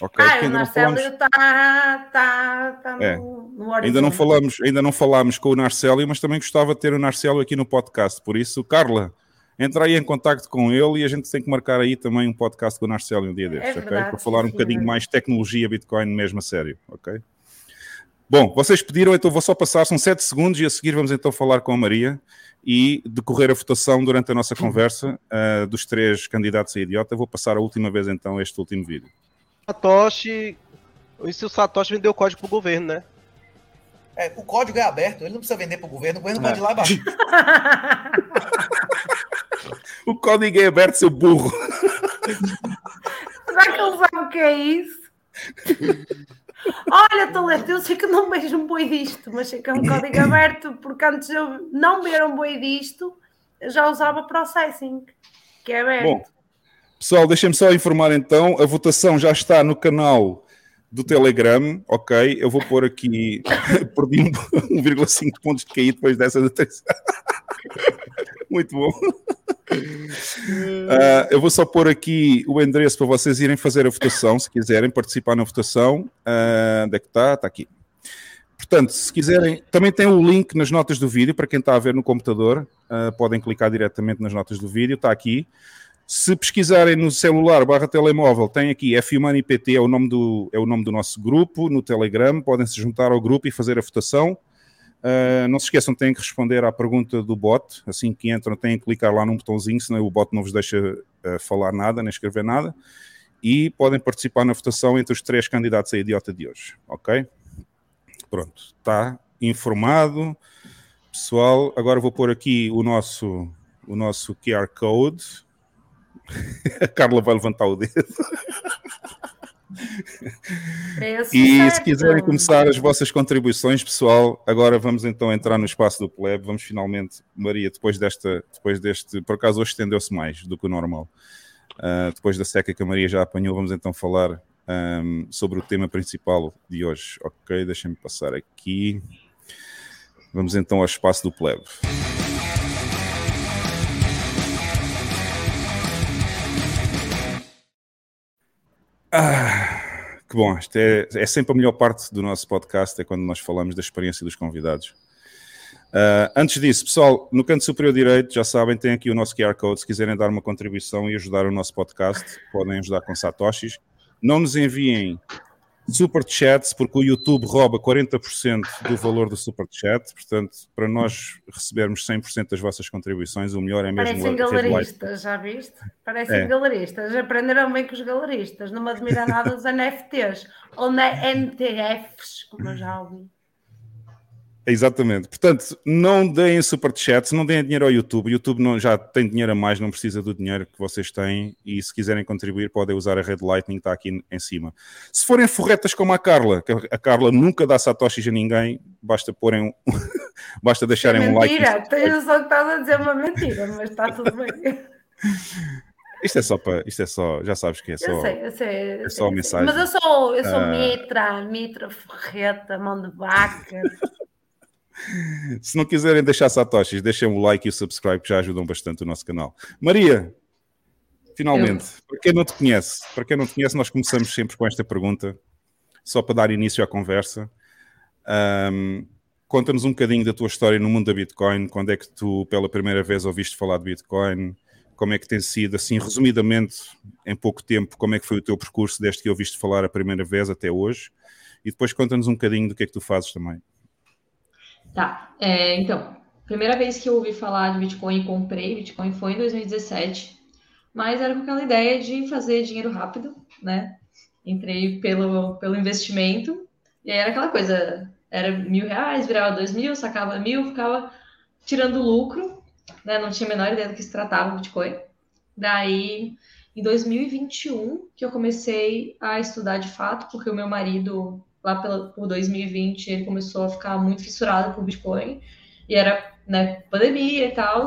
Okay? Ah, o Narcélio está tá, tá é. no, ainda não falamos Ainda não falámos com o Narcélio, mas também gostava de ter o Narcélio aqui no podcast. Por isso, Carla, entra aí em contato com ele e a gente tem que marcar aí também um podcast com o Narcélio um dia destes, é verdade, ok? Para falar um bocadinho mais tecnologia Bitcoin mesmo a sério, ok? Bom, vocês pediram, então vou só passar, são 7 segundos e a seguir vamos então falar com a Maria e decorrer a votação durante a nossa conversa uh, dos três candidatos a idiota. Vou passar a última vez então este último vídeo. Satoshi. E se o Satoshi vendeu o código pro governo, né? É, o código é aberto, ele não precisa vender pro governo, o governo é. pode ir lá e baixar. o código é aberto, seu burro. Será que ele sabe o que é isso? Olha, Toledo, eu sei que não vejo um boi disto, mas sei que é um código aberto, porque antes eu não ver um boi disto, eu já usava processing, que é aberto. Bom, pessoal, deixem-me só informar então, a votação já está no canal do Telegram, ok? Eu vou pôr aqui, perdi 1,5 pontos de cair depois dessa da terceira. Muito bom. Uh, eu vou só pôr aqui o endereço para vocês irem fazer a votação, se quiserem participar na votação. Uh, onde é que está? Está aqui. Portanto, se quiserem, também tem o link nas notas do vídeo para quem está a ver no computador. Uh, podem clicar diretamente nas notas do vídeo, está aqui. Se pesquisarem no celular barra telemóvel, tem aqui F-Money PT, é o, nome do, é o nome do nosso grupo no Telegram. Podem se juntar ao grupo e fazer a votação. Uh, não se esqueçam, têm que responder à pergunta do bot. Assim que entram, têm que clicar lá num botãozinho, senão o bot não vos deixa uh, falar nada, nem escrever nada. E podem participar na votação entre os três candidatos a idiota de hoje. Ok? Pronto, está informado. Pessoal, agora vou pôr aqui o nosso, o nosso QR Code. A Carla vai levantar o dedo. e se quiserem começar as vossas contribuições, pessoal, agora vamos então entrar no espaço do plebe. Vamos finalmente, Maria, depois desta, depois deste, por acaso hoje estendeu-se mais do que o normal. Uh, depois da seca que a Maria já apanhou, vamos então falar um, sobre o tema principal de hoje. Ok, deixem-me passar aqui. Vamos então ao espaço do plebe. Ah, que bom, isto é, é sempre a melhor parte do nosso podcast, é quando nós falamos da experiência dos convidados. Uh, antes disso, pessoal, no canto superior direito, já sabem, tem aqui o nosso QR Code. Se quiserem dar uma contribuição e ajudar o nosso podcast, podem ajudar com satoshis. Não nos enviem super chats, porque o YouTube rouba 40% do valor do super chat, portanto, para nós recebermos 100% das vossas contribuições, o melhor é mesmo... Parecem galeristas, já viste? Parecem é. galeristas, aprenderam bem com os galeristas, não me admira nada os NFTs, ou NTFs, como eu já ouvi. Exatamente. Portanto, não deem super chats, não deem dinheiro ao YouTube. O YouTube não, já tem dinheiro a mais, não precisa do dinheiro que vocês têm. E se quiserem contribuir, podem usar a rede Lightning está aqui em cima. Se forem forretas como a Carla, que a Carla nunca dá satoshis a ninguém, basta porem um... basta deixarem é um like. Mentira, tens só que estás a dizer uma mentira, mas está tudo bem. Isto é só para. Isto é só. Já sabes que é só. Eu sei, eu sei. É só mensagem. Mas eu sou, eu sou uh... mitra, mitra, forreta, mão de vaca. Se não quiserem deixar satoshis, deixem o like e o subscribe que já ajudam bastante o nosso canal. Maria, finalmente, Eu... para quem não te conhece, para quem não te conhece, nós começamos sempre com esta pergunta, só para dar início à conversa. Um, Conta-nos um bocadinho da tua história no mundo da Bitcoin, quando é que tu pela primeira vez ouviste falar de Bitcoin, como é que tem sido, assim, resumidamente, em pouco tempo, como é que foi o teu percurso desde que ouviste falar a primeira vez até hoje, e depois conta-nos um bocadinho do que é que tu fazes também. Tá, é, então, primeira vez que eu ouvi falar de Bitcoin e comprei Bitcoin foi em 2017, mas era com aquela ideia de fazer dinheiro rápido, né? Entrei pelo, pelo investimento e aí era aquela coisa, era mil reais, virava dois mil, sacava mil, ficava tirando lucro, né? Não tinha a menor ideia do que se tratava o Bitcoin. Daí, em 2021, que eu comecei a estudar de fato, porque o meu marido, lá pela, por 2020, ele começou a ficar muito fissurado por Bitcoin, e era, né, pandemia e tal,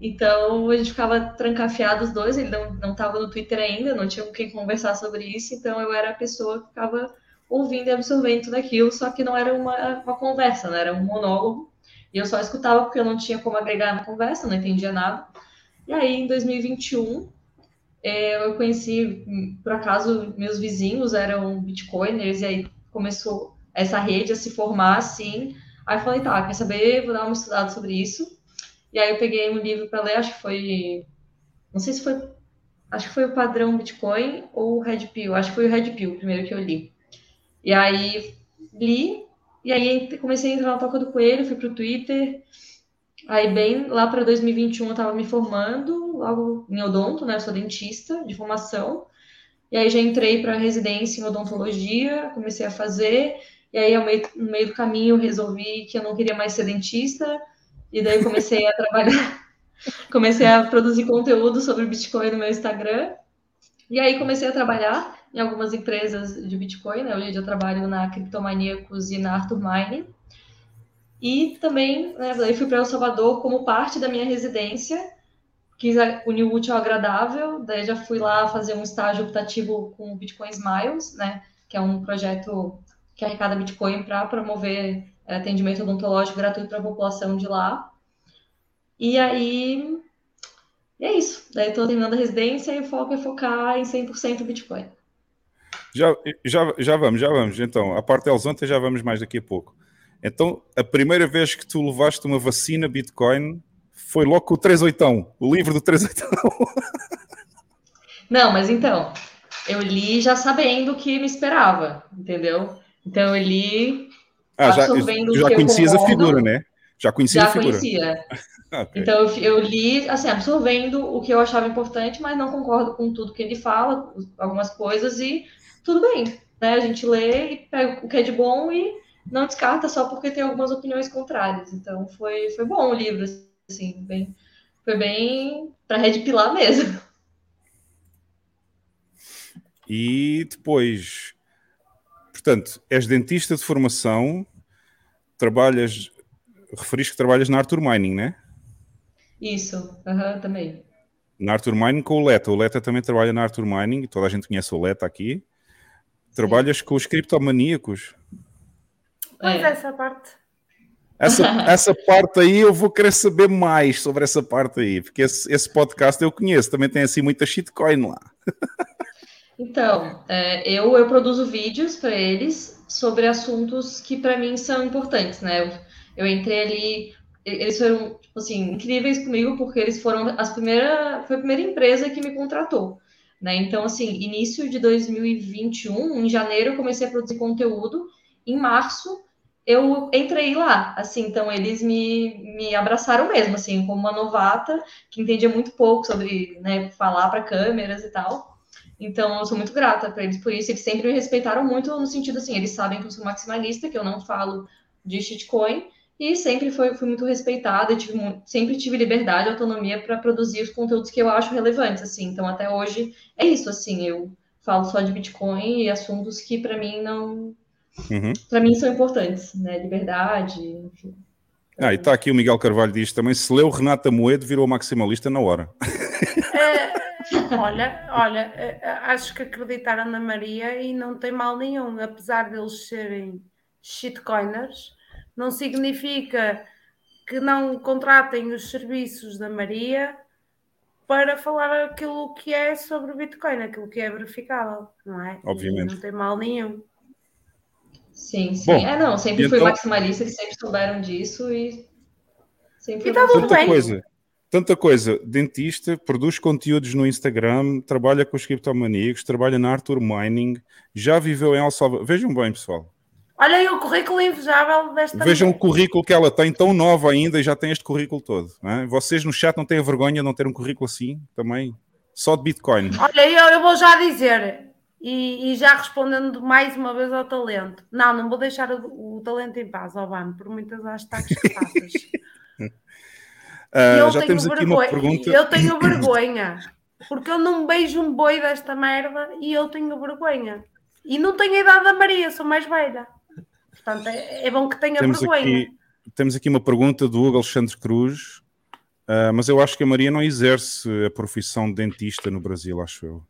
então a gente ficava trancafiado os dois, ele não, não no Twitter ainda, não tinha com quem conversar sobre isso, então eu era a pessoa que ficava ouvindo e absorvendo tudo aquilo, só que não era uma, uma conversa, né, era um monólogo, e eu só escutava porque eu não tinha como agregar na conversa, não entendia nada. E aí, em 2021, é, eu conheci, por acaso, meus vizinhos eram bitcoiners, e aí começou essa rede a se formar assim. Aí eu falei, tá, quer saber? Vou dar uma estudada sobre isso. E aí eu peguei um livro para ler, acho que foi. Não sei se foi. Acho que foi o padrão Bitcoin ou o Red Pill. Acho que foi o Red Pill, primeiro que eu li. E aí li, e aí comecei a entrar na toca do coelho, fui pro Twitter. Aí, bem lá para 2021, eu estava me formando, logo em odonto, né? Eu sou dentista de formação. E aí já entrei para residência em odontologia, comecei a fazer. E aí, ao meio, no meio do caminho, resolvi que eu não queria mais ser dentista. E daí comecei a trabalhar, comecei a produzir conteúdo sobre Bitcoin no meu Instagram. E aí comecei a trabalhar em algumas empresas de Bitcoin, né? Hoje eu trabalho na Criptomaníacos e na Arthur Mine. E também, né, daí fui para El Salvador como parte da minha residência, quis unir o útil ao agradável, daí já fui lá fazer um estágio optativo com o Bitcoin Smiles, né, que é um projeto que arrecada Bitcoin para promover é, atendimento odontológico gratuito para a população de lá. E aí, é isso. Daí estou terminando a residência e o foco é focar em 100% Bitcoin. Já, já, já vamos, já vamos. Então, a parte Elzonte já vamos mais daqui a pouco. Então, a primeira vez que tu levaste uma vacina Bitcoin foi logo o 38, o livro do 38. Não, mas então, eu li já sabendo o que me esperava, entendeu? Então eu li ah, já, já conhecias a figura, né? Já conhecia já a figura. conhecia. okay. Então eu, eu, li, assim, absorvendo o que eu achava importante, mas não concordo com tudo que ele fala, algumas coisas, e tudo bem, né? A gente lê e pega o que é de bom e não descarta só porque tem algumas opiniões contrárias. Então foi, foi bom o livro, assim, bem, foi bem para Red Pilar mesmo. E depois, portanto, és dentista de formação, trabalhas, referiste que trabalhas na Arthur Mining, né? Isso, uhum, também. Na Arthur Mining com o Leta. O Leta também trabalha na Arthur Mining, toda a gente conhece o Leta aqui. Trabalhas Sim. com os criptomaníacos. Pois é. essa parte. Essa, essa parte aí eu vou querer saber mais sobre essa parte aí, porque esse, esse podcast eu conheço, também tem assim muita shitcoin lá. Então, é, eu, eu produzo vídeos para eles sobre assuntos que para mim são importantes, né? Eu, eu, entrei ali, eles foram, tipo assim, incríveis comigo porque eles foram as primeira, foi a primeira empresa que me contratou, né? Então, assim, início de 2021, em janeiro eu comecei a produzir conteúdo, em março eu entrei lá, assim, então eles me, me abraçaram mesmo, assim, como uma novata que entendia muito pouco sobre, né, falar para câmeras e tal. Então, eu sou muito grata para eles por isso. Eles sempre me respeitaram muito no sentido assim, eles sabem que eu sou maximalista, que eu não falo de shitcoin, e sempre foi, fui muito respeitada, tive, sempre tive liberdade, autonomia para produzir os conteúdos que eu acho relevantes, assim. Então, até hoje é isso, assim, eu falo só de Bitcoin e assuntos que para mim não Uhum. Para mim são importantes, né? Liberdade, enfim. Ah, e está aqui o Miguel Carvalho diz também: se leu Renata Moedo, virou maximalista na hora. É, olha, olha, é, é, acho que acreditaram na Maria e não tem mal nenhum, apesar deles serem shitcoiners, não significa que não contratem os serviços da Maria para falar aquilo que é sobre o Bitcoin, aquilo que é verificável, não é? Obviamente. E não tem mal nenhum. Sim, sim. Bom, é, não, sempre fui então... maximalista, eles sempre souberam disso e sempre e tá tanta bem. coisa. Tanta coisa, dentista, produz conteúdos no Instagram, trabalha com os criptomaníacos, trabalha na Arthur Mining, já viveu em El Salvador. Vejam bem, pessoal. Olha aí o currículo invejável desta Vejam o mulher. currículo que ela tem, tão nova ainda, e já tem este currículo todo. é? Vocês no chat não têm a vergonha de não ter um currículo assim também? Só de Bitcoin. Olha, eu, eu vou já dizer, e, e já respondendo mais uma vez ao talento. Não, não vou deixar o, o talento em paz, Obama, por muitas hashtags que faças. Ah, eu já tenho temos aqui uma vergonha- pergunta. Eu tenho vergonha, porque eu não beijo um boi desta merda e eu tenho vergonha. E não tenho a idade da Maria, sou mais velha. Portanto, é, é bom que tenha Temos vergonha. aqui, temos aqui uma pergunta do Hugo Alexandre Cruz, ah, mas eu acho que a Maria não exerce a profissão de dentista no Brasil, acho eu.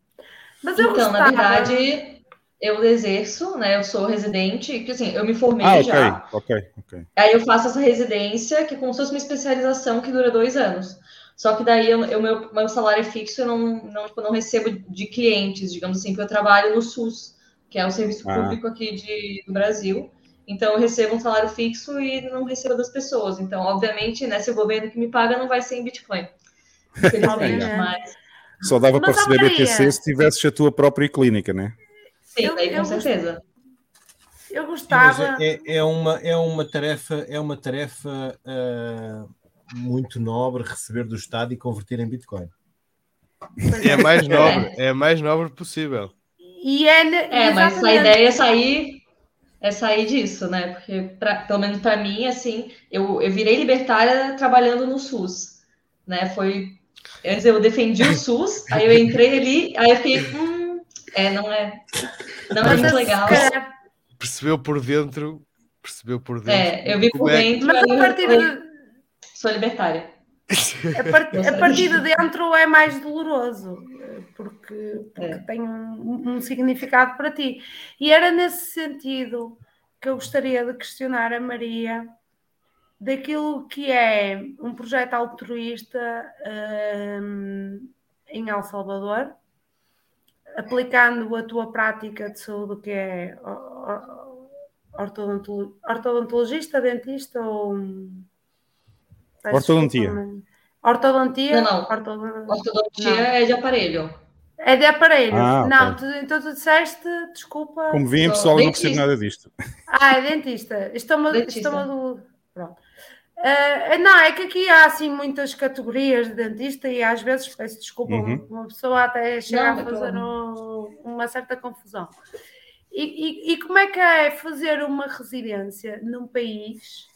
Mas eu Então, na gostava. verdade, eu exerço, né? Eu sou residente, que assim, eu me formei Ah, ok, já. ok, ok. Aí eu faço essa residência, que é como se fosse uma especialização que dura dois anos. Só que daí eu, eu- meu, meu salário é fixo, eu não, não, tipo, não recebo de clientes, digamos assim, porque eu trabalho no SUS, que é o serviço Ah. público aqui de, do Brasil. Então eu recebo um salário fixo e não recebo das pessoas. Então, obviamente, né, se o governo que me paga não vai ser em Bitcoin. Infelizmente, mas Só dava Mas, para receber Maria. BTC se tivesses a tua própria clínica, né? sim, Eu- com certeza. Eu Mas gostava. é, é- é uma, é uma tarefa, é uma tarefa ah, muito nobre receber do Estado e converter em Bitcoin. É é. mais nobre, é a mais nobre possível. E é, É, mas a ideia é sair, é sair disso, né? Porque, pra- pelo menos para mim, assim, eu, eu virei libertária trabalhando no SUS, né? Foi. Antes eu defendi o SUS, aí eu entrei ali, aí eu fiquei, hum, é, não é. Não é muito legal. Percebeu por dentro, percebeu por dentro. É, eu vi por é dentro, Mas a partir de, sou libertária. a par- a partir de dentro é mais doloroso, porque, porque É. tem um, um significado para ti. E era nesse sentido que eu gostaria de questionar a Maria daquilo que é um projeto altruísta hum, em El Salvador, aplicando a tua prática de saúde, que é ortodontologista, dentista ou. Ortodontia. Ortodontia? Não, não. Ortodon- Ortodontia Não. é de aparelho. É de aparelho. Ah. Não, tu, então tu disseste, desculpa. Como vêem, Sou pessoal, eu não dentista. percebo nada disto. Ah, é dentista. Estou-me Dentista. estou-me do. Pronto. Ah, não, é que aqui há assim muitas categorias de dentista e às vezes, peço desculpa, Uhum. uma pessoa até chega Não, a fazer um- uma certa confusão. E, e- e como é que é fazer uma residência num país?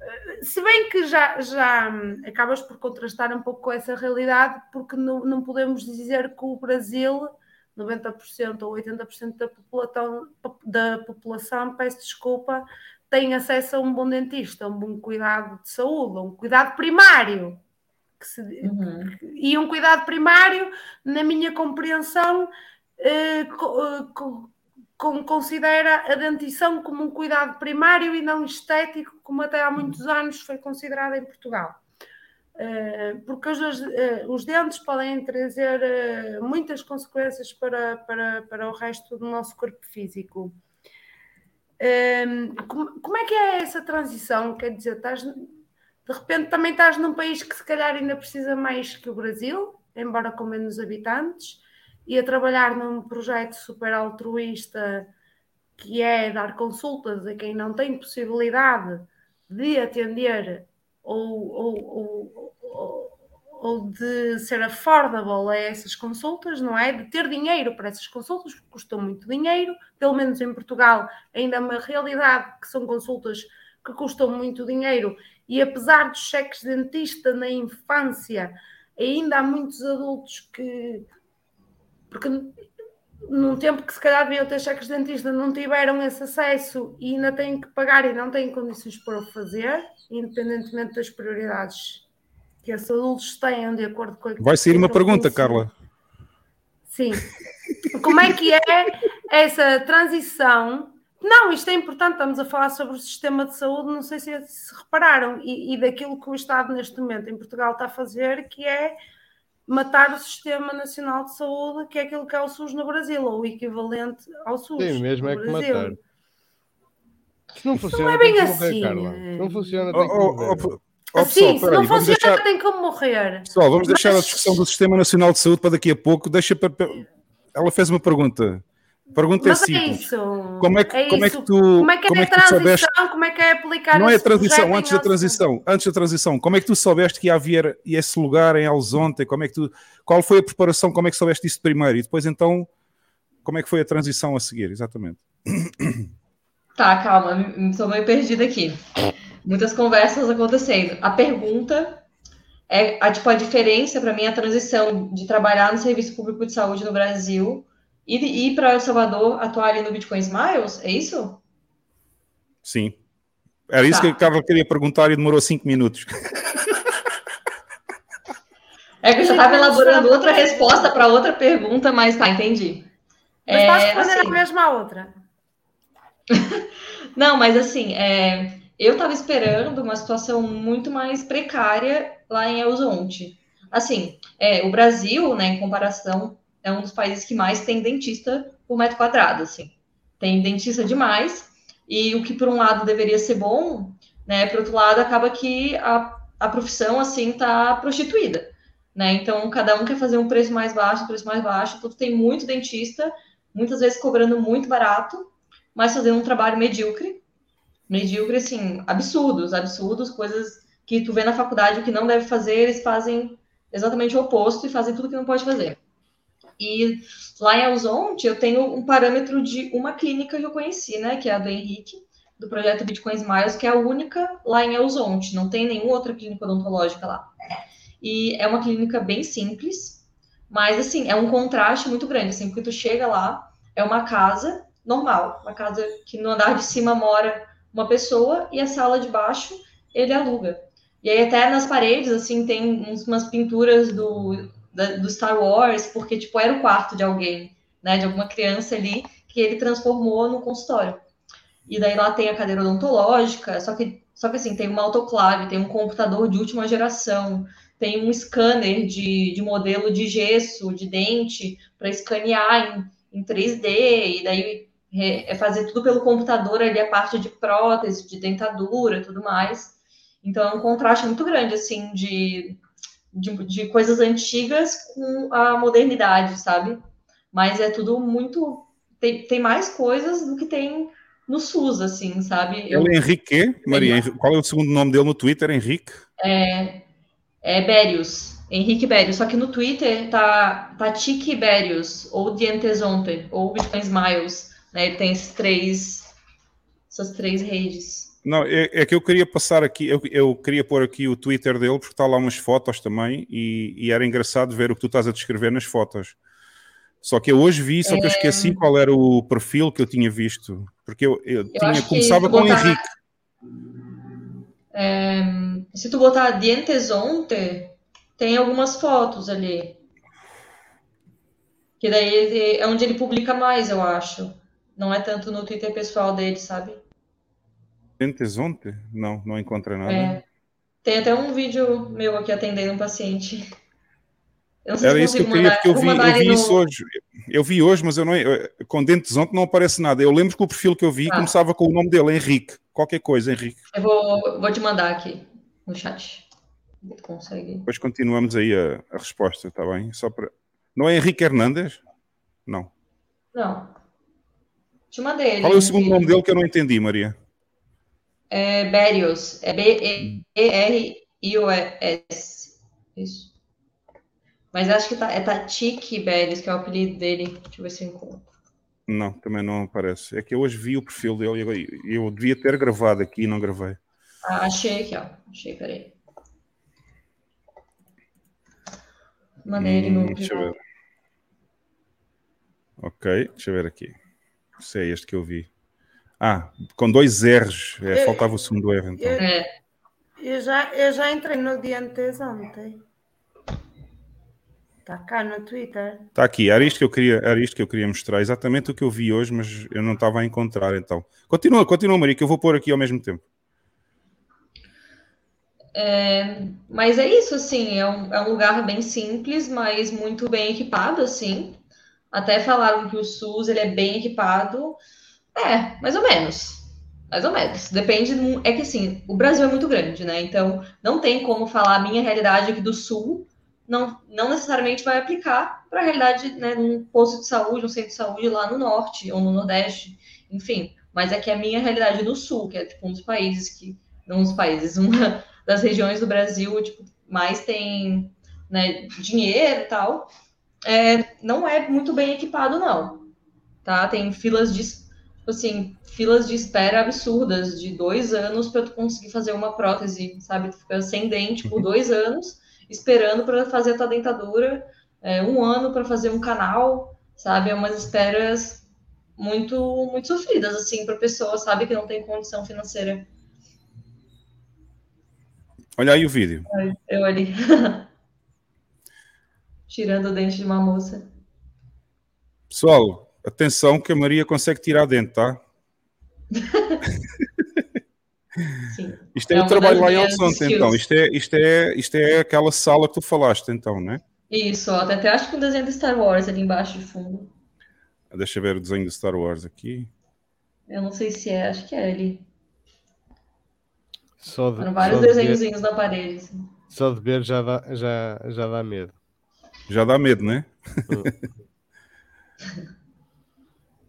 eh, Se bem que já, já hum, acabas por contrastar um pouco com essa realidade, porque não, não podemos dizer que o Brasil, 90% ou 80% da população, da população, peço desculpa, tem acesso a um bom dentista, a um bom cuidado de saúde, a um cuidado primário. Se- Uhum. e um cuidado primário, na minha compreensão, eh, co- eh, co- com- considera a dentição como um cuidado primário e não estético, como até há muitos anos foi considerado em Portugal. Eh, porque os, eh, os dentes podem trazer eh, muitas consequências para, para, para o resto do nosso corpo físico. Como, como é que é essa transição? Quer dizer, estás, de repente também estás num país que se calhar ainda precisa mais que o Brasil, embora com menos habitantes, e a trabalhar num projeto super altruísta que é dar consultas a quem não tem possibilidade de atender ou, ou, ou, ou de ser affordable a essas consultas, não é? De ter dinheiro para essas consultas, porque custam muito dinheiro, pelo menos em Portugal ainda é uma realidade que são consultas que custam muito dinheiro e apesar dos cheques de dentista na infância, ainda há muitos adultos que porque num tempo que se calhar deviam ter cheques de dentista, não tiveram esse acesso e ainda têm que pagar e não têm condições para o fazer, independentemente das prioridades que esses adultos tenham de acordo com a Vai sair uma pergunta. Carla. Sim. Como é que é essa transição? Não, isto é importante, estamos a falar sobre o sistema de saúde, não sei se, se repararam, e, e daquilo que o Estado neste momento em Portugal está a fazer, que é matar o Sistema Nacional de Saúde, que é aquilo que é o SUS no Brasil, ou o equivalente ao SUS. Sim, mesmo no é que Brasil. matar. Se não funciona, é bem tem que morrer, assim, Carla. é. Se não funciona, Oh, tem que oh, morrer. Oh, oh, Assim, pessoal, se não funciona, deixar, tem como morrer. pessoal, vamos deixar a Mas- discussão do Sistema Nacional de Saúde para daqui a pouco. Deixa para, Ela fez uma pergunta. Pergunta é Mas é simples. isso. Como é que, como é que tu, Como é que é como a é que tu transição? soubeste? Como é que é aplicar Não é a transição, antes da transição, antes da transição, como é que tu soubeste que ia haver esse lugar em Alzonte? Como é que tu, qual foi a preparação? Como é que soubeste isso primeiro? E depois então, como é que foi a transição a seguir? Exatamente. Tá, calma, estou meio perdida aqui. Muitas conversas acontecendo. A pergunta é a, tipo, a diferença para mim, a transição de trabalhar no serviço público de saúde no Brasil e de ir para El Salvador atuar ali no Bitcoin Smiles, é isso? Sim. Era isso Tá. que a Carla queria perguntar e demorou cinco minutos. É que eu já estava elaborando outra resposta para outra pergunta, mas tá, entendi. Mas É, respondendo assim, a mesma outra. Não, mas assim, é, eu estava esperando uma situação muito mais precária lá em Elzonte. Assim, é, o Brasil, né, em comparação, é um dos países que mais tem dentista por metro quadrado, assim. Tem dentista demais, e o que por um lado deveria ser bom, né, por outro lado acaba que a, a profissão, assim, tá prostituída, né? Então, cada um quer fazer um preço mais baixo, preço mais baixo, tudo tem muito dentista, muitas vezes cobrando muito barato, mas fazendo um trabalho medíocre. Medíocre, assim, absurdos, absurdos, coisas que tu vê na faculdade o que não deve fazer, eles fazem exatamente o oposto e fazem tudo que não pode fazer. E lá em Alzonte, eu tenho um parâmetro de uma clínica que eu conheci, né, que é a do Henrique, do projeto Bitcoin Smiles, que é a única lá em Alzonte, não tem nenhuma outra clínica odontológica lá. E é uma clínica bem simples, mas, assim, é um contraste muito grande, assim, porque tu chega lá, é uma casa normal, uma casa que no andar de cima mora uma pessoa e a sala de baixo ele aluga. E aí até nas paredes, assim, tem uns- umas pinturas do, da- do Star Wars, porque, tipo, era o quarto de alguém, né, de alguma criança ali, que ele transformou no consultório. E daí lá tem a cadeira odontológica, só que, só que assim, tem uma autoclave, tem um computador de última geração, tem um scanner de, de modelo de gesso, de dente, para escanear em, em 3D, e daí é, fazer tudo pelo computador ali, a parte de prótese, de dentadura, tudo mais. Então é um contraste muito grande, assim, de, de, de coisas antigas com a modernidade, sabe? Mas é tudo muito. Tem, tem mais coisas do que tem no SUS, assim, sabe? Eu- Ele é Henrique? Maria, Henrique- qual é o segundo nome dele no Twitter? Henrique? É, é Berius, Henrique Berius. Só que no Twitter tá, tá Tiki Berius, ou Dientezonte, ou Bitcoin Smiles. Né? Ele tem esses três, essas três redes. Não, é, é que eu queria passar aqui, eu, eu queria pôr aqui o Twitter dele, porque está lá umas fotos também, e, e era engraçado ver o que tu estás a descrever nas fotos. Só que eu hoje vi, só que eu É. esqueci qual era o perfil que eu tinha visto. Porque eu, eu tinha, acho que começava com botar- Henrique. É, se tu botar Dientezonte, tem algumas fotos ali. Que daí é onde ele publica mais, eu acho. Não é tanto no Twitter pessoal dele, sabe? Dentezonte? Não, não encontra nada. É. Tem até um vídeo meu aqui atendendo um paciente. Era isso que eu queria, mandar, porque eu vi, eu vi no- isso hoje. Eu vi hoje, mas eu não, eu- com Dentezonte não aparece nada. Eu lembro que o perfil que eu vi Tá. começava com o nome dele, Henrique. Qualquer coisa, Henrique. Eu vou, vou te mandar aqui no chat. Consegue. Depois continuamos aí a, a resposta, está bem? Só para... Não é Henrique Hernandes? Não. Não. Ele. Qual é o no segundo nome dele que eu não entendi, Maria? É Berius. É B-E-R-I-O-S. Isso. Mas acho que tá, é Tatiki Berius, que é o apelido dele. Deixa eu ver se eu encontro. Não, também não aparece. É que eu hoje vi o perfil dele e eu, eu devia ter gravado aqui e não gravei. Ah, achei aqui, ó. Achei, peraí. Mandei ele no Hum, deixa eu ver. Ok, deixa eu ver aqui. Se é este que eu vi. Ah, com dois R's. É, Eu- faltava o segundo R, então. Eu, É. eu já, eu já entrei no Dientes ontem. Está cá no Twitter. Está Tá aqui, era isto, que eu queria, era isto que eu queria mostrar. Exatamente o que eu vi hoje, mas eu não estava a encontrar, então. Continua, continua, Maria, que eu vou pôr aqui ao mesmo tempo. É, mas é isso, assim, é um, é um lugar bem simples, mas muito bem equipado, assim. Até falaram que o SUS, ele é bem equipado. É, mais ou menos. Mais ou menos. Depende, é que assim, o Brasil é muito grande, né? Então, não tem como falar a minha realidade aqui do Sul não, não necessariamente vai aplicar para a realidade, né, num posto de saúde, um centro de saúde lá no norte ou no nordeste, enfim. Mas é que a minha realidade no sul, que é tipo, um dos países que, não dos países, uma das regiões do Brasil, tipo, mais tem né, dinheiro e tal, é, não é muito bem equipado, não. Tá? Tem filas de, tipo assim, filas de espera absurdas de dois anos para tu conseguir fazer uma prótese, sabe? Tu fica sem dente por dois anos, esperando para fazer a tua dentadura, é, um ano para fazer um canal, sabe? É umas esperas muito, muito sofridas, assim, para pessoa, sabe, que não tem condição financeira. Olha aí o vídeo. Eu ali. Tirando o dente de uma moça. Pessoal, atenção que a Maria consegue tirar dente, tá? Sim. Isto é, É o trabalho lá em skills. então. Isto é, isto, é, isto é aquela sala que tu falaste, então, né? Isso, ó, até acho que um desenho do Star Wars ali embaixo de fundo. Deixa eu ver o desenho do Star Wars aqui. Eu não sei se é, acho que é ali. Só de, Foram vários só de ver, desenhozinhos na parede. assim. só de ver já dá, já, já dá medo. Já dá medo, né?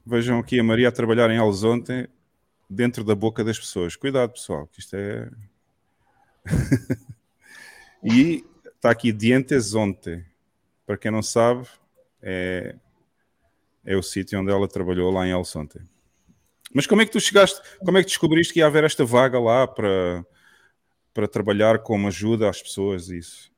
Vejam aqui a Maria a trabalhar em Alzonte dentro da boca das pessoas. Cuidado, pessoal, que isto é. e está aqui Dientes Zonte. Para quem não sabe, é, é o sítio onde ela trabalhou lá em Alzonte. Mas como é que tu chegaste? Como é que descobriste que ia haver esta vaga lá para, para trabalhar como ajuda às pessoas? e Isso.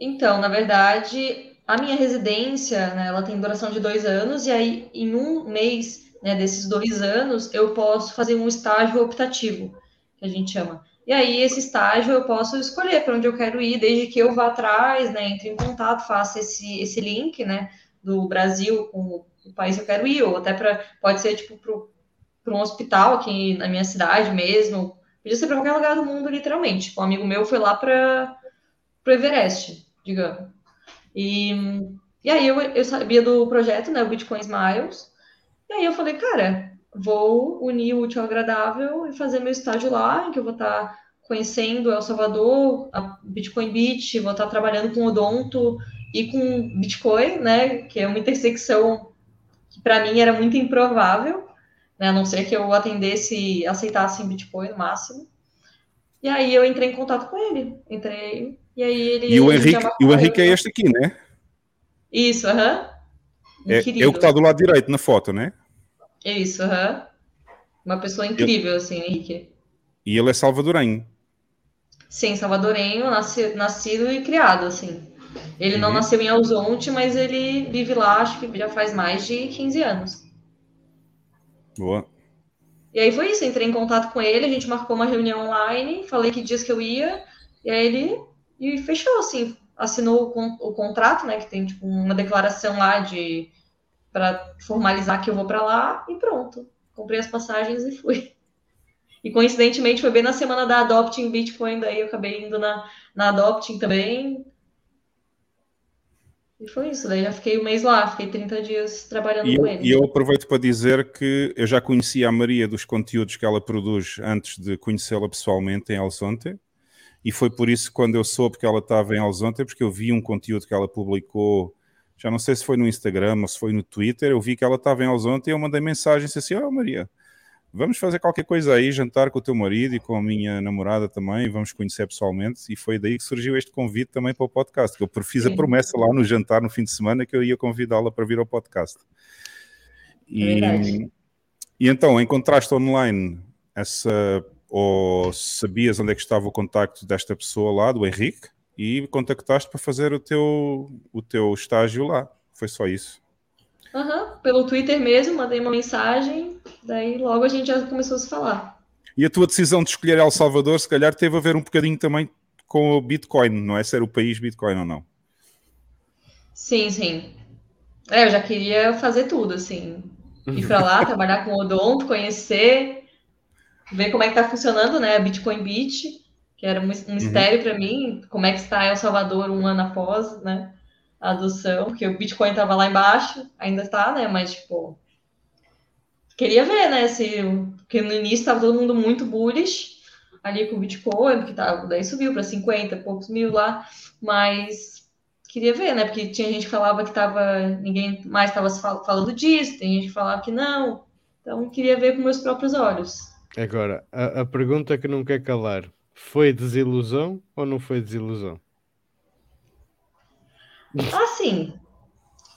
Então, na verdade, a minha residência, né, ela tem duração de dois anos, e aí em um mês, né, desses dois anos, eu posso fazer um estágio optativo, que a gente chama. E aí, esse estágio eu posso escolher para onde eu quero ir, desde que eu vá atrás, né, entre em contato, faça esse, esse link, né, do Brasil com o país que eu quero ir, ou até para, pode ser tipo para um hospital aqui na minha cidade mesmo, podia ser para qualquer lugar do mundo, literalmente. Tipo, um amigo meu foi lá para o Everest, digamos. E, e aí eu, eu sabia do projeto, né, o Bitcoin Smiles, e aí eu falei, cara, vou unir o útil ao agradável e fazer meu estágio lá, em que eu vou estar conhecendo El Salvador, a Bitcoin Beach, vou estar trabalhando com odonto e com Bitcoin, né, que é uma intersecção que para mim era muito improvável, né, a não ser que eu atendesse, aceitasse em Bitcoin no máximo. E aí eu entrei em contato com ele, entrei, e aí ele... E o Henrique, e o Henrique é este aqui, né? Isso, aham. É, é o que está do lado direito na foto, né? Isso, aham. Uma pessoa incrível, assim, Henrique. E ele é salvadorenho. Sim, salvadorenho, nasci- nascido e criado, assim. Ele não Uhum. nasceu em Alzonte, mas ele vive lá, acho que já faz mais de 15 anos. Boa. E aí foi isso, entrei em contato com ele, a gente marcou uma reunião online, falei que dias que eu ia, e aí ele e fechou, assim, assinou o, o contrato, né, que tem, tipo, uma declaração lá de para formalizar que eu vou para lá, e pronto. Comprei as passagens e fui. E coincidentemente foi bem na semana da Adopting Bitcoin, daí eu acabei indo na, na Adopting também. E foi isso, daí já fiquei um mês lá, fiquei 30 dias trabalhando E com ele. e eu aproveito para dizer que eu já conhecia a Maria dos conteúdos que ela produz antes de conhecê-la pessoalmente em Alzonte. E foi por isso que quando eu soube que ela estava em Alzonte, porque eu vi um conteúdo que ela publicou, já não sei se foi no Instagram ou se foi no Twitter, eu vi que ela estava em Alzonte e eu mandei mensagem disse assim, oh Maria, vamos fazer qualquer coisa aí, jantar com o teu marido e com a minha namorada também, vamos conhecer pessoalmente. E foi daí que surgiu este convite também para o podcast, que eu fiz a Sim. promessa lá no jantar no fim de semana que eu ia convidá-la para vir ao podcast. E, e então, encontraste online essa, ou sabias onde é que estava o contacto desta pessoa lá, do Henrique, e contactaste para fazer o teu, o teu estágio lá. Foi só isso. Aham, pelo Twitter mesmo, mandei uma mensagem, daí logo a gente já começou a se falar. E a tua decisão de escolher El Salvador, se calhar, teve a ver um bocadinho também com o Bitcoin, não é? Se era o país Bitcoin ou não. Sim, sim. É, eu já queria fazer tudo, assim. Ir pra lá, trabalhar com odonto, conhecer, ver como é que tá funcionando, né, a Bitcoin Beach, que era um mis- um mistério para mim, como é que está El Salvador um ano após, né, a adoção, porque o Bitcoin tava lá embaixo, ainda tá, né, mas, tipo, queria ver, né, se, porque no início tava todo mundo muito bullish, ali com o Bitcoin, porque tava, daí subiu para 50 e poucos mil lá, mas queria ver, né? Porque tinha gente que falava que tava, ninguém mais estava falando disso, tem gente que falava que não. Então, queria ver com meus próprios olhos. Agora, a, a pergunta que não quer calar: foi desilusão ou não foi desilusão? Assim,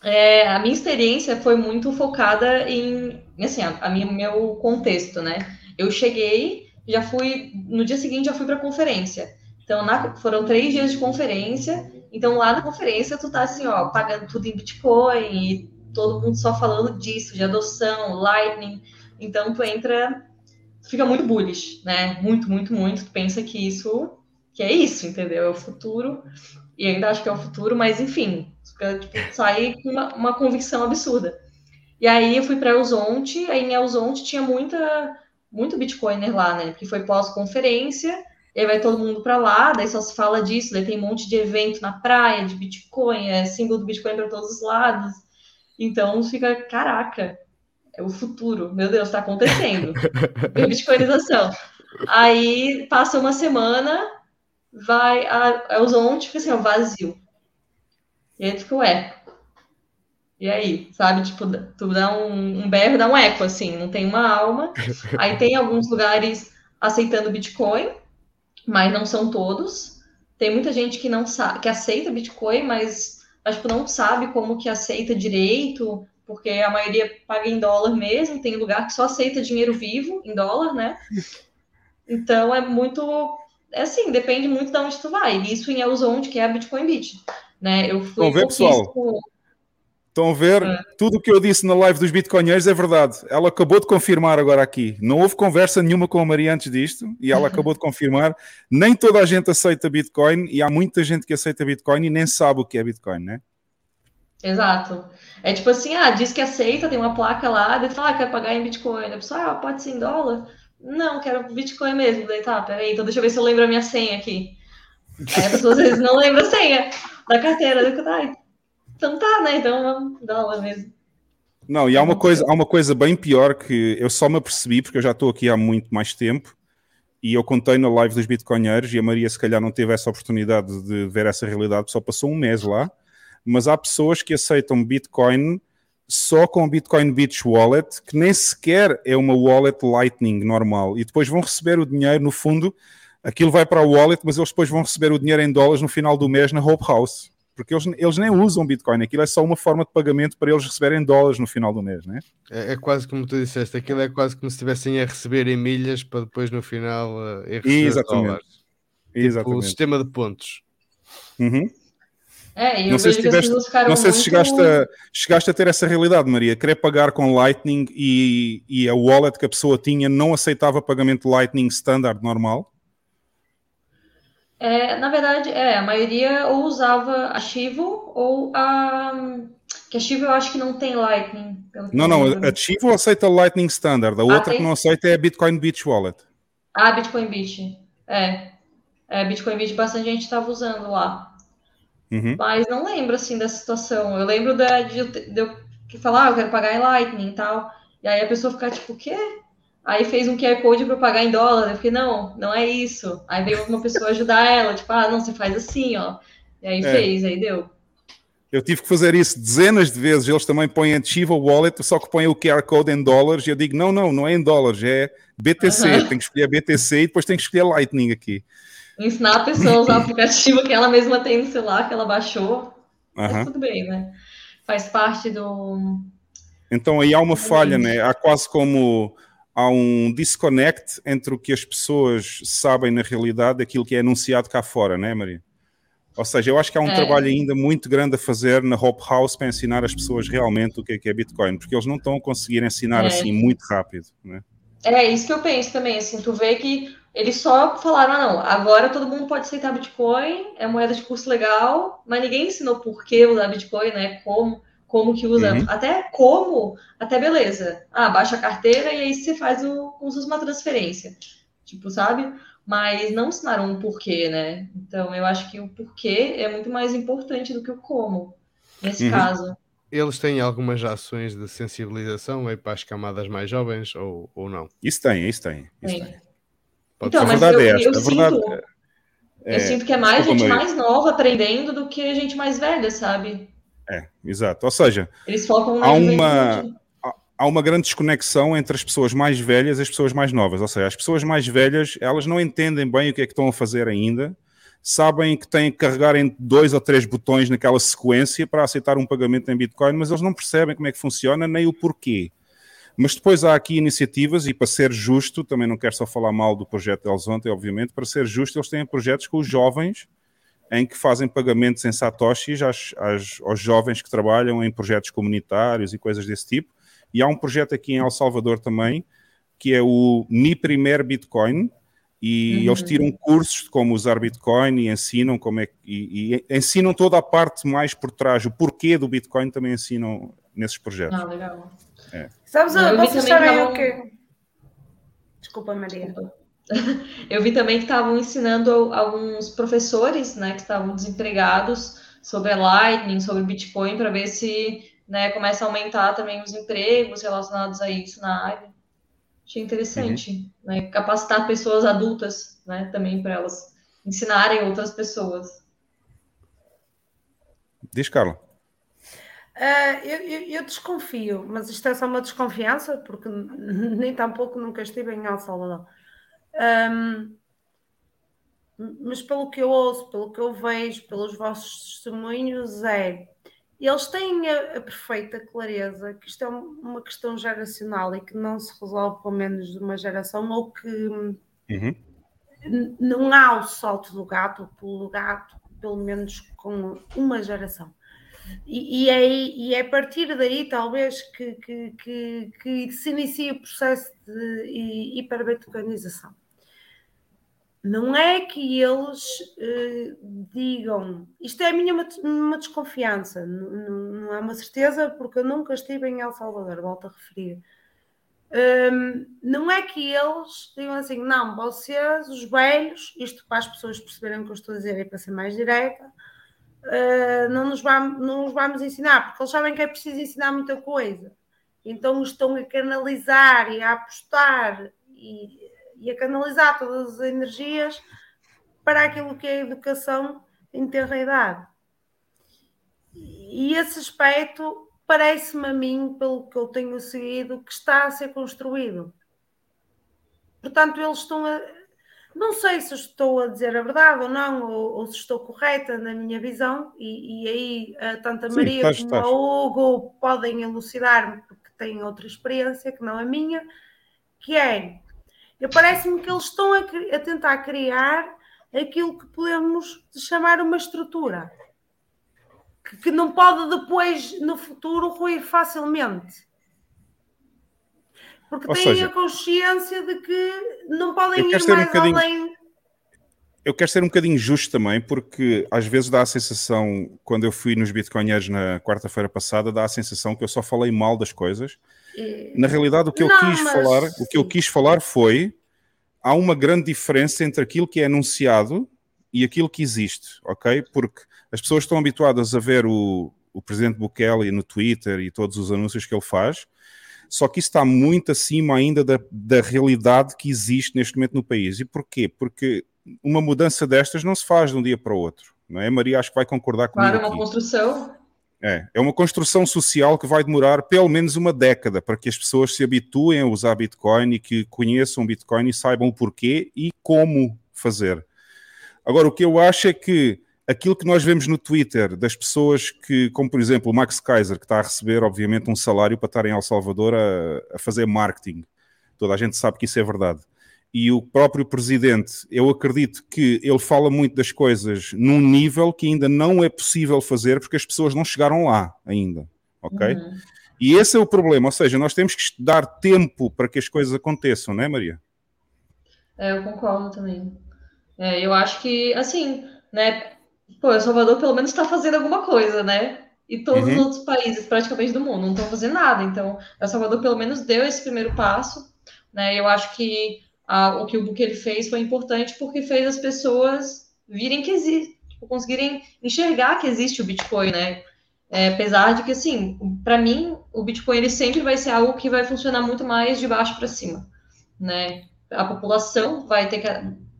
é, a minha experiência foi muito focada em, assim, a, a minha, meu contexto, né? Eu cheguei, já fui, no dia seguinte já fui para conferência. Então, na, foram três dias de conferência. Então, lá na conferência, tu tá assim, ó, pagando tudo em Bitcoin e todo mundo só falando disso, de adoção, Lightning. Então, tu entra, fica muito bullish, né? Muito, muito, muito. Tu pensa que isso, que é isso, entendeu? É o futuro. E ainda acho que é o futuro, mas enfim, tipo, sair com uma, uma, convicção absurda. E aí eu fui para Elzonte, aí em Elzonte tinha muita, muito Bitcoiner lá, né? Porque foi pós-conferência, e aí vai todo mundo para lá, daí só se fala disso, daí tem um monte de evento na praia de Bitcoin, é símbolo do Bitcoin para todos os lados. Então fica, caraca, é o futuro, meu Deus, está acontecendo. Bitcoinização. Aí passa uma semana, vai a, a Ozon, tipo assim, ó, vazio. E aí fica, ué. E aí, sabe? Tipo, tu dá um, um berro, dá um eco, assim, não tem uma alma. Aí tem alguns lugares aceitando Bitcoin, mas não são todos. Tem muita gente que não sabe, que aceita Bitcoin, mas tipo, não sabe como que aceita direito, porque a maioria paga em dólar mesmo, tem lugar que só aceita dinheiro vivo em dólar, né? Então é muito é assim, depende muito de onde tu vai. Isso em Elzonte, que é a Bitcoin Beach. Né? Eu fui Vamos ver, pessoal. Estão a ver? É. Tudo o que eu disse na live dos Bitcoinheiros é verdade. Ela acabou de confirmar agora aqui. Não houve conversa nenhuma com a Maria antes disto e ela acabou de confirmar. Nem toda a gente aceita Bitcoin e há muita gente que aceita Bitcoin e nem sabe o que é Bitcoin, né? Exato. É tipo assim, ah, diz que aceita, tem uma placa lá, daí fala, ah, quer pagar em Bitcoin. A pessoa, ah, pode ser em dólar. Não, quero Bitcoin mesmo. Daí tá, peraí, então deixa eu ver se eu lembro a minha senha aqui. Aí a pessoa às vezes não lembra a senha da carteira. Daí, tá, então tá, né? Então dólar mesmo. Não, e há uma, coisa, há uma coisa bem pior que eu só me apercebi, porque eu já estou aqui há muito mais tempo, e eu contei na live dos Bitcoinheiros, e a Maria se calhar não teve essa oportunidade de ver essa realidade, só passou um mês lá, mas há pessoas que aceitam Bitcoin só com o Bitcoin Beach Wallet, que nem sequer é uma wallet Lightning normal, e depois vão receber o dinheiro, no fundo, aquilo vai para a wallet, mas eles depois vão receber o dinheiro em dólares no final do mês na Hope House, porque eles, eles nem usam Bitcoin, aquilo é só uma forma de pagamento para eles receberem dólares no final do mês, né? É, é quase como tu disseste, aquilo é quase como se estivessem a receber em milhas para depois no final uh, receber Exatamente. dólares. Exatamente. Tipo, o sistema de pontos. Uhum. É, eu não sei, se, tiveste, não sei se muito- chegaste, a, chegaste a ter essa realidade, Maria. Querer pagar com Lightning e, e a wallet que a pessoa tinha não aceitava pagamento Lightning standard normal. É, na verdade, é, a maioria ou usava a Chivo ou a. Que a Chivo eu acho que não tem Lightning. Não, não, a Chivo aceita Lightning standard. A outra tem? que não aceita é a Bitcoin Beach Wallet. Ah, Bitcoin Beach. É. É, Bitcoin Beach bastante gente estava usando lá. Uhum. Mas não lembro, assim, da situação. Eu lembro da, de, de eu que falar, ah, eu quero pagar em Lightning e tal. E aí a pessoa ficar tipo, o quê? Aí fez um QR Code para pagar em dólar. Eu fiquei, não, não é isso. Aí veio uma pessoa ajudar ela, tipo, ah, não, você faz assim, ó. E aí É. fez, aí deu. Eu tive que fazer isso dezenas de vezes. Eles também põem a Chivo Wallet, só que põem o QR Code em dólares. E eu digo, não, não, não é em dólares, é BTC. Aham. Tem que escolher BTC e depois tem que escolher Lightning aqui. Ensinar a pessoa a usar o aplicativo que ela mesma tem no celular, que ela baixou. Aham. tudo bem, né? Faz parte do. Então aí há uma falha, né? Há quase como há um disconnect entre o que as pessoas sabem na realidade daquilo que é anunciado cá fora, né, Maria? Ou seja, eu acho que há um É. trabalho ainda muito grande a fazer na Hope House para ensinar as pessoas realmente o que é que é Bitcoin, porque eles não estão a conseguir ensinar É. assim muito rápido, né? É isso que eu penso também, assim, tu vê que eles só falaram, ah, não, agora todo mundo pode aceitar Bitcoin, é moeda de curso legal, mas ninguém ensinou por que usar Bitcoin, né? Como, como que usa. Uhum. Até como, até beleza. Ah, baixa a carteira e aí você faz o, como se fosse uma transferência. Tipo, sabe? Mas não ensinaram o porquê, né? Então eu acho que o porquê é muito mais importante do que o como, nesse Uhum. caso. Eles têm algumas ações de sensibilização aí para as camadas mais jovens ou, ou não? Isso tem, isso tem. Isso Tem. tem. Pode Então, mas verdade eu- é eu verdade, sinto- Eu sinto que é mais gente mais nova aprendendo do que gente mais velha, sabe? É, exato. Ou seja, Eles focam na há uma, há uma grande desconexão entre as pessoas mais velhas e as pessoas mais novas. Ou seja, as pessoas mais velhas, elas não entendem bem o que é que estão a fazer ainda, sabem que têm que carregar em dois ou três botões naquela sequência para aceitar um pagamento em Bitcoin, mas eles não percebem como é que funciona nem o porquê. Mas depois há aqui iniciativas, e para ser justo, também não quero só falar mal do projeto deles ontem, obviamente, para ser justo, eles têm projetos com os jovens em que fazem pagamentos em satoshis às- às- aos jovens que trabalham em projetos comunitários e coisas desse tipo. E há um projeto aqui em El Salvador também, que é o Mi Primer Bitcoin, e Uhum. eles tiram cursos de como usar Bitcoin e ensinam como é que, e, e ensinam toda a parte mais por trás, o porquê do Bitcoin também ensinam nesses projetos. Ah, legal. É. Sabes, Eu vi vocês também sabem que o que. Desculpa, Maria. Eu vi também que estavam ensinando alguns professores, né, que estavam desempregados sobre a Lightning, sobre Bitcoin, para ver se, né, começa a aumentar também os empregos relacionados a isso na área. Achei interessante, né, capacitar pessoas adultas, né, também para elas ensinarem outras pessoas. Diz, Carla. Ah, eu, eu- eu desconfio, mas isto é só uma desconfiança, porque nem tampouco nunca estive em El Salvador. Ahm, mas pelo que eu ouço, pelo que eu vejo, pelos vossos testemunhos, é eles têm a, a perfeita clareza que isto é um- uma questão geracional e que não se resolve com menos de uma geração, ou que Uhum. não há o salto do gato, o pulo do gato, pelo menos com uma geração. E, e, é, e é a partir daí, talvez, que, que, que, que se inicia o processo de hi- hiperbitcoinização. Não é que eles eh, digam, isto é a minha uma, uma desconfiança, não é uma certeza, porque eu nunca estive em El Salvador, volto a referir. Hum, não é que eles digam assim, não, vocês, os velhos, isto para as pessoas perceberem o que eu estou a dizer e para ser mais direta, uh, não, nos vamos, não nos vamos ensinar, porque eles sabem que é preciso ensinar muita coisa. Então estão a canalizar e a apostar e, e a canalizar todas as energias para aquilo que é a educação em tenra idade. E esse aspecto parece-me a mim, pelo que eu tenho seguido, que está a ser construído. Portanto, eles estão a. Não sei se estou a dizer a verdade ou não, ou, ou se estou correta na minha visão, e, e aí eh, tanto a Sim, Maria estás, como estás. o Hugo podem elucidar-me, porque têm outra experiência que não a minha, que é, parece-me que eles estão a, a tentar criar aquilo que podemos chamar uma estrutura que, que não pode depois, no futuro, ruir facilmente. Porque Ou têm seja, a consciência de que não podem ir um mais bocadinho- além. Eu quero ser um bocadinho justo também, porque às vezes dá a sensação, quando eu fui nos Bitcoinheiros na quarta-feira passada, dá a sensação que eu só falei mal das coisas. E- Na realidade, o que eu Não, quis mas- falar, o que eu quis falar foi há uma grande diferença entre aquilo que é anunciado e aquilo que existe, ok? Porque as pessoas estão habituadas a ver o, o presidente Bukele no Twitter e todos os anúncios que ele faz, só que isso está muito acima ainda da, da realidade que existe neste momento no país. E porquê? Porque uma mudança destas não se faz de um dia para o outro, não é? Maria acho que vai concordar comigo Claro, uma aqui. construção. É, é uma construção social que vai demorar pelo menos uma década para que as pessoas se habituem a usar Bitcoin e que conheçam Bitcoin e saibam o porquê e como fazer. Agora, o que eu acho é que aquilo que nós vemos no Twitter das pessoas que, como por exemplo o Max Kaiser, que está a receber, obviamente, um salário para estar em El Salvador a, a fazer marketing. Toda a gente sabe que isso é verdade. E o próprio presidente, eu acredito que ele fala muito das coisas num nível que ainda não é possível fazer porque as pessoas não chegaram lá ainda, ok? Uhum. E esse é o problema, ou seja, nós temos que dar tempo para que as coisas aconteçam, não é, Maria? É, eu concordo também. É, eu acho que, assim, né? Pô, Salvador pelo menos está fazendo alguma coisa, né? E todos os Uhum. outros países, praticamente do mundo, não estão fazendo nada. Então, El Salvador pelo menos deu esse primeiro passo, né? Eu acho que ah, o que o Bukele fez foi importante porque fez as pessoas virem que existe, tipo, conseguirem enxergar que existe o Bitcoin, né? É, apesar de que, assim, para mim, o Bitcoin ele sempre vai ser algo que vai funcionar muito mais de baixo para cima, né? A população vai ter que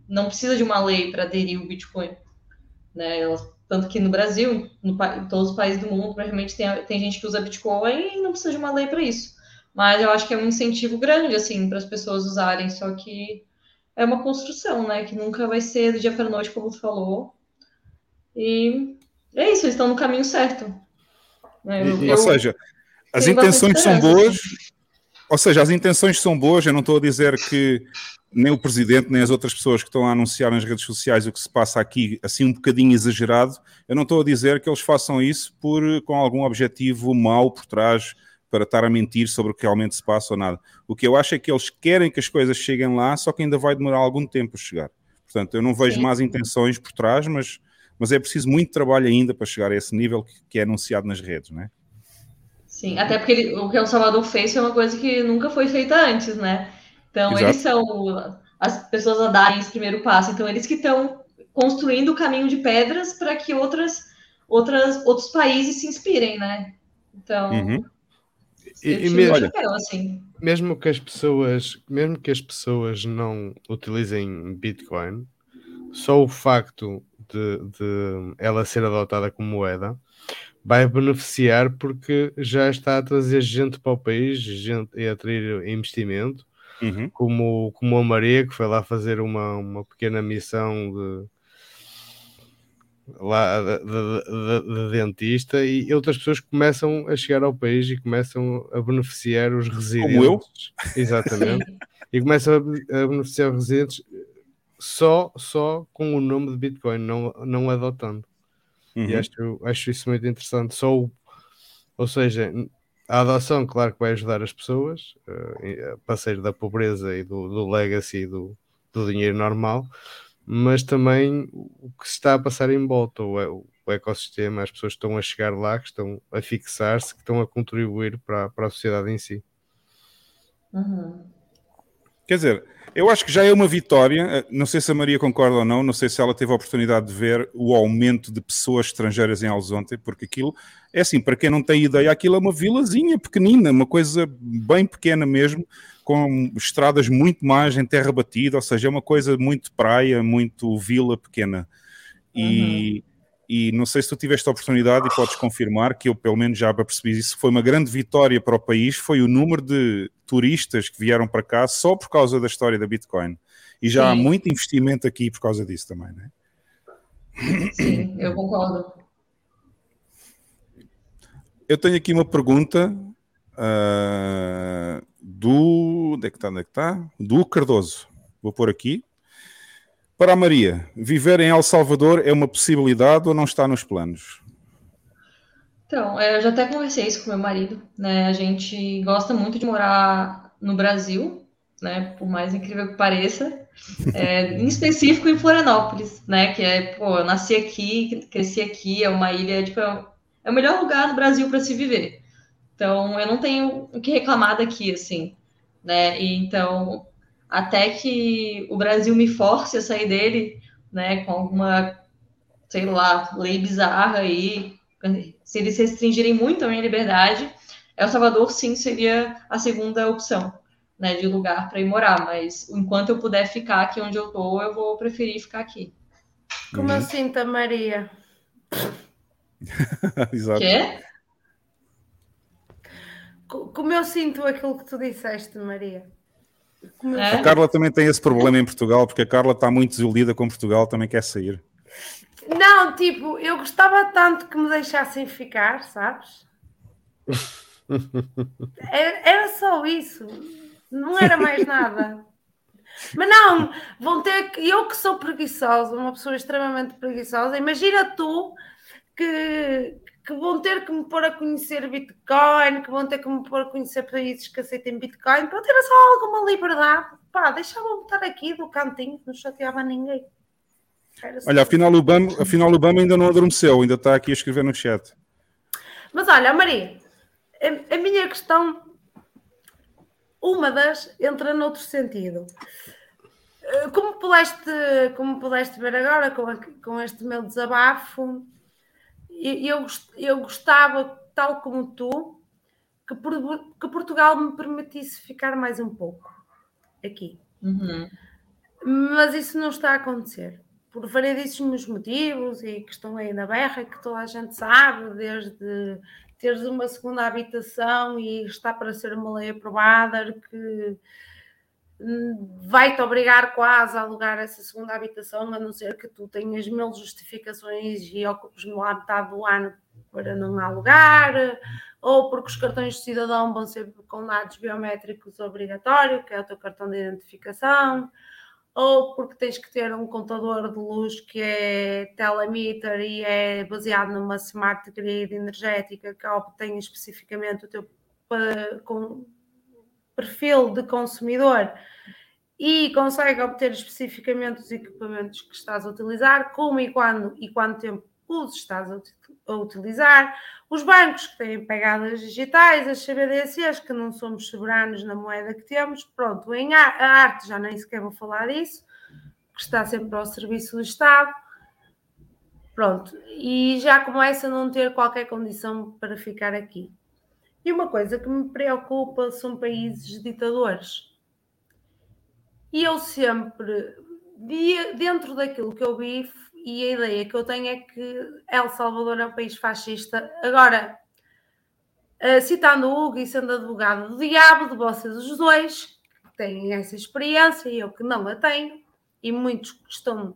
não precisa de uma lei para aderir o Bitcoin. Né? Elas- Tanto que no Brasil, no em todos os países do mundo, provavelmente tem, tem gente que usa Bitcoin e não precisa de uma lei para isso. Mas eu acho que é um incentivo grande, assim, para as pessoas usarem, só que é uma construção, né? Que nunca vai ser do dia para noite, como tu falou. E é isso, eles estão no caminho certo. né? Eu- Ou eu- seja, as intenções são boas. Ou seja, as intenções são boas. Eu não estou a dizer que nem o presidente nem as outras pessoas que estão a anunciar nas redes sociais o que se passa aqui, assim um bocadinho exagerado. Eu não estou a dizer que eles façam isso por com algum objetivo mau por trás para estar a mentir sobre o que realmente se passa ou nada. O que eu acho é que eles querem que as coisas cheguem lá, só que ainda vai demorar algum tempo a chegar. Portanto, eu não vejo Sim. más intenções por trás, mas, mas é preciso muito trabalho ainda para chegar a esse nível que, que é anunciado nas redes, não é? Sim, até porque ele- o que o Salvador fez foi uma coisa que nunca foi feita antes, né? Então, Exato. eles são as pessoas a darem esse primeiro passo. Então, eles que estão construindo o caminho de pedras para que outras, outras, outros países se inspirem, né? Então, Uhum. E, e mesmo, o chapéu, assim. mesmo que as pessoas, mesmo que as pessoas não utilizem Bitcoin, só o facto de, de ela ser adotada como moeda vai beneficiar porque já está a trazer gente para o país, gente e atrair investimento, Uhum. como, como a Maria, que foi lá fazer uma, uma pequena missão de lá de, de- de- de dentista e outras pessoas começam a chegar ao país e começam a beneficiar os residentes. Como eu? Exatamente. e começam a, a beneficiar os residentes só, só com o nome de Bitcoin, não, não adotando. E Uhum. acho, acho isso muito interessante. Só o- ou seja, a adoção, claro que vai ajudar as pessoas eh, para sair da pobreza e do, do legacy do, do dinheiro normal, mas também o que se está a passar em volta, o, o ecossistema, as pessoas que estão a chegar lá, que estão a fixar-se, que estão a contribuir para, para a sociedade em si. Uhum. Quer dizer, eu acho que já é uma vitória. eh, Não sei se a Maria concorda ou não, não sei se ela teve a oportunidade de ver o aumento de pessoas estrangeiras em Alzonte, porque aquilo é assim, para quem não tem ideia, aquilo é uma vilazinha pequenina, uma coisa bem pequena mesmo, com estradas muito mais em terra batida, ou seja, é uma coisa muito praia, muito vila pequena. E, e não sei se tu tiveste a oportunidade e podes confirmar que eu pelo menos já percebi isso, foi uma grande vitória para o país, foi o número de turistas que vieram para cá só por causa da história da Bitcoin. E já há Sim. muito investimento aqui por causa disso também, né? Sim, eu concordo. Eu tenho aqui uma pergunta ah, do. Onde é que está? Onde é que está? Do Cardoso. Vou pôr aqui. Para a Maria, viver em El Salvador é uma possibilidade ou não está nos planos? Então, é, eu já até conversei isso com meu marido, né? A gente gosta muito de morar no Brasil, né? Por mais incrível que pareça, É, em específico em Florianópolis, né? Que é, pô, eu nasci aqui, cresci aqui, é uma ilha, tipo, é o- é melhor lugar do Brasil para se viver. Então, eu não tenho o que reclamar daqui, assim, né? E então, até que o Brasil me force a sair dele, né? Com alguma, sei lá, lei bizarra aí, se eles restringirem muito a minha liberdade, El Salvador sim seria a segunda opção, né, de lugar para ir morar, mas enquanto eu puder ficar aqui onde eu tô, eu vou preferir ficar aqui. Como Uhum. eu sinto a Maria. Exato. Quê? Co- Como eu sinto aquilo que tu disseste, Maria. É? A Carla também tem esse problema em Portugal, porque a Carla está muito desiludida com Portugal, também quer sair. Não, tipo, eu gostava tanto que me deixassem ficar, sabes? Era, era só isso, não era mais nada. Mas não, vão ter que. Eu que sou preguiçosa, uma pessoa extremamente preguiçosa, imagina tu que, que vão ter que me pôr a conhecer Bitcoin, que vão ter que me pôr a conhecer países que aceitem Bitcoin para ter só alguma liberdade. Pá, deixavam-me estar aqui do cantinho, não chateava ninguém. Olha, afinal o Obama, afinal o Obama ainda não adormeceu, ainda está aqui a escrever no chat. Mas olha, Maria, a, a minha questão, uma das, entra noutro sentido. Eh, Como pudeste, como pudeste ver agora com, a- com este meu desabafo, eu, eu gostava, tal como tu, que, Por- que Portugal me permitisse ficar mais um pouco aqui. Uhum. Mas isso não está a acontecer. Por variedíssimos motivos e que estão aí na berra, que toda a gente sabe, desde teres uma segunda habitação e está para ser uma lei aprovada que hum, vai-te obrigar quase a alugar essa segunda habitação, a não ser que tu tenhas mil justificações e ocupes lá metade do ano para não alugar, ou porque os cartões de cidadão vão ser com dados biométricos obrigatórios, que é o teu cartão de identificação, ou porque tens que ter um contador de luz que é telemeter e é baseado numa smart grid energética que obtém especificamente o teu com perfil de consumidor e consegue obter especificamente os equipamentos que estás a utilizar, como e quando e quanto tempo os estás a utilizar, os bancos que têm pegadas digitais, as CBDCs que não somos soberanos na moeda que temos, pronto, em a arte já nem sequer vou falar disso, que está sempre ao serviço do Estado, pronto, e já começa a não ter qualquer condição para ficar aqui. E uma coisa que me preocupa são países ditadores. E eu sempre, dentro daquilo que eu vi, e a ideia que eu tenho é que El Salvador é um país fascista. Agora, uh, citando o Hugo e sendo advogado do diabo, de vocês os dois, que têm essa experiência e eu que não a tenho, e muitos que estão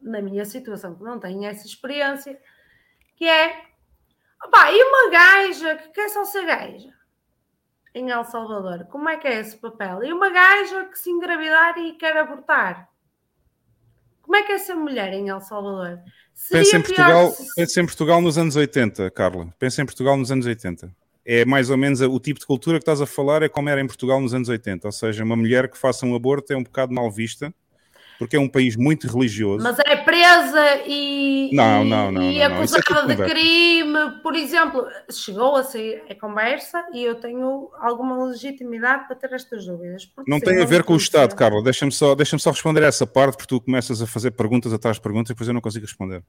na minha situação que não têm essa experiência, que é opá, e uma gaja que quer só ser gaja em El Salvador, como é que é esse papel? E uma gaja que se engravidar e quer abortar como é que é ser mulher em El Salvador? pensa em, Portugal, se... pensa em Portugal nos anos 80, Carla. Pensa em Portugal nos anos 80. É mais ou menos o tipo de cultura que estás a falar, é como era em Portugal nos anos 80. Ou seja, uma mulher que faça um aborto é um bocado mal vista porque é um país muito religioso. Mas é presa e, não, não, não, e. É acusada de crime, por exemplo, chegou a sair a conversa e eu tenho alguma legitimidade para ter estas dúvidas. Não tem a ver com o Estado, Carla. Deixa-me só, deixa só responder a essa parte, porque tu começas a fazer perguntas atrás de perguntas e depois eu não consigo responder.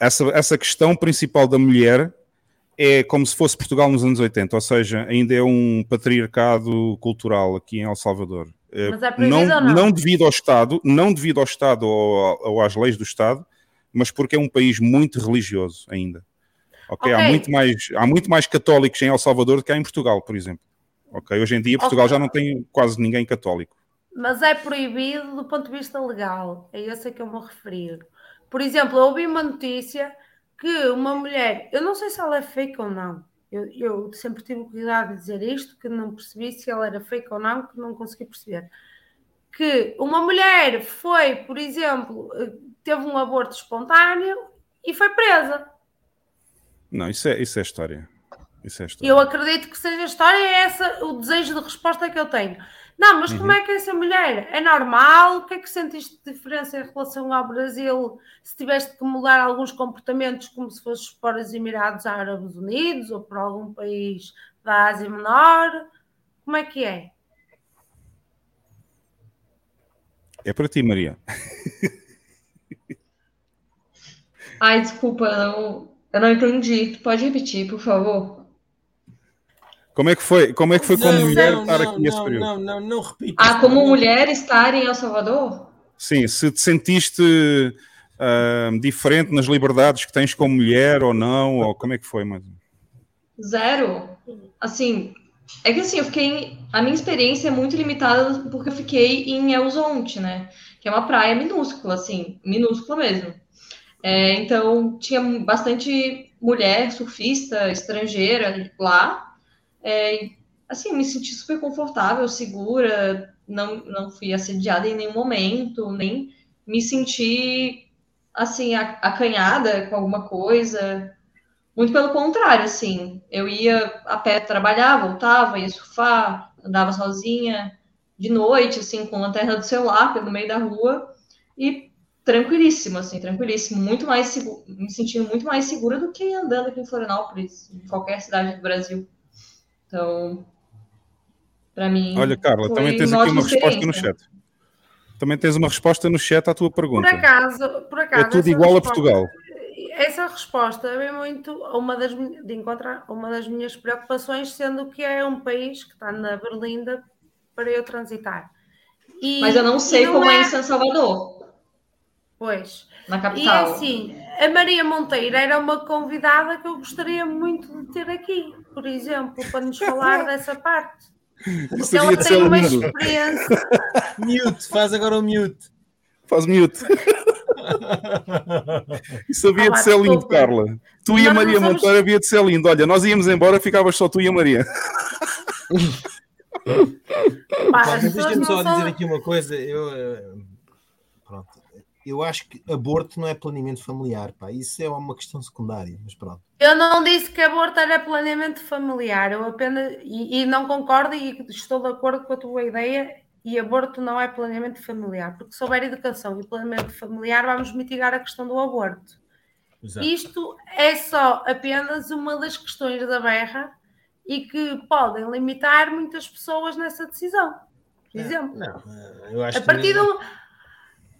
Essa, essa questão principal da mulher é como se fosse Portugal nos anos 80, ou seja, ainda é um patriarcado cultural aqui em El Salvador. Eh, é não, não? não devido ao Estado, não devido ao Estado ou, ou, às leis do Estado, mas porque é um país muito religioso ainda. Okay? okay? Há, muito mais, há muito mais católicos em El Salvador do que há em Portugal, por exemplo. Okay? Hoje em dia Portugal okay. já não tem quase ninguém católico. Mas é proibido do ponto de vista legal, é esse a que eu me referi. Por exemplo, eu ouvi uma notícia que uma mulher, eu não sei se ela é fake ou não, eu, eu, sempre tive cuidado de dizer isto, que não percebi se ela era fake ou não, que não consegui perceber. Que uma mulher foi, por exemplo, teve um aborto espontâneo e foi presa. Não, isso é, isso é história. Isso é história. Eu acredito que seja história, é essa o desejo de resposta que eu tenho. Não, mas uhum. como é que é essa mulher? É normal? O que é que sentiste de diferença em relação ao Brasil? Se tiveste que mudar alguns comportamentos, como se fosses para os Emirados Árabes Unidos ou para algum país da Ásia Menor? Como é que é? É para ti, Maria. Ai, desculpa, eu não, eu não entendi. Pode repetir, por favor? Como é que foi? Como é que foi como não, mulher não, estar não, aqui nesse período? Não, não, não, repito. Ah, como mulher estar em El Salvador? Sim, se te sentiste uh, diferente nas liberdades que tens como mulher ou não, ou como é que foi, mas Zero. Assim, é que assim, eu fiquei. A minha experiência é muito limitada porque eu fiquei em El Zonte, né? Que é uma praia minúscula, assim, minúscula mesmo. É, então, tinha bastante mulher surfista estrangeira lá. É, assim, me senti super confortável, segura, não, não fui assediada em nenhum momento, nem me senti, assim, acanhada com alguma coisa. Muito pelo contrário, assim, eu ia a pé trabalhar, voltava, ia surfar, andava sozinha, de noite, assim, com lanterna do celular pelo meio da rua, e tranquilíssimo, assim, tranquilíssimo, muito mais seguro, me sentindo muito mais segura do que andando aqui em Florianópolis, em qualquer cidade do Brasil. Então, para mim. Olha, Carla, também tens aqui uma resposta no chat. Também tens uma resposta no chat à tua pergunta. Por acaso, por acaso é tudo igual resposta, a Portugal. Essa resposta é muito uma das de encontrar uma das minhas preocupações, sendo que é um país que está na Berlinda para eu transitar. E- Mas eu não sei e não como é é- em São Salvador, Pois. na E capital. assim, a Maria Monteiro era uma convidada que eu gostaria muito de ter aqui, por exemplo, para nos falar dessa parte. Porque Isso ela tem uma lindo. experiência. Mute, faz agora o mute. Faz mute. Isso havia Ah, de ser lindo. Carla. Tu e a Maria Monteiro havia de ser lindo. Olha, nós íamos embora, ficavas só tu e a Maria. Pá, mas Deixa-me só dizer aqui uma coisa. Eu, eh, pronto. Eu acho que aborto não é planeamento familiar, pá. Isso é uma questão secundária, mas pronto. Eu não disse que aborto era planeamento familiar, eu apenas e, e não concordo e estou de acordo com a tua ideia. E aborto não é planeamento familiar, porque se houver educação e planeamento familiar, vamos mitigar a questão do aborto. Exato. Isto é só apenas uma das questões da berra e que podem limitar muitas pessoas nessa decisão. Por exemplo, Não, eh, eu acho a partir de um,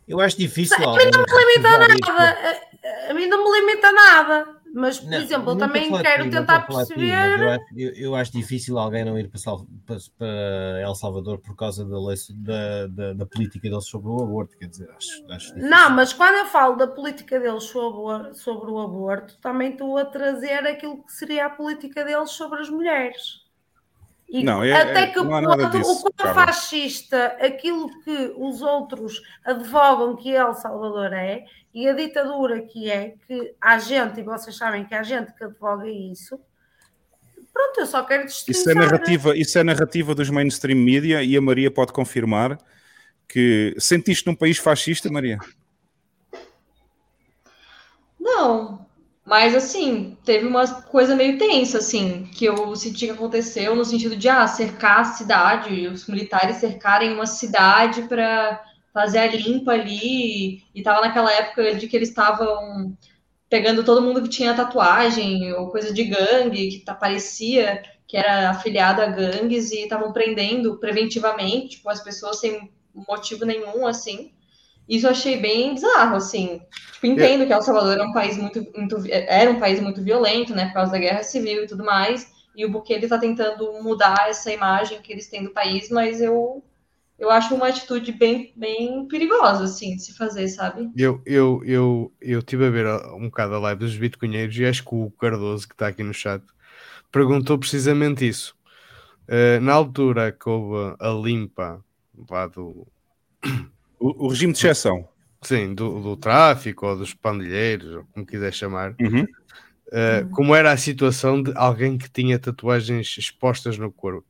Eu acho difícil. a mim não me limita nada. A, a mim não me limita nada. Mas, por Não, exemplo, eu não também quero não tentar perceber. eu, acho, eu- eu acho difícil alguém não ir para, Sal- para- para El Salvador por causa da, lei, da, da, da política deles sobre o aborto. Quer dizer, acho, acho difícil. Não, mas quando eu falo da política deles sobre, sobre o aborto, também estou a trazer aquilo que seria a política deles sobre as mulheres. E Não, é- até é- que não há nada ponto disso, o quão Carla. fascista aquilo que os outros advogam que El Salvador é e a ditadura que é, que há gente, e vocês sabem que há gente que advoga isso. Pronto, eu só quero Isso é distinção. narrativa, isso é narrativa dos mainstream media e a Maria pode confirmar que sentiste num país fascista, Maria? Não, mas assim, teve uma coisa meio tensa, assim, que eu senti que aconteceu no sentido de ah, cercar a cidade, os militares cercarem uma cidade para fazer a limpa ali, e tava naquela época de que eles estavam pegando todo mundo que tinha tatuagem ou coisa de gangue, que tá, parecia que era afiliado a gangues e estavam prendendo preventivamente, tipo, as pessoas sem motivo nenhum, assim. Isso eu achei bem bizarro, assim. Tipo, entendo que El Salvador é um país muito, muito- era um país muito violento, né, por causa da guerra civil e tudo mais, e o Bukele está tentando mudar essa imagem que eles têm do país, mas eu eu acho uma atitude bem, bem perigosa, assim, de se fazer, sabe? Eu, eu, eu, eu estive a ver um bocado a live dos bitcoinheiros e acho que o Cardoso, que está aqui no chat, perguntou precisamente isso. Eh, na altura que houve a limpa lá do, O, o regime de exceção. sim, do, do tráfico ou dos pandilheiros, ou como quiser chamar, Uhum. eh, como era a situação de alguém que tinha tatuagens expostas no corpo?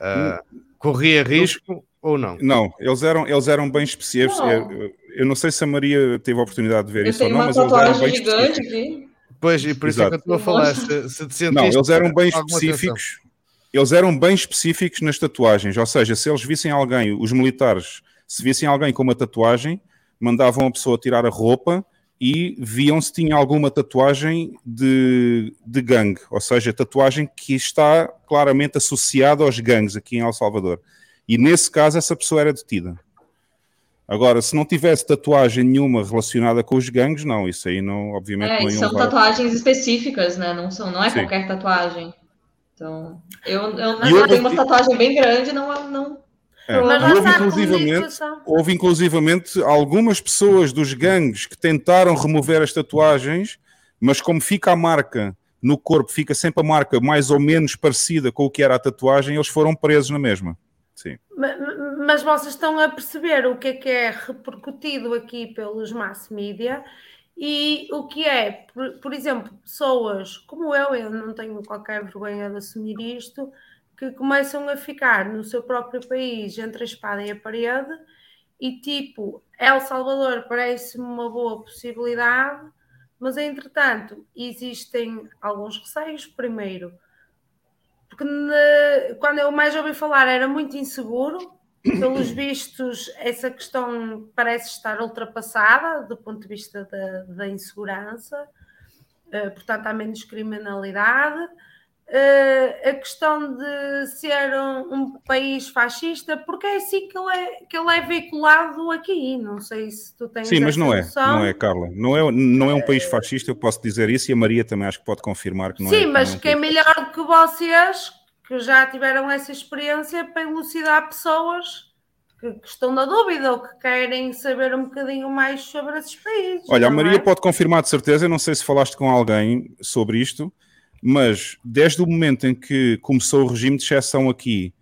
Eh, corria risco ou não? Não, eles eram, eles eram bem específicos. Eu, eu não sei se a Maria teve a oportunidade de ver Eu isso ou tenho não, uma mas eles eram tatuagem bem gigante aqui. Pois, e por isso é que eu Exato. estou a falar, se, se te sentiste Não, eles eram bem específicos. Eles eram bem específicos nas tatuagens, ou seja, se eles vissem alguém, os militares, se vissem alguém com uma tatuagem, mandavam a pessoa tirar a roupa e viam se tinha alguma tatuagem de, de gangue, ou seja, tatuagem que está claramente associada aos gangues aqui em El Salvador. E nesse caso, essa pessoa era detida. Agora, se não tivesse tatuagem nenhuma relacionada com os gangues, não, isso aí não, obviamente É, não são levar- tatuagens específicas, né? Não, são, não é Sim. qualquer tatuagem. Então, eu, eu, eu houve- tenho uma tatuagem bem grande, não, não, É. Mas houve, inclusivamente, houve inclusivamente algumas pessoas dos gangues que tentaram remover as tatuagens, mas como fica a marca no corpo, fica sempre a marca mais ou menos parecida com o que era a tatuagem, eles foram presos na mesma. Sim. Ma- ma- Mas vocês estão a perceber o que é que é repercutido aqui pelos mass media e o que é, por, por exemplo, pessoas como eu, eu não tenho qualquer vergonha de assumir isto, que começam a ficar no seu próprio país entre a espada e a parede e tipo, El Salvador parece-me uma boa possibilidade, mas entretanto existem alguns receios. Primeiro, porque na- quando eu mais ouvi falar era muito inseguro. Pelos vistos, essa questão parece estar ultrapassada do ponto de vista da, da insegurança, Eh, portanto, há menos criminalidade. Eh, a questão de ser um, um país fascista, porque é assim que ele é, que ele é veiculado aqui. Não sei se tu tens Sim, mas não é, não é, Carla. Não é, não é um país fascista, eu posso dizer isso, e a Maria também acho que pode confirmar que não é. Sim, não mas um que é país melhor do que vocês, que já tiveram essa experiência, para elucidar pessoas que, estão na dúvida ou que querem saber um bocadinho mais sobre esses países. Olha, a Maria é? pode confirmar de certeza, eu não sei se falaste com alguém sobre isto, mas desde o momento em que começou o regime de exceção aqui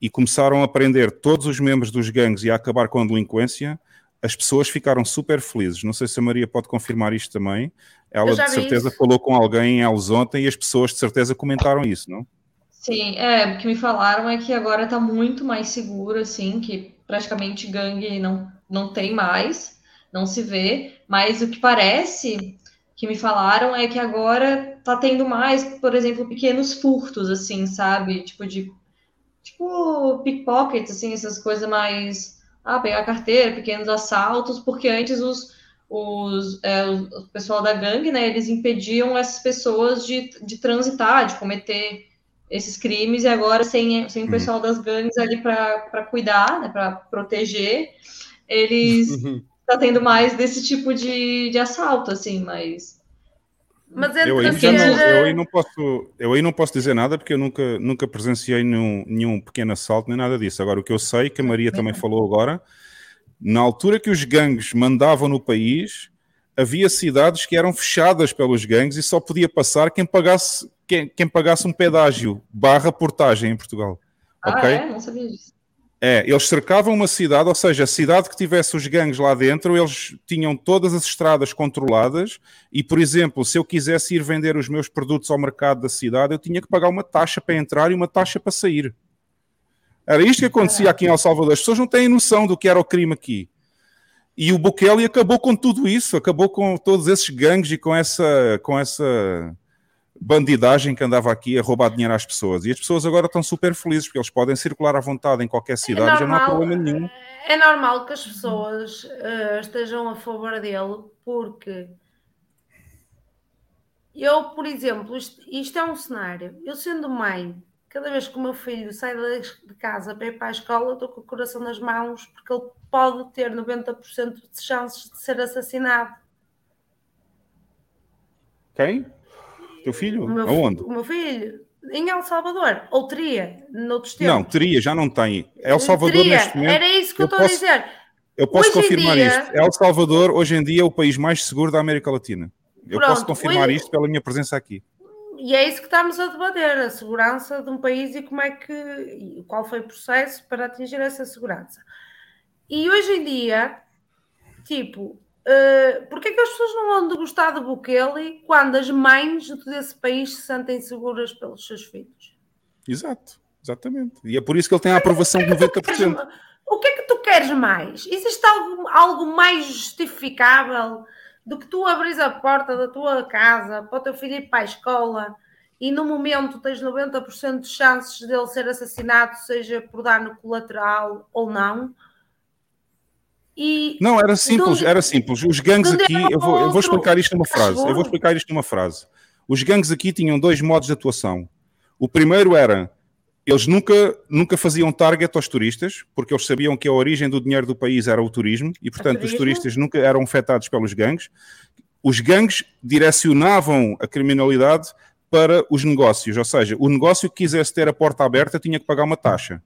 e começaram a prender todos os membros dos gangues e a acabar com a delinquência, as pessoas ficaram super felizes. Não sei se a Maria pode confirmar isto também. Ela de certeza isso. falou com alguém em Elos ontem e as pessoas de certeza comentaram isso, não? Sim, é, o que me falaram é que agora tá muito mais seguro, assim, que praticamente gangue não, não tem mais, não se vê, mas o que parece que me falaram é que agora tá tendo mais, por exemplo, pequenos furtos, assim, sabe? Tipo de, tipo pickpockets, assim, essas coisas mais, ah, pegar carteira, pequenos assaltos, porque antes os, os, é, o pessoal da gangue, né, eles impediam essas pessoas de, de transitar, de cometer esses crimes, e agora sem, sem o pessoal das gangues ali para cuidar, né, para proteger, eles tá tendo mais desse tipo de, de assalto, assim, mas Mas Eu aí, não, eu aí não posso, eu aí não posso dizer nada porque eu nunca, nunca presenciei nenhum, nenhum pequeno assalto nem nada disso. Agora, o que eu sei, que a Maria também falou agora, na altura que os gangues mandavam no país, havia cidades que eram fechadas pelos gangues e só podia passar quem pagasse, quem, quem pagasse um pedágio barra portagem em Portugal. ah, ok? é? Não sabia disso. É, eles cercavam uma cidade, ou seja, a cidade que tivesse os gangues lá dentro, eles tinham todas as estradas controladas e, por exemplo, se eu quisesse ir vender os meus produtos ao mercado da cidade, eu tinha que pagar uma taxa para entrar e uma taxa para sair. Era isto que acontecia aqui em El Salvador. As pessoas não têm noção do que era o crime aqui. E o Bukele acabou com tudo isso, acabou com todos esses gangues e com essa, com essa bandidagem que andava aqui a roubar dinheiro às pessoas. E as pessoas agora estão super felizes porque eles podem circular à vontade em qualquer cidade, já não há normal. problema nenhum. É normal que as pessoas eh, estejam a favor dele, porque eu, por exemplo, isto, isto é um cenário. Eu, sendo mãe, cada vez que o meu filho sai de casa para ir para a escola, estou com o coração nas mãos, porque ele pode ter 90% de chances de ser assassinado. Quem? Teu filho? O meu, Aonde? o meu filho, em El Salvador, ou teria, noutros tempos. Não, teria, já não tem. El Salvador Teria, neste momento. Era isso que eu estou a posso- dizer. Eu posso Hoje confirmar dia- isto. El Salvador, hoje em dia, é o país mais seguro da América Latina. Eu Pronto, posso confirmar hoje- isto pela minha presença aqui. E é isso que estamos a debater, a segurança de um país e como é que, qual foi o processo para atingir essa segurança. E hoje em dia, tipo, uh, porquê é que as pessoas não vão degustar de Bukele quando as mães desse país se sentem seguras pelos seus filhos? Exato, exatamente. E é por isso que ele tem a aprovação de 90%. O que é que tu queres mais? Existe algo, algo mais justificável do que tu abris a porta da tua casa para o teu filho ir para a escola e no momento tens 90% de chances dele ser assassinado, seja por dano colateral ou não? E Não, era simples, era simples. Os gangues aqui, eu vou, eu vou explicar isto numa frase. Eu vou explicar isto numa frase. Os gangues aqui tinham dois modos de atuação. O primeiro era eles nunca, nunca faziam target aos turistas, porque eles sabiam que a origem do dinheiro do país era o turismo, e portanto os turismo? turistas nunca eram afetados pelos gangues. Os gangues direcionavam a criminalidade para os negócios, ou seja, o negócio que quisesse ter a porta aberta tinha que pagar uma taxa.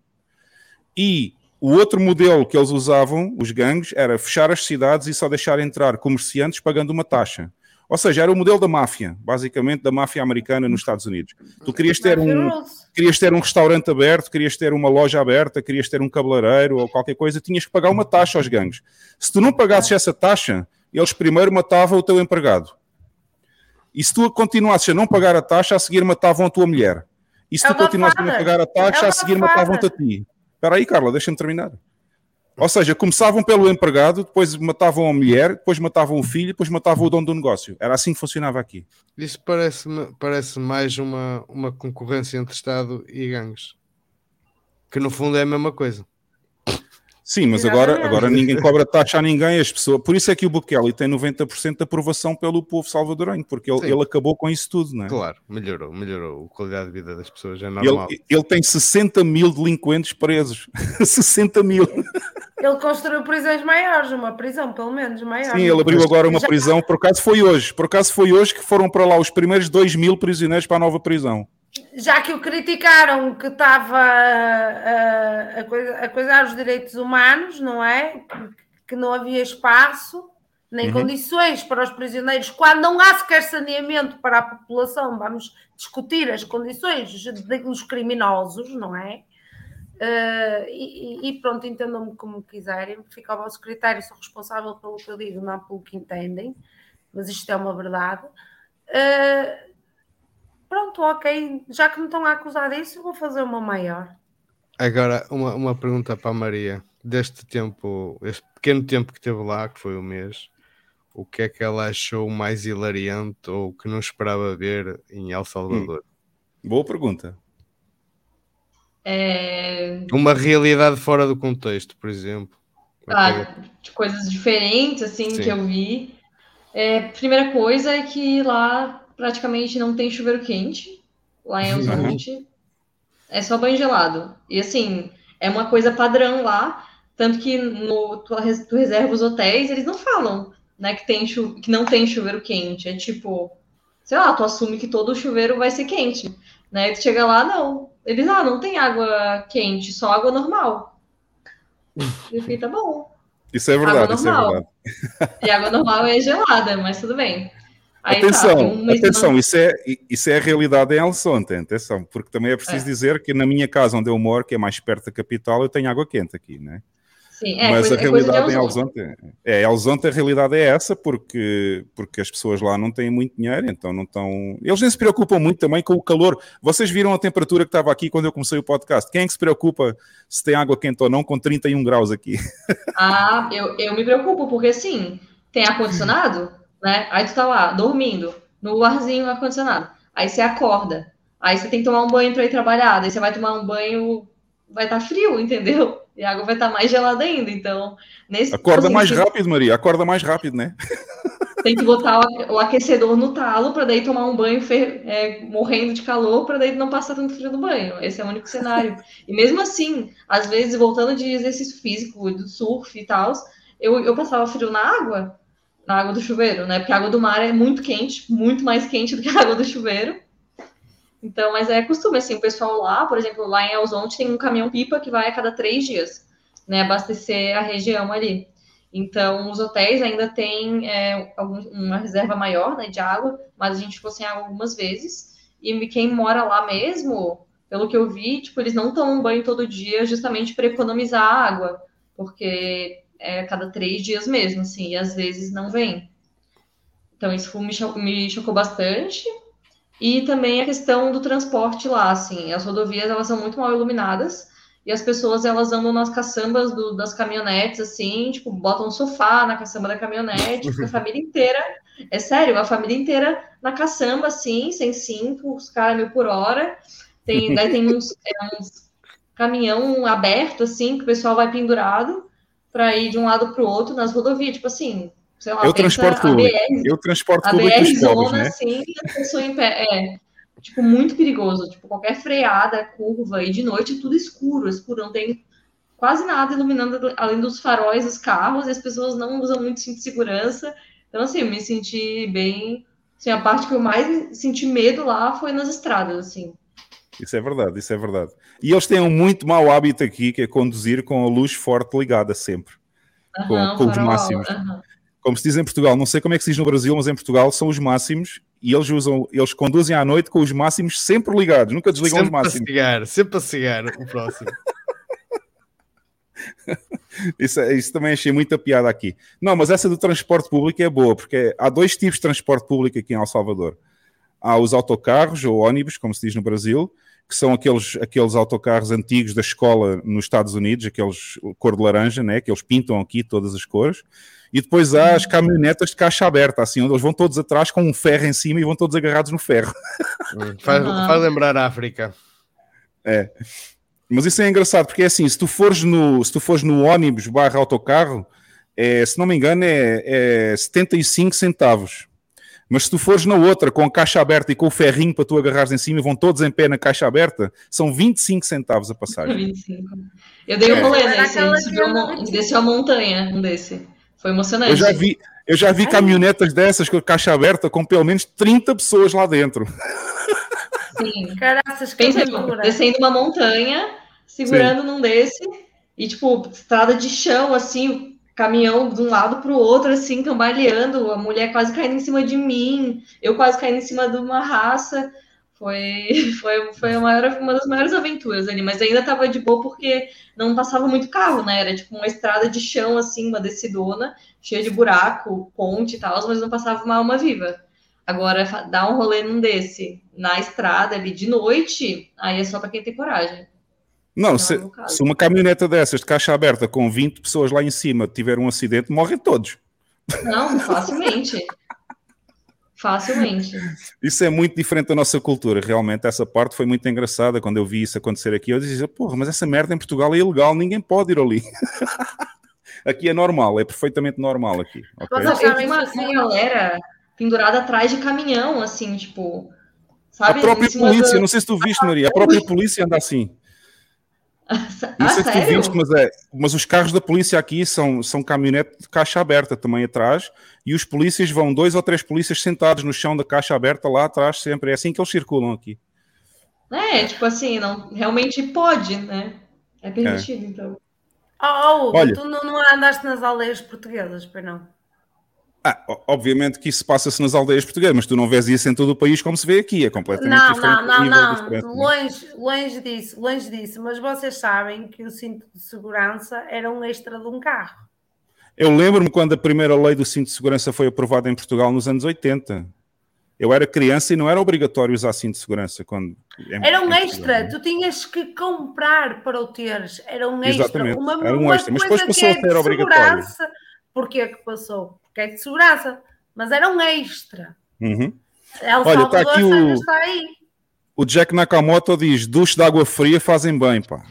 E o outro modelo que eles usavam, os gangues, era fechar as cidades e só deixar entrar comerciantes pagando uma taxa. Ou seja, era o modelo da máfia, basicamente da máfia americana nos Estados Unidos. Tu querias ter um, querias ter um restaurante aberto, querias ter uma loja aberta, querias ter um cabeleireiro ou qualquer coisa, tinhas que pagar uma taxa aos gangues. Se tu não pagasses essa taxa, eles primeiro matavam o teu empregado. E se tu continuasses a não pagar a taxa, a seguir matavam a tua mulher. E se É tu uma continuasses a não pagar a taxa, É a uma seguir matavam-te a ti. Espera aí, Carla, deixa-me terminar. Ou seja, começavam pelo empregado, depois matavam a mulher, depois matavam o filho, depois matavam o dono do negócio. Era assim que funcionava aqui. Isso parece-me parece mais uma, uma concorrência entre Estado e gangues. Que no fundo é a mesma coisa. Sim, mas agora, agora ninguém cobra taxa a ninguém, as pessoas. Por isso é que o Bukele tem 90% de aprovação pelo povo salvadorenho, porque ele, ele acabou com isso tudo, não é? Claro, melhorou, melhorou a qualidade de vida das pessoas, é Ele, normal. ele tem 60 mil delinquentes presos. 60 mil. ele construiu prisões maiores, uma prisão pelo menos maior. Sim, ele abriu agora uma prisão. Por acaso foi hoje. Por acaso foi hoje que foram para lá os primeiros 2 mil prisioneiros para a nova prisão. Já que o criticaram que estava a, a, coisa- a coisar os direitos humanos, não é? Que, não havia espaço nem Uhum. condições para os prisioneiros, quando não há sequer saneamento para a população, vamos discutir as condições dos criminosos, não é? Eh, e, e- pronto, entendam-me como quiserem, fica ao vosso critério, sou responsável pelo que eu digo, não pelo que entendem, mas isto é uma verdade. Eh, pronto, ok, já que me estão a acusar disso, eu vou fazer uma maior. Agora, uma, uma pergunta para a Maria. Deste tempo, este pequeno tempo que teve lá, que foi um mês, o que é que ela achou mais hilariante ou que não esperava ver em El Salvador? Boa pergunta. É, Uma realidade fora do contexto, por exemplo. Que ah, de coisas diferentes, assim, Sim. que eu vi. É, primeira coisa é que lá praticamente não tem chuveiro quente. Lá em Horizonte é só banho gelado. E assim, é uma coisa padrão lá. Tanto que no, tu, tu reserva os hotéis, eles não falam, né, que, tem chu- que não tem chuveiro quente. É tipo, sei lá, tu assume que todo chuveiro vai ser quente. Né? E tu chega lá, não. Eles, ah, não tem água quente, só água normal. E fiquei, tá bom. Isso é verdade, isso é verdade. E água normal é gelada, mas tudo bem. Aí tá, atenção, atenção, isso é, isso é a realidade em Alçonte, atenção, porque também é preciso É. dizer que na minha casa onde eu moro, que é mais perto da capital, eu tenho água quente aqui, né? Sim, é, Mas coisa, a é realidade em Alzonte. É, Alzonte a realidade é essa, porque, porque as pessoas lá não têm muito dinheiro, então não estão. Eles nem se preocupam muito também com o calor. Vocês viram a temperatura que estava aqui quando eu comecei o podcast? Quem é que se preocupa se tem água quente ou não com 31 graus aqui? Ah, eu, eu me preocupo, porque assim, tem ar-condicionado, né? Aí tu tá lá, dormindo, no arzinho ar-condicionado. Aí você acorda. Aí você tem que tomar um banho pra ir trabalhar. Daí você vai tomar um banho, vai estar frio, entendeu? E a água vai estar mais gelada ainda. Então, nesse Acorda assim, mais se- rápido, Maria, acorda mais rápido, né? Tem que botar o, aquecedor no talo para daí tomar um banho fer- é, morrendo de calor para daí não passar tanto frio no banho. Esse é o único cenário. E mesmo assim, às vezes, voltando de exercício físico, do surf e tal, eu, eu passava frio na água, na água do chuveiro, né? Porque a água do mar é muito quente, muito mais quente do que a água do chuveiro. Então, mas é costume, assim, o pessoal lá, por exemplo, lá em Alzonte tem um caminhão-pipa que vai a cada três dias, né, abastecer a região ali. Então, os hotéis ainda têm é, uma reserva maior, né, de água, mas a gente ficou sem água algumas vezes. E quem mora lá mesmo, pelo que eu vi, tipo, eles não tomam banho todo dia justamente para economizar água, porque é a cada três dias mesmo, assim, e às vezes não vem. Então, isso me cho- me chocou bastante. E também a questão do transporte lá, assim, as rodovias elas são muito mal iluminadas e as pessoas elas andam nas caçambas do- das caminhonetes, assim, tipo, botam um sofá na caçamba da caminhonete, tipo, a família inteira, é sério, a família inteira na caçamba, assim, sem cinto, os caras mil por hora, tem, daí tem uns, é, uns caminhão aberto, assim, que o pessoal vai pendurado para ir de um lado para o outro nas rodovias, tipo assim, sei lá, Eu pensa transporte a. BR, Eu transporte a BR pobres, zona, né? assim, a pessoa em pé. É, tipo, muito perigoso. Tipo, qualquer freada, curva, e de noite é tudo escuro, escuro, não tem quase nada iluminando além dos faróis dos carros, e as pessoas não usam muito cinto de segurança. Então, assim, eu me senti bem. Assim, a parte que eu mais senti medo lá foi nas estradas, assim. Isso é verdade, isso é verdade. E eles têm um muito mau hábito aqui, que é conduzir com a luz forte ligada sempre. Com, Aham, com os máximos. aham. Como se diz em Portugal, não sei como é que se diz no Brasil, mas em Portugal são os máximos e eles usam, eles conduzem à noite com os máximos sempre ligados, nunca desligam os sempre a máximos. cegar, sempre a cegar o próximo. Isso, é- isso também achei muita piada aqui. Não, mas essa do transporte público é boa, porque há dois tipos de transporte público aqui em El Salvador. Há os autocarros ou ônibus, como se diz no Brasil, que são aqueles, aqueles autocarros antigos da escola nos Estados Unidos, aqueles cor de laranja, né, que eles pintam aqui todas as cores. E depois há as caminhonetas de caixa aberta, assim, onde eles vão todos atrás com um ferro em cima e vão todos agarrados no ferro. Faz, Aham. faz lembrar a África. É. Mas isso é engraçado, porque é assim, se tu fores no, se tu fores no ônibus barra autocarro, é, se não me engano, é, é 75 centavos. Mas se tu fores na outra, com a caixa aberta e com o ferrinho para tu agarrares em cima e vão todos em pé na caixa aberta, são 25 centavos a passagem. 25. Eu dei um É. rolê nesse, a gente uma, anda a desceu a montanha, um desse. Foi emocionante. Eu já vi, eu já vi caminhonetas dessas com a caixa aberta com pelo menos 30 pessoas lá dentro. Sim. Caraças, que Pensa, descendo uma montanha, segurando num desse, e tipo, estrada de chão, assim, caminhão de um lado para o outro, assim, cambaleando, a mulher quase caindo em cima de mim, eu quase caindo em cima de uma raça. Foi, foi, foi a maior, uma das maiores aventuras ali, mas ainda tava de boa porque não passava muito carro, né? Era tipo uma estrada de chão, assim, uma descidona, cheia de buraco, ponte e tal, mas não passava uma alma viva. Agora, dar um rolê num desse, na estrada ali de noite, aí é só para quem tem coragem. Não, Não, se, se uma caminhoneta dessas de caixa aberta com 20 pessoas lá em cima tiver um acidente, morrem todos. Não, facilmente. Facilmente. Isso é muito diferente da nossa cultura. Realmente, essa parte foi muito engraçada. Quando eu vi isso acontecer aqui, eu dizia: Porra, mas essa merda em Portugal é ilegal, ninguém pode ir ali. aqui é normal, é perfeitamente normal aqui. ok? Não, eu vi uma, galera pendurada atrás de caminhão, assim, tipo. Sabe? a própria polícia, não sei se tu viste, Maria, a própria polícia anda assim. Não Ah, sei se tu sério? viste, mas, é, mas os carros da polícia aqui são, são caminhonete de caixa aberta também atrás, e os polícias vão, dois ou três polícias sentados no chão da caixa aberta lá atrás sempre. É assim que eles circulam aqui. É, tipo assim, não, realmente pode, né? É permitido, então. Oh, oh, Hugo, Olha. tu não, não andaste nas aldeias portuguesas, pois não? Ah, obviamente que isso passa-se nas aldeias portuguesas, mas tu não vês isso em todo o país como se vê aqui, é completamente Não, diferente. não, não, não. Longe, longe disso, longe disso. Mas vocês sabem que o cinto de segurança era um extra de um carro. Eu lembro-me quando a primeira lei do cinto de segurança foi aprovada em Portugal nos anos 80. Eu era criança e não era obrigatório usar cinto de segurança. Quando, Era um extra, tu tinhas que comprar para o teres. Era um extra. Exatamente, Uma, era um extra, mas depois passou é a ser de obrigatório. Porquê que passou? Porque é de segurança. Mas era um extra. Uhum. El Olha, está Salvador aqui o, está aí. o Jack Nakamoto diz: duche de água fria fazem bem, pá.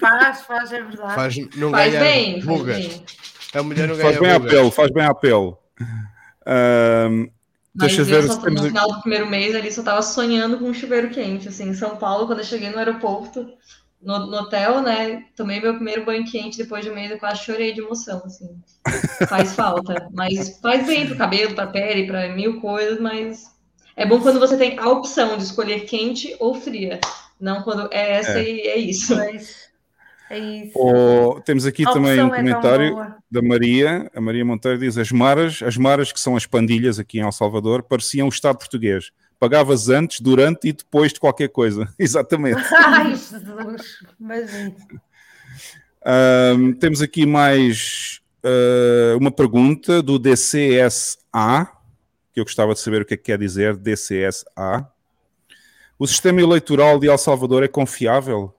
Faz, faz, é verdade. Faz, não Faz ganha bem, faz rugas. bem. A mulher não Faz bem rugas. pele, faz bem à pele. Mas deixa eu ver só, temos no final do primeiro mês ali só tava sonhando com um chuveiro quente, assim, em São Paulo, quando eu cheguei no aeroporto, no, no hotel, né, tomei meu primeiro banho quente depois de um mês, eu quase chorei de emoção, assim, faz falta, mas faz bem pro cabelo, pra pele, pra mil coisas, mas é bom quando você tem a opção de escolher quente ou fria, não quando é essa É. e é isso. Pois. É isso. Oh, temos aqui A também um é comentário boa. da Maria. A Maria Monteiro diz: as maras, as maras que são as pandilhas aqui em El Salvador, pareciam o Estado português. Pagavas antes, durante e depois de qualquer coisa. Exatamente. Ai, Jesus. Imagina. Ahm, temos aqui mais ah, uma pergunta do DCSA, que eu gostava de saber o que é que quer dizer DCSA. O sistema eleitoral de El Salvador é confiável?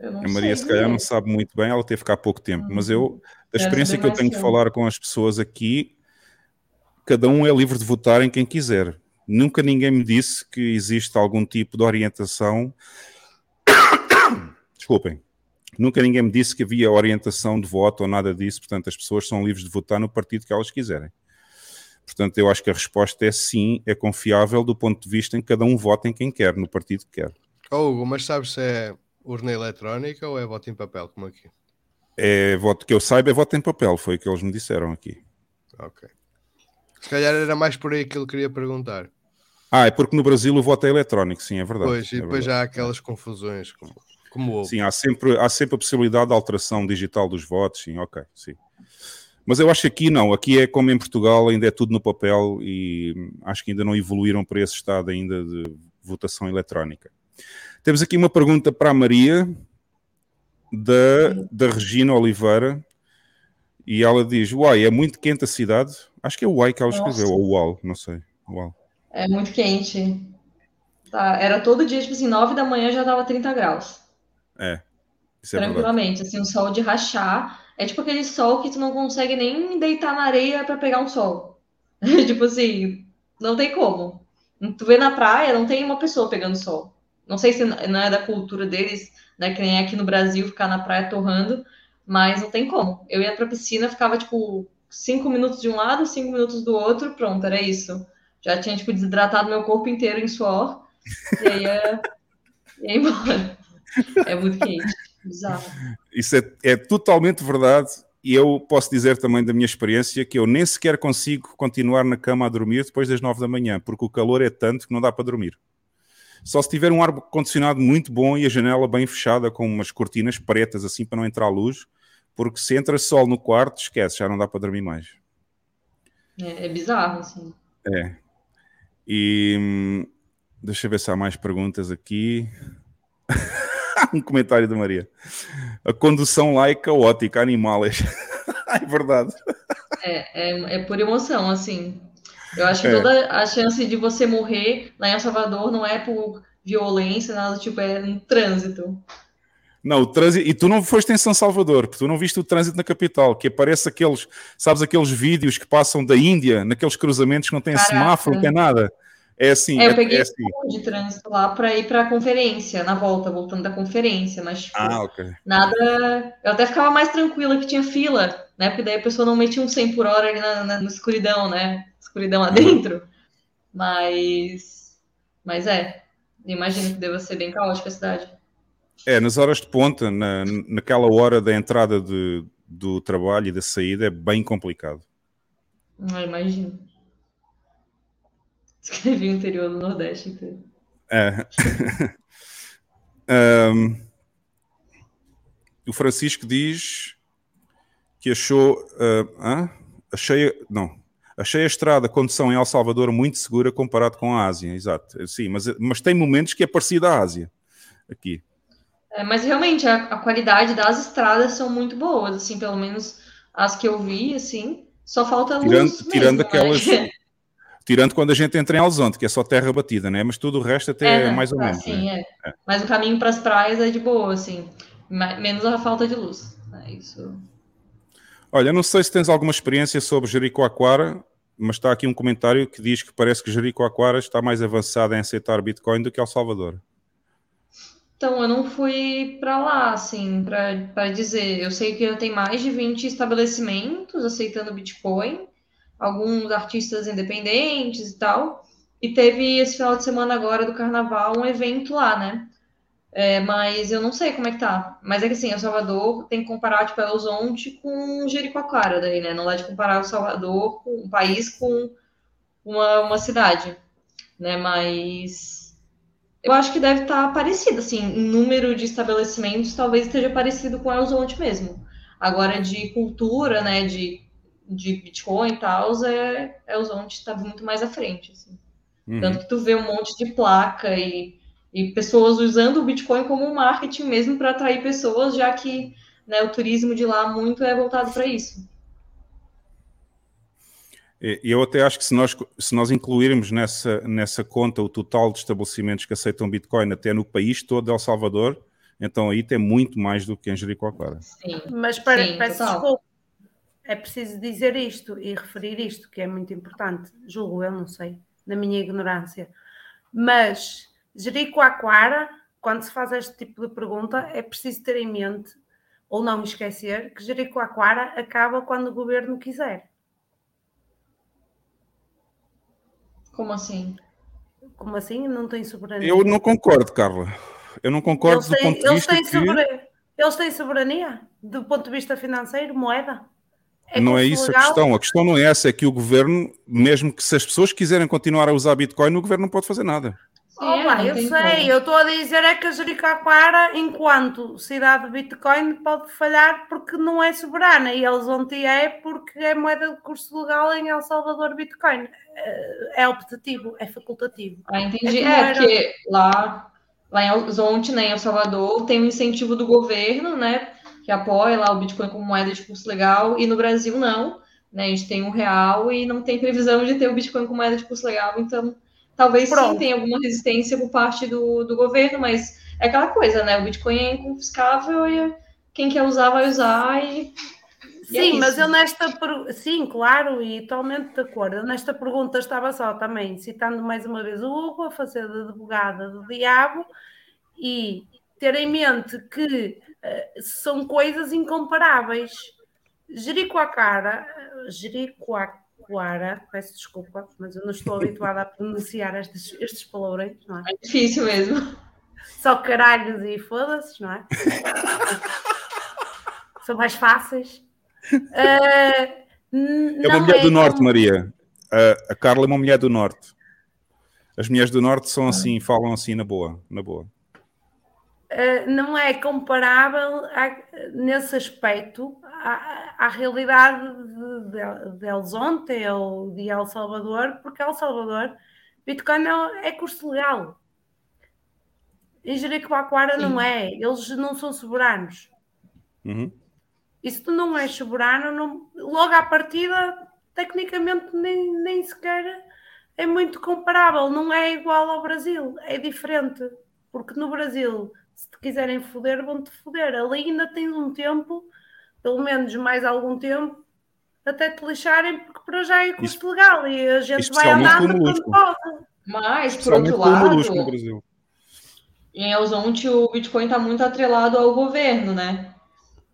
A Maria, sei se calhar, não sabe muito bem, ela teve cá há pouco tempo, mas eu, da experiência que eu tenho de falar com as pessoas aqui, cada um é livre de votar em quem quiser. Nunca ninguém me disse que existe algum tipo de orientação. Desculpem. Nunca ninguém me disse que havia orientação de voto ou nada disso, portanto, as pessoas são livres de votar no partido que elas quiserem. Portanto, eu acho que a resposta é sim, é confiável do ponto de vista em que cada um vota em quem quer, no partido que quer. Oh, Hugo, mas sabes se é urna eletrónica ou é voto em papel, como aqui? É voto que eu saiba, é voto em papel, foi o que eles me disseram aqui. Ok. Se calhar era mais por aí que ele queria perguntar. Ah, é porque no Brasil o voto é eletrónico, sim, é verdade. Pois, e é depois verdade. há aquelas confusões, como, como houve. Sim, há sempre, há sempre a possibilidade de alteração digital dos votos, sim, ok, sim. Mas eu acho que aqui não, aqui é como em Portugal, ainda é tudo no papel e acho que ainda não evoluíram para esse estado ainda de votação eletrónica. Temos aqui uma pergunta para a Maria, da, da Regina Oliveira, e ela diz, uai, é muito quente a cidade? Acho que é o uai que ela Nossa. escreveu, ou uau, não sei, uau. É muito quente. Tá, era todo dia, tipo assim, 9 da manhã já dava 30 graus. É, isso é verdade. tranquilamente, assim, um sol de rachar. É tipo aquele sol que tu não consegue nem deitar na areia pra pegar um sol. Tipo assim, não tem como. Tu vê na praia, não tem uma pessoa pegando sol. Não sei se não é da cultura deles, né, que nem aqui no Brasil, ficar na praia torrando, mas não tem como. Eu ia pra piscina, ficava tipo cinco minutos de um lado, cinco minutos do outro, pronto, era isso. Já tinha tipo desidratado meu corpo inteiro em suor, e aí ia, ia embora. É muito quente, bizarro. Isso é, é totalmente verdade e eu posso dizer também da minha experiência que eu nem sequer consigo continuar na cama a dormir depois das 9 da manhã, porque o calor é tanto que não dá para dormir. Só se tiver um ar condicionado muito bom e a janela bem fechada com umas cortinas pretas assim para não entrar luz, porque se entra sol no quarto, esquece, já não dá para dormir mais. É, é bizarro, assim. É. E hum, deixa eu ver se há mais perguntas aqui. um comentário da Maria. A condução lá é caótica, animais. é verdade. É, é, é por emoção, assim. Eu acho que É. toda a chance de você morrer lá em El Salvador não é por violência, nada, tipo, é no trânsito. Não, o trânsito. E tu não foste em São Salvador, porque tu não viste o trânsito na capital, que aparece aqueles, sabes, aqueles vídeos que passam da Índia, naqueles cruzamentos que não tem semáforo, não tem nada. É assim, É, é, eu peguei é um assim. pouco de trânsito lá para ir para a conferência, na volta, voltando da conferência, mas tipo, Ah, ok. nada. Eu até ficava mais tranquila que tinha fila, né? Porque daí a pessoa não metia um 100 por hora ali na, na- na escuridão, né? Escuridão lá dentro. Mas, mas é, imagino que deva ser bem caótica a cidade. É, nas horas de ponta, na, naquela hora da entrada de- do trabalho e da saída, é bem complicado. Ah, imagino. Escrevi o interior do Nordeste inteiro. É. Ahm, o Francisco diz que achou. ah, hã? achei, não, achei a estrada, a condução em El Salvador muito segura comparado com a Ásia. Exato, sim, mas, mas tem momentos que é parecida à Ásia. Aqui. É, mas realmente a, a qualidade das estradas são muito boas, assim, pelo menos as que eu vi, assim, só falta luz Tirando, mesmo, tirando né? aquelas. Tirando quando a gente entra em Alzonte, que é só terra batida, né? Mas tudo o resto até é, não, mais ou menos. Sim, né? é. Mas o caminho para as praias é de boa, assim, me- menos a falta de luz. É isso. Olha, não sei se tens alguma experiência sobre Jericoacoara, mas está aqui um comentário que diz que parece que Jericoacoara está mais avançada em aceitar Bitcoin do que El Salvador. Então, eu não fui para lá, assim, para dizer. Eu sei que tem mais de 20 estabelecimentos aceitando Bitcoin, alguns artistas independentes e tal. E teve esse final de semana agora do carnaval um evento lá, né? É, mas eu não sei como é que tá. Mas é que assim, El Salvador tem que comparar, tipo, El Horizonte com Jericoacoara daí, né? Não dá de comparar o Salvador com um país com uma, uma cidade, né? Mas eu acho que deve estar parecido, assim, em número de estabelecimentos, talvez esteja parecido com El Horizonte mesmo. Agora, de cultura, né, de, de Bitcoin e tal, é, El Horizonte está muito mais à frente, assim. Uhum. Tanto que tu vê um monte de placa e, e pessoas usando o Bitcoin como marketing mesmo para atrair pessoas, já que né, o turismo de lá muito é voltado para isso. E eu até acho que se nós, se nós incluirmos nessa, nessa conta o total de estabelecimentos que aceitam Bitcoin até no país todo de El Salvador, então aí tem muito mais do que em Jericoacoara. Sim. Mas para, Sim, peço total. desculpa, é preciso dizer isto e referir isto, que é muito importante. Julgo eu, não sei, na minha ignorância. Mas Jericoacoara, quando se faz este tipo de pergunta, é preciso ter em mente, ou não esquecer, que Jericoacoara acaba quando o governo quiser. Como assim? Como assim? Não tem soberania? Eu não concordo, Carla. Eu não concordo Eles do têm, ponto de eles, vista têm que soberania, eles têm soberania do ponto de vista financeiro, moeda. não é isso a legal? questão. A questão não é essa, é que o governo, mesmo que se as pessoas quiserem continuar a usar Bitcoin, o governo não pode fazer nada. Oh, pá, não eu sei, como. eu estou a dizer é que a Jericoacoara, enquanto cidade de Bitcoin, pode falhar porque não é soberana e eles ontem é porque é moeda de curso legal em El Salvador Bitcoin. É optativo, é facultativo. Ah, entendi. É É, era- porque lá, lá em Horizonte, né, em El Salvador, tem um incentivo do governo, né, que apoia lá o Bitcoin como moeda de curso legal, e no Brasil não, né, a gente tem um real e não tem previsão de ter o Bitcoin como moeda de curso legal, então talvez sim Pronto. tenha alguma resistência por parte do, do governo, mas é aquela coisa, né, o Bitcoin é inconfiscável e quem quer usar vai usar e... e é Sim, mas eu nesta per- sim, claro, e totalmente de acordo. Eu Nesta pergunta estava só também citando mais uma vez o Hugo a fazer de advogada do diabo e ter em mente que eh, são coisas incomparáveis. Jericoacoara, eh, Jericoacoara, peço desculpa, mas eu não estou habituada a pronunciar estes, estes palavrões, não é? É difícil mesmo. Só caralhos e foda-se, não é? São mais fáceis. Uh, é uma mulher do Norte, Maria. A, a Carla é uma mulher do Norte. As mulheres do Norte são assim, falam assim na boa, na boa. Uh, não é comparável a, nesse aspecto à, à realidade de, de, de El Zonte ou de El Salvador, porque El Salvador, Bitcoin é, é custo legal. Em Jericoacoara não é, eles não são soberanos. Uhum. E se tu não és soberano, não, logo à partida, tecnicamente nem, nem sequer é muito comparável, não é igual ao Brasil, é diferente. Porque no Brasil, se te quiserem foder, vão-te foder. Ali ainda tens um tempo, pelo menos mais algum tempo, até te lixarem, porque para já é custo Isso, legal e a gente vai andando quando pode. Mas, por outro lado, em Elzonte o Bitcoin está muito atrelado ao governo, né?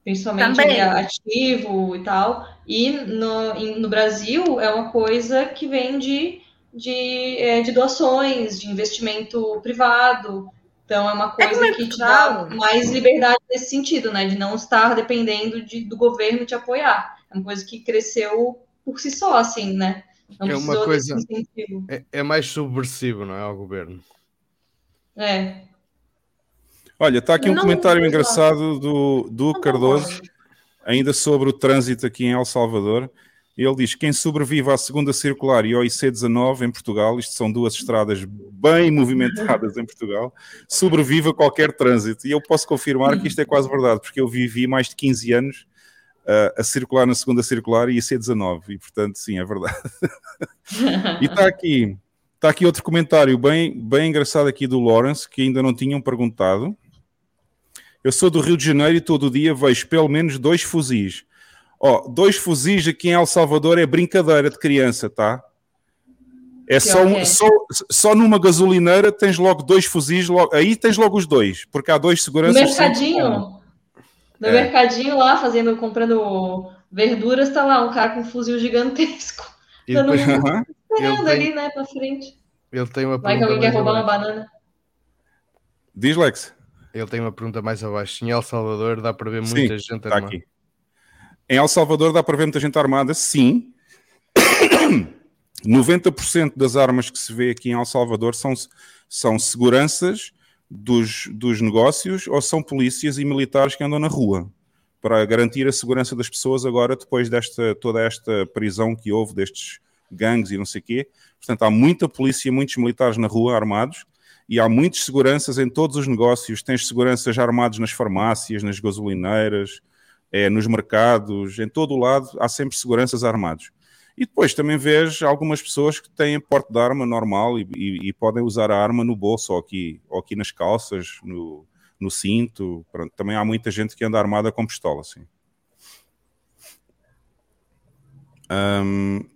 Principalmente ativo e tal. E no, no Brasil é uma coisa que vem de, de, é, de doações, de investimento privado. Então é uma coisa é que te dá mais liberdade nesse sentido, né? De não estar dependendo de, do governo te apoiar. É uma coisa que cresceu por si só, assim, né? Não é uma coisa. É, é, mais subversivo, não é? Ao governo. É. Olha, está aqui um não, comentário não, engraçado do, do Cardoso, ainda sobre o trânsito aqui em El Salvador. Ele diz: quem sobrevive à segunda circular e ao IC19 em Portugal, isto são duas estradas bem movimentadas em Portugal, sobrevive a qualquer trânsito. E eu posso confirmar que isto é quase verdade, porque eu vivi mais de 15 anos uh, a circular na segunda circular e IC19, e portanto, sim, é verdade. e está aqui, está aqui outro comentário bem, bem engraçado aqui do Lawrence, que ainda não tinham perguntado. Eu sou do Rio de Janeiro e todo dia vejo pelo menos dois fuzis. Ó, oh, dois fuzis aqui em El Salvador é brincadeira de criança, tá? É só, um, só, só numa gasolineira tens logo dois fuzis, logo, aí tens logo os dois, porque há dois seguranças. No mercadinho, no é. mercadinho lá, fazendo, comprando verduras, tá lá um cara com um fuzil gigantesco. E depois, uh -huh. esperando ali, né, pra frente. Ele tem uma Vai que alguém quer roubar uma banana. Diz, Lex. Ele tem uma pergunta mais abaixo. Em El Salvador dá para ver muita sim, gente armada? Aqui. Em El Salvador dá para ver muita gente armada, sim. 90% das armas que se vê aqui em El Salvador são, são seguranças dos, dos negócios ou são polícias e militares que andam na rua para garantir a segurança das pessoas agora depois desta toda esta prisão que houve destes gangues e não sei o quê. Portanto, há muita polícia muitos militares na rua armados e há muitas seguranças em todos os negócios. Tens seguranças armados nas farmácias, nas gasolineiras, é, nos mercados, em todo o lado há sempre seguranças armados. E depois também vês algumas pessoas que têm porte de arma normal e, e, e, podem usar a arma no bolso ou aqui, ou aqui nas calças, no, no cinto. Pronto, também há muita gente que anda armada com pistola, sim.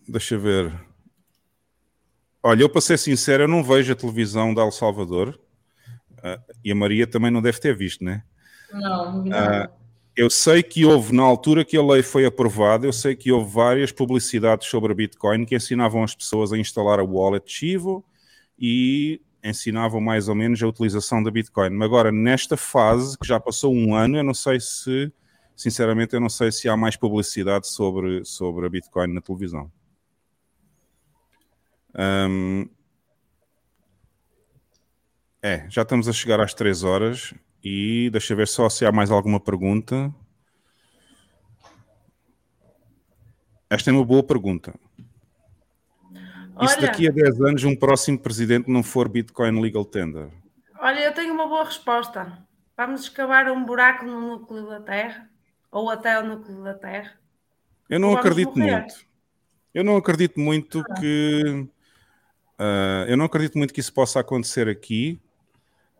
deixa ver. Olha, eu para ser sincero, eu não vejo a televisão de El Salvador uh, e a Maria também não deve ter visto, né? Não, não. Uh, eu sei que houve, na altura que a lei foi aprovada, eu sei que houve várias publicidades sobre a Bitcoin que ensinavam as pessoas a instalar a wallet Chivo e ensinavam mais ou menos a utilização da Bitcoin. Agora, nesta fase, que já passou um ano, eu não sei se, sinceramente, eu não sei se há mais publicidade sobre, sobre a Bitcoin na televisão. Um, é, já estamos a chegar às 3 horas e deixa ver só se há mais alguma pergunta. Esta é uma boa pergunta. E se daqui a 10 anos um próximo presidente não for Bitcoin Legal Tender? Olha, eu tenho uma boa resposta. Vamos escavar um buraco no núcleo da Terra ou até o núcleo da Terra. Eu não acredito morrer. muito. Eu não acredito muito ah. que Uh, eu não acredito muito que isso possa acontecer aqui.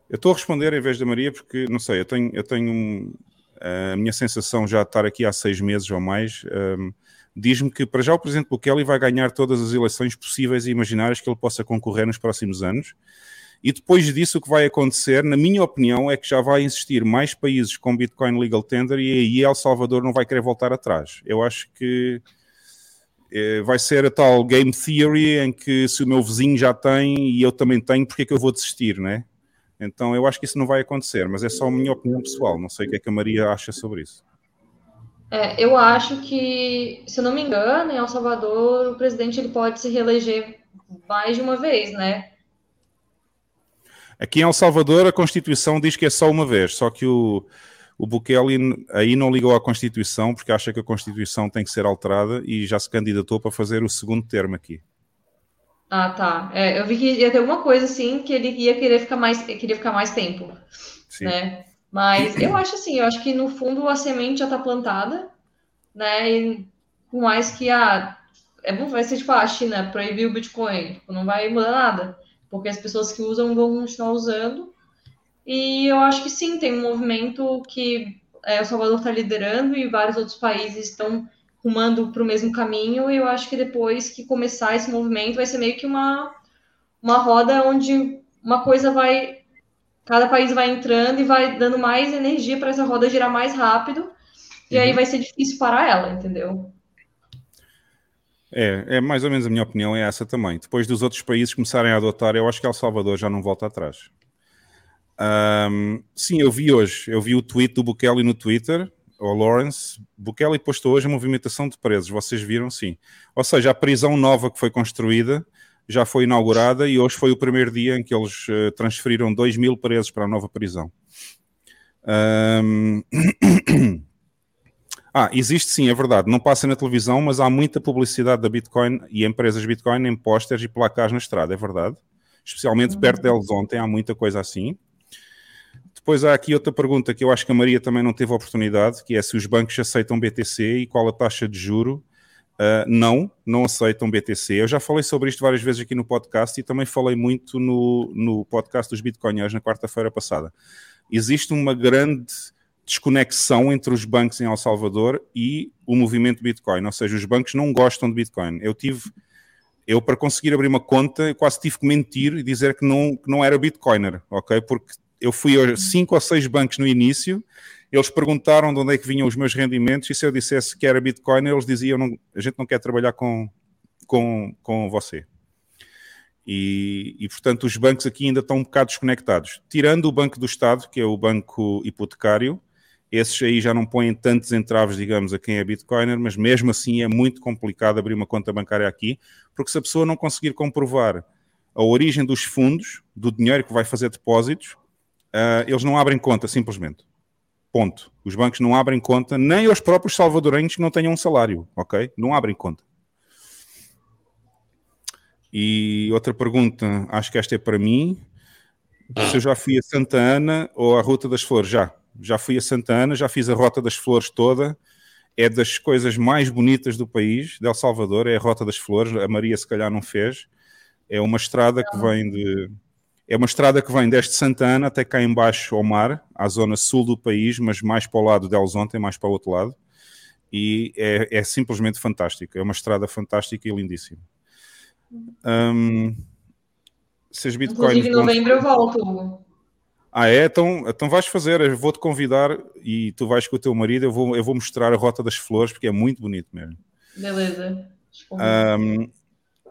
Eu estou a responder em vez da Maria porque, não sei, eu tenho, eu tenho um, a minha sensação já de estar aqui há seis meses ou mais um, diz-me que para já o Presidente Bukele vai ganhar todas as eleições possíveis e imaginárias que ele possa concorrer nos próximos anos. E depois disso, o que vai acontecer, na minha opinião, é que já vai existir mais países com Bitcoin Legal Tender e aí El Salvador não vai querer voltar atrás. Eu acho que vai ser a tal game theory em que se o meu vizinho já tem e eu também tenho, porque é que eu vou desistir, né? Então eu acho que isso não vai acontecer, mas é só a minha opinião pessoal. Não sei o que é que a Maria acha sobre isso. É, eu acho que, se eu não me engano, em El Salvador, o presidente ele pode se reeleger mais de uma vez, né? Aqui em El Salvador a Constituição diz que é só uma vez, só que o, o Bukele aí não ligou à Constituição porque acha que a Constituição tem que ser alterada e já se candidatou para fazer o segundo termo aqui. Ah, tá. É, eu vi que ia ter alguma coisa assim que ele ia querer ficar mais, queria ficar mais tempo, Sim. né? Mas eu acho assim, eu acho que no fundo a semente já está plantada, né? E por mais que a é bom, vai ser tipo a China proibir o Bitcoin, tipo, não vai mudar nada, porque as pessoas que usam vão continuar usando. E eu acho que sim, tem um movimento que é, o Salvador está liderando e vários outros países estão rumando para o mesmo caminho. E eu acho que depois que começar esse movimento, vai ser meio que uma, uma roda onde uma coisa vai. Cada país vai entrando e vai dando mais energia para essa roda girar mais rápido. E aí vai ser difícil parar ela, entendeu? É, é mais ou menos a minha opinião, é essa também. Depois dos outros países começarem a adotar, eu acho que El Salvador já não volta atrás. Ahm, sim, eu vi hoje, eu vi o tweet do Bukele no Twitter, o Lawrence. Bukele postou hoje a movimentação de presos, vocês viram, sim. Ou seja, a prisão nova que foi construída já foi inaugurada e hoje foi o primeiro dia em que eles eh, transferiram 2 mil presos para a nova prisão. Ahm, Ah, existe sim, é verdade. Não passa na televisão, mas há muita publicidade da Bitcoin e empresas Bitcoin em pósteres e placares na estrada, é verdade. Especialmente perto deles ontem, há muita coisa assim. Depois há aqui outra pergunta que eu acho que a Maria também não teve oportunidade, que é se os bancos aceitam BTC e qual a taxa de juro. Uh, não, não aceitam BTC. Eu já falei sobre isto várias vezes aqui no podcast e também falei muito no, no podcast dos Bitcoinheiros na quarta-feira passada. Existe uma grande desconexão entre os bancos em El Salvador e o movimento Bitcoin, ou seja, os bancos não gostam de Bitcoin. Eu tive, eu para conseguir abrir uma conta, quase tive que mentir e dizer que não, que não era Bitcoiner, ok? Porque eu fui a cinco ou seis bancos no início, eles perguntaram de onde é que vinham os meus rendimentos e se eu dissesse que era Bitcoiner, eles diziam, não, a gente não quer trabalhar com, com, com você. E, e, portanto, os bancos aqui ainda estão um bocado desconectados. Tirando o Banco do Estado, que é o banco hipotecário, esses aí já não põem tantos entraves, digamos, a quem é Bitcoiner, mas mesmo assim é muito complicado abrir uma conta bancária aqui, porque se a pessoa não conseguir comprovar a origem dos fundos, do dinheiro que vai fazer depósitos, uh, eles não abrem conta, simplesmente. Ponto. Os bancos não abrem conta, nem os próprios salvadorenhos que não tenham um salário, ok? Não abrem conta. E outra pergunta, acho que esta é para mim. Se eu já fui a Santa Ana ou a Ruta das Flores? Já já fui a Santa Ana, já fiz a Rota das Flores toda. É das coisas mais bonitas do país, de El Salvador, é a Rota das Flores. A Maria, se calhar, não fez. É uma estrada que vem de. É uma estrada que vem desde Santa Ana até cá embaixo ao mar, à zona sul do país, mas mais para o lado de Elzonte, mais para o outro lado. E é, é simplesmente fantástico. É uma estrada fantástica e lindíssima. Um, se as bitcoins. Inclusive, em novembro eu volto, Hugo. Ah, é? Então, então vais fazer, eu vou-te convidar e tu vais com o teu marido, eu vou, eu vou mostrar a Rota das Flores, porque é muito bonito mesmo. Beleza. Um,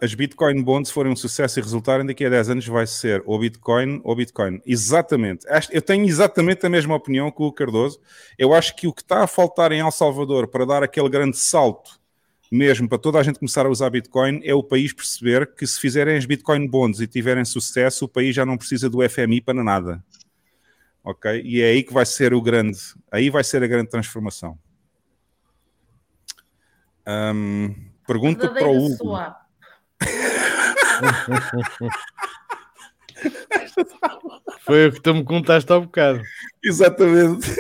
as Bitcoin Bonds forem um sucesso e resultarem, daqui a 10 anos vai ser ou Bitcoin ou Bitcoin. Exatamente. Eu tenho exatamente a mesma opinião que o Cardoso. Eu acho que o que está a faltar em El Salvador para dar aquele grande salto mesmo para toda a gente começar a usar Bitcoin é o país perceber que se fizerem as Bitcoin Bonds e tiverem sucesso, o país já não precisa do FMI para nada ok? E é aí que vai ser o grande, aí vai ser a grande transformação. Um, pergunta para o Hugo. Foi o que tu me contaste há um bocado. Exatamente.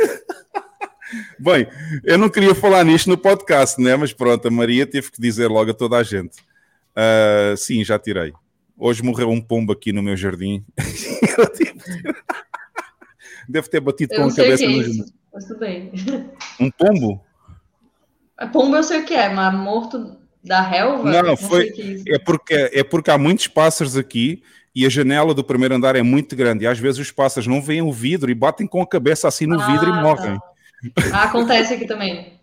Bem, eu não queria falar nisto no podcast, né? Mas pronto, a Maria teve que dizer logo a toda a gente. Uh, sim, já tirei. Hoje morreu um pombo aqui no meu jardim. deve ter batido eu com a cabeça é no isso, mas tudo bem. Um pombo? A pombo eu sei o que é, mas morto da relva? Não, não foi. É, porque, é porque há muitos pássaros aqui e a janela do primeiro andar é muito grande. E às vezes os pássaros não veem o vidro e batem com a cabeça assim no ah, vidro e morrem. Tá. Ah, acontece aqui também.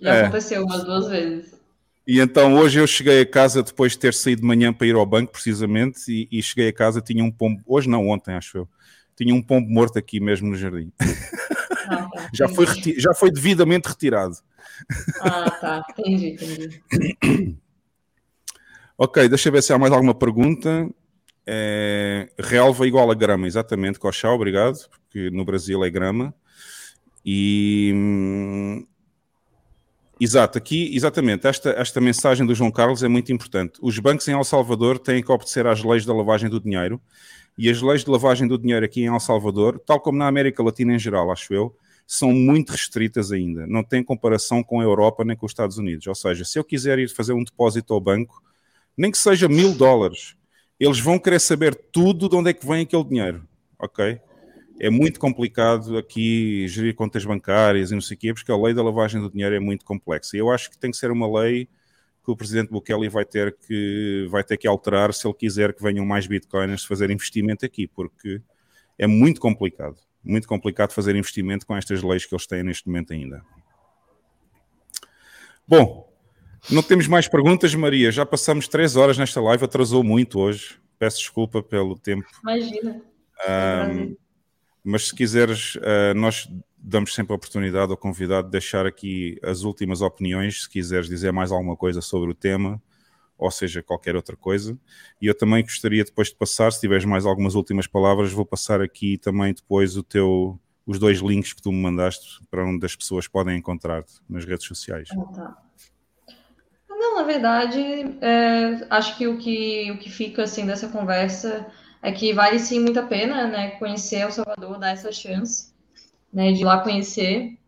Já É. aconteceu umas duas vezes. E então hoje eu cheguei a casa depois de ter saído de manhã para ir ao banco, precisamente, e, e cheguei a casa, tinha um pombo. Hoje não, ontem, acho eu. Tinha um pombo morto aqui mesmo no jardim. Ah, tá. já, foi já foi devidamente retirado. Ah, tá. Entendi, entendi. Ok, deixa eu ver se há mais alguma pergunta. É, relva igual a grama, exatamente, Cochá, obrigado, porque no Brasil é grama. E hum, exato, aqui, exatamente, esta, esta mensagem do João Carlos é muito importante. Os bancos em El Salvador têm que obedecer às leis da lavagem do dinheiro, e as leis de lavagem do dinheiro aqui em El Salvador, tal como na América Latina em geral, acho eu, são muito restritas ainda. Não tem comparação com a Europa nem com os Estados Unidos. Ou seja, se eu quiser ir fazer um depósito ao banco, nem que seja mil dólares, eles vão querer saber tudo de onde é que vem aquele dinheiro, ok? É muito complicado aqui gerir contas bancárias e não sei o quê, porque a lei da lavagem do dinheiro é muito complexa. E eu acho que tem que ser uma lei que o presidente Bukele vai ter que, vai ter que alterar se ele quiser que venham mais bitcoins fazer investimento aqui, porque é muito complicado. Muito complicado fazer investimento com estas leis que eles têm neste momento ainda. Bom, não temos mais perguntas, Maria. Já passamos três horas nesta live, atrasou muito hoje. Peço desculpa pelo tempo. Imagina. Um, mas se quiseres, uh, nós damos sempre a oportunidade ao convidado de deixar aqui as últimas opiniões, se quiseres dizer mais alguma coisa sobre o tema, ou seja, qualquer outra coisa. E eu também gostaria depois de passar, se tiveres mais algumas últimas palavras, vou passar aqui também depois o teu, os dois links que tu me mandaste para onde as pessoas podem encontrar-te nas redes sociais. Ah, tá. Não, na verdade, é, acho que o, que o que fica assim dessa conversa é que vale sim muito a pena, né, conhecer El Salvador, dar essa chance, né, de ir lá conhecer.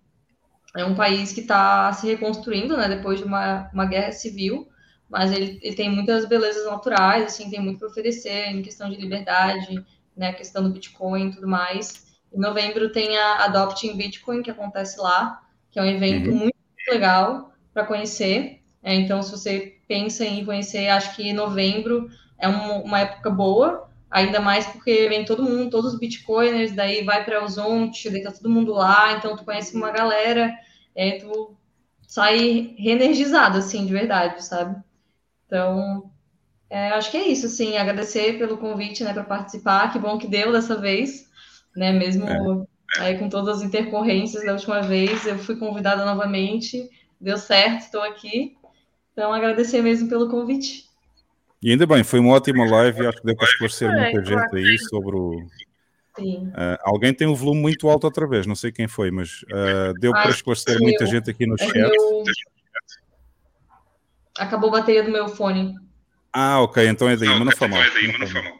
É um país que está se reconstruindo, né, depois de uma, uma guerra civil, mas ele, ele tem muitas belezas naturais, assim, tem muito para oferecer em questão de liberdade, né, questão do Bitcoin e tudo mais. Em novembro tem a Adopting Bitcoin, que acontece lá, que é um evento Uhum. muito legal para conhecer. É, então, se você pensa em conhecer, acho que novembro é um- uma época boa, ainda mais porque vem todo mundo, todos os bitcoiners, daí vai para Horizonte, daí tá todo mundo lá, então tu conhece uma galera, é, tu sai reenergizado, assim, de verdade, sabe? Então, é, acho que é isso, assim, agradecer pelo convite, né, para participar, que bom que deu dessa vez, né, mesmo aí com todas as intercorrências da última vez, eu fui convidada novamente, deu certo, estou aqui. Então, agradecer mesmo pelo convite. E ainda bem, foi uma ótima live acho que deu para esclarecer É, muita gente aí sim. sobre o. Sim. Ah, alguém tem o volume muito alto outra vez, não sei quem foi, mas ah, deu Ah, para esclarecer muita eu. gente aqui no É chat. meu- Acabou a bateria do meu fone. Ah, ok, então é daí, mas não foi mal. não foi mal.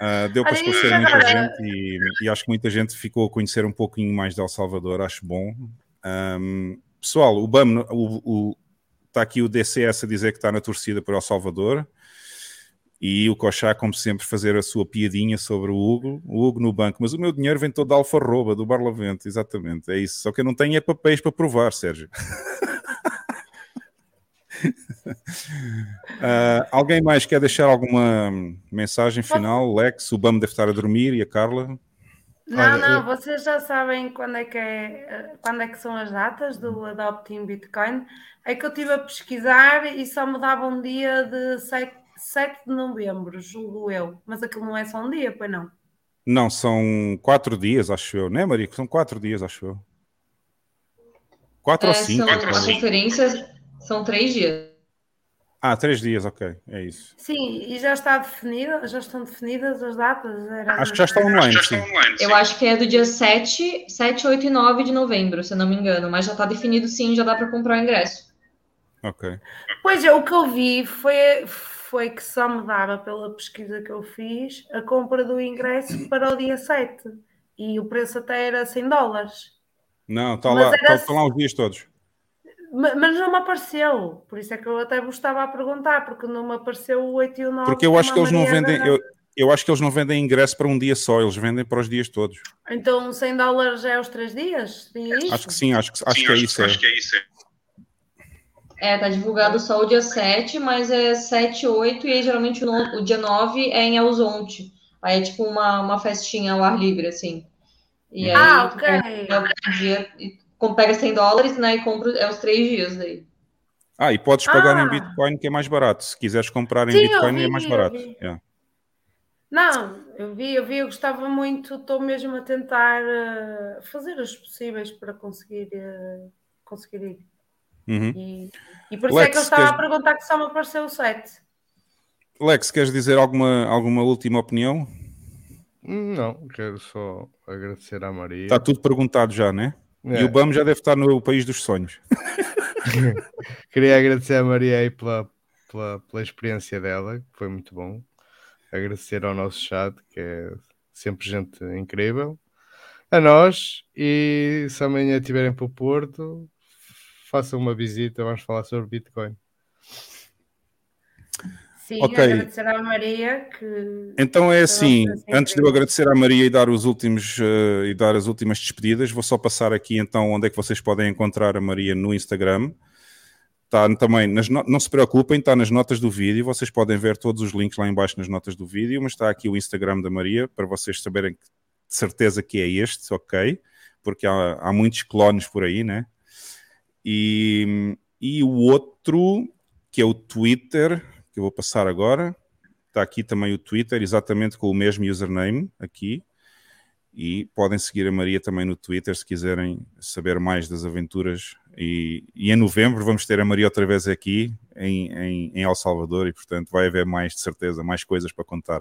Ah, deu para esclarecer e muita agora- gente e, e acho que muita gente ficou a conhecer um pouquinho mais de El Salvador, acho bom. Ahm, pessoal, o BAM, o, o- está aqui o DCS a dizer que está na torcida por El Salvador e o Cochá, como sempre, fazer a sua piadinha sobre o Hugo, o Hugo no banco, mas o meu dinheiro vem todo da Alfarroba, do Barlavento, exatamente, é isso. Só que eu não tenho é papéis para provar, Sérgio. Ah, alguém mais quer deixar alguma mensagem final? Lex, o Bam deve estar a dormir e a Carla. Não, Olha, não, eu- vocês já sabem quando é, que é, eh, quando é que são as datas do Adopting Bitcoin. É que eu estive a pesquisar e só me dava um dia de 7, 7 de novembro, julgo eu. Mas aquilo não é só um dia, pois não. Não, são quatro dias, acho eu, né, Maria? São quatro dias, acho eu. Quatro É, ou cinco? são, a conferência são três dias. Ah, três dias, ok, é isso. Sim, e já está definida, já estão definidas as datas? Era- Acho que já está online, sim. Eu acho que é do dia 7, 7, 8 e 9 de novembro, se eu não me engano. Mas já está definido sim, já dá para comprar o ingresso. Ok. Pois é, o que eu vi foi, foi que só me dava, pela pesquisa que eu fiz, a compra do ingresso para o dia 7. E o preço até era 100 dólares. Não, está lá, era está, estão lá os dias todos. Ma- Mas não me apareceu. Por isso é que eu até vos estava a perguntar, porque não me apareceu o 8 e o 9. Porque eu acho que eles não Mariana- vendem, eu, eu acho que eles não vendem ingresso para um dia só, eles vendem para os dias todos. Então 100 dólares é os 3 dias? Isso? Acho que sim, acho que, acho que é isso. é. É, tá divulgado só o dia 7, mas é 7, 8 e aí geralmente o, no- o dia 9 é em Elzonte. Aí é tipo uma, uma festinha ao ar livre, assim. E aí Ah, ok. pega o dia, e pega 100 dólares, né, e compra é os três dias daí. Ah, e podes pagar Ah. em Bitcoin que é mais barato. Se quiseres comprar em Sim, Bitcoin é vi, mais eu barato. Yeah. Não, eu vi, eu vi, eu gostava muito, estou mesmo a tentar eh, fazer os possíveis para conseguir eh, conseguir ir. Uhum. E, e por isso é Lex, que eu estava queres- a perguntar que só me apareceu o 7. Lex, queres dizer alguma, alguma última opinião? Não, quero só agradecer à Maria. Está tudo perguntado já, né? É. E o BAM já deve estar no país dos sonhos. Queria agradecer à Maria aí pela, pela, pela experiência dela, que foi muito bom. Agradecer ao nosso chat, que é sempre gente incrível. A nós, e se amanhã estiverem para o Porto, façam uma visita, vamos falar sobre Bitcoin. Sim, Ok. agradecer à Maria que. Então é assim, antes de eu agradecer à Maria e dar os últimos eh, e dar as últimas despedidas, vou só passar aqui então onde é que vocês podem encontrar a Maria no Instagram. Está também, nas no- não se preocupem, está nas notas do vídeo, vocês podem ver todos os links lá em baixo nas notas do vídeo, mas está aqui o Instagram da Maria para vocês saberem que- de certeza que é este, ok? Porque há, há muitos clones por aí, né? E, e o outro, que é o Twitter, que eu vou passar agora, está aqui também o Twitter, exatamente com o mesmo username aqui. E podem seguir a Maria também no Twitter se quiserem saber mais das aventuras. E, e em novembro vamos ter a Maria outra vez aqui em, em, em El Salvador e, portanto, vai haver mais, de certeza, mais coisas para contar.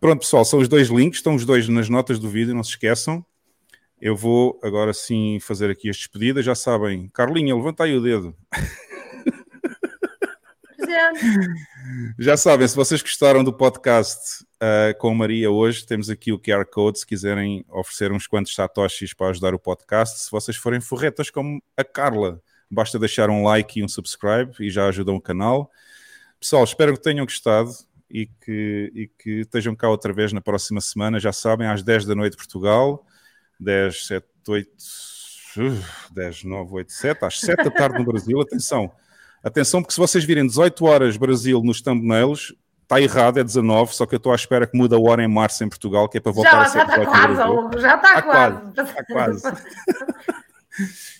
Pronto, pessoal, são os dois links, estão os dois nas notas do vídeo, não se esqueçam. Eu vou agora sim fazer aqui as despedidas. Já sabem, Carlinha, levanta aí o dedo. Presente. Já sabem, se vocês gostaram do podcast ah, com a Maria hoje, temos aqui o QR Code se quiserem oferecer uns quantos satoshis para ajudar o podcast. Se vocês forem forretas como a Carla, basta deixar um like e um subscribe e já ajudam o canal. Pessoal, espero que tenham gostado e que, e que estejam cá outra vez na próxima semana. Já sabem, às 10 da noite Portugal, 10, 7, 8, uh, 10, 9, 8, 7, às 7 da tarde no Brasil. Atenção, atenção, porque se vocês virem 18 horas Brasil nos thumbnails, está errado, é 19, só que eu estou à espera que mude a hora em março em Portugal, que é para voltar Já a ser já está 18 no quase, já está quase. Está quase.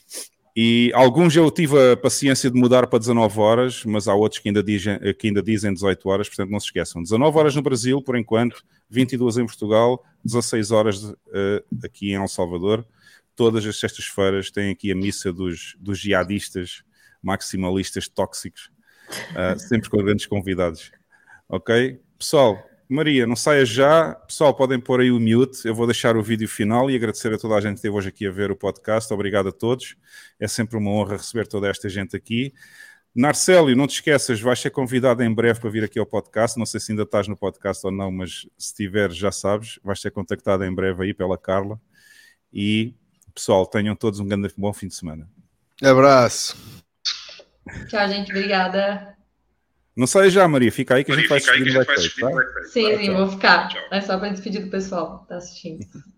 E alguns eu tive a paciência de mudar para 19 horas, mas há outros que ainda, dizem, que ainda dizem 18 horas, portanto não se esqueçam. 19 horas no Brasil, por enquanto, 22 em Portugal, 16 horas eh, aqui em El Salvador. Todas as sextas-feiras tem aqui a missa dos, dos jihadistas maximalistas tóxicos, ah, sempre com grandes convidados. Ok? Pessoal, Maria, não saia já. Pessoal, podem pôr aí o mute. Eu vou deixar o vídeo final e agradecer a toda a gente que esteve hoje aqui a ver o podcast. Obrigado a todos. É sempre uma honra receber toda esta gente aqui. Narcélio, não te esqueças, vais ser convidado em breve para vir aqui ao podcast. Não sei se ainda estás no podcast ou não, mas se tiveres, já sabes, vais ser contactado em breve aí pela Carla. E, pessoal, tenham todos um grande bom fim de semana. Abraço. Tchau, gente. Obrigada. Não saia já, Maria, fica aí que a gente vai se despedir no backstage, tá? Sim, sim, vou ficar. É só para despedir do pessoal que tá assistindo.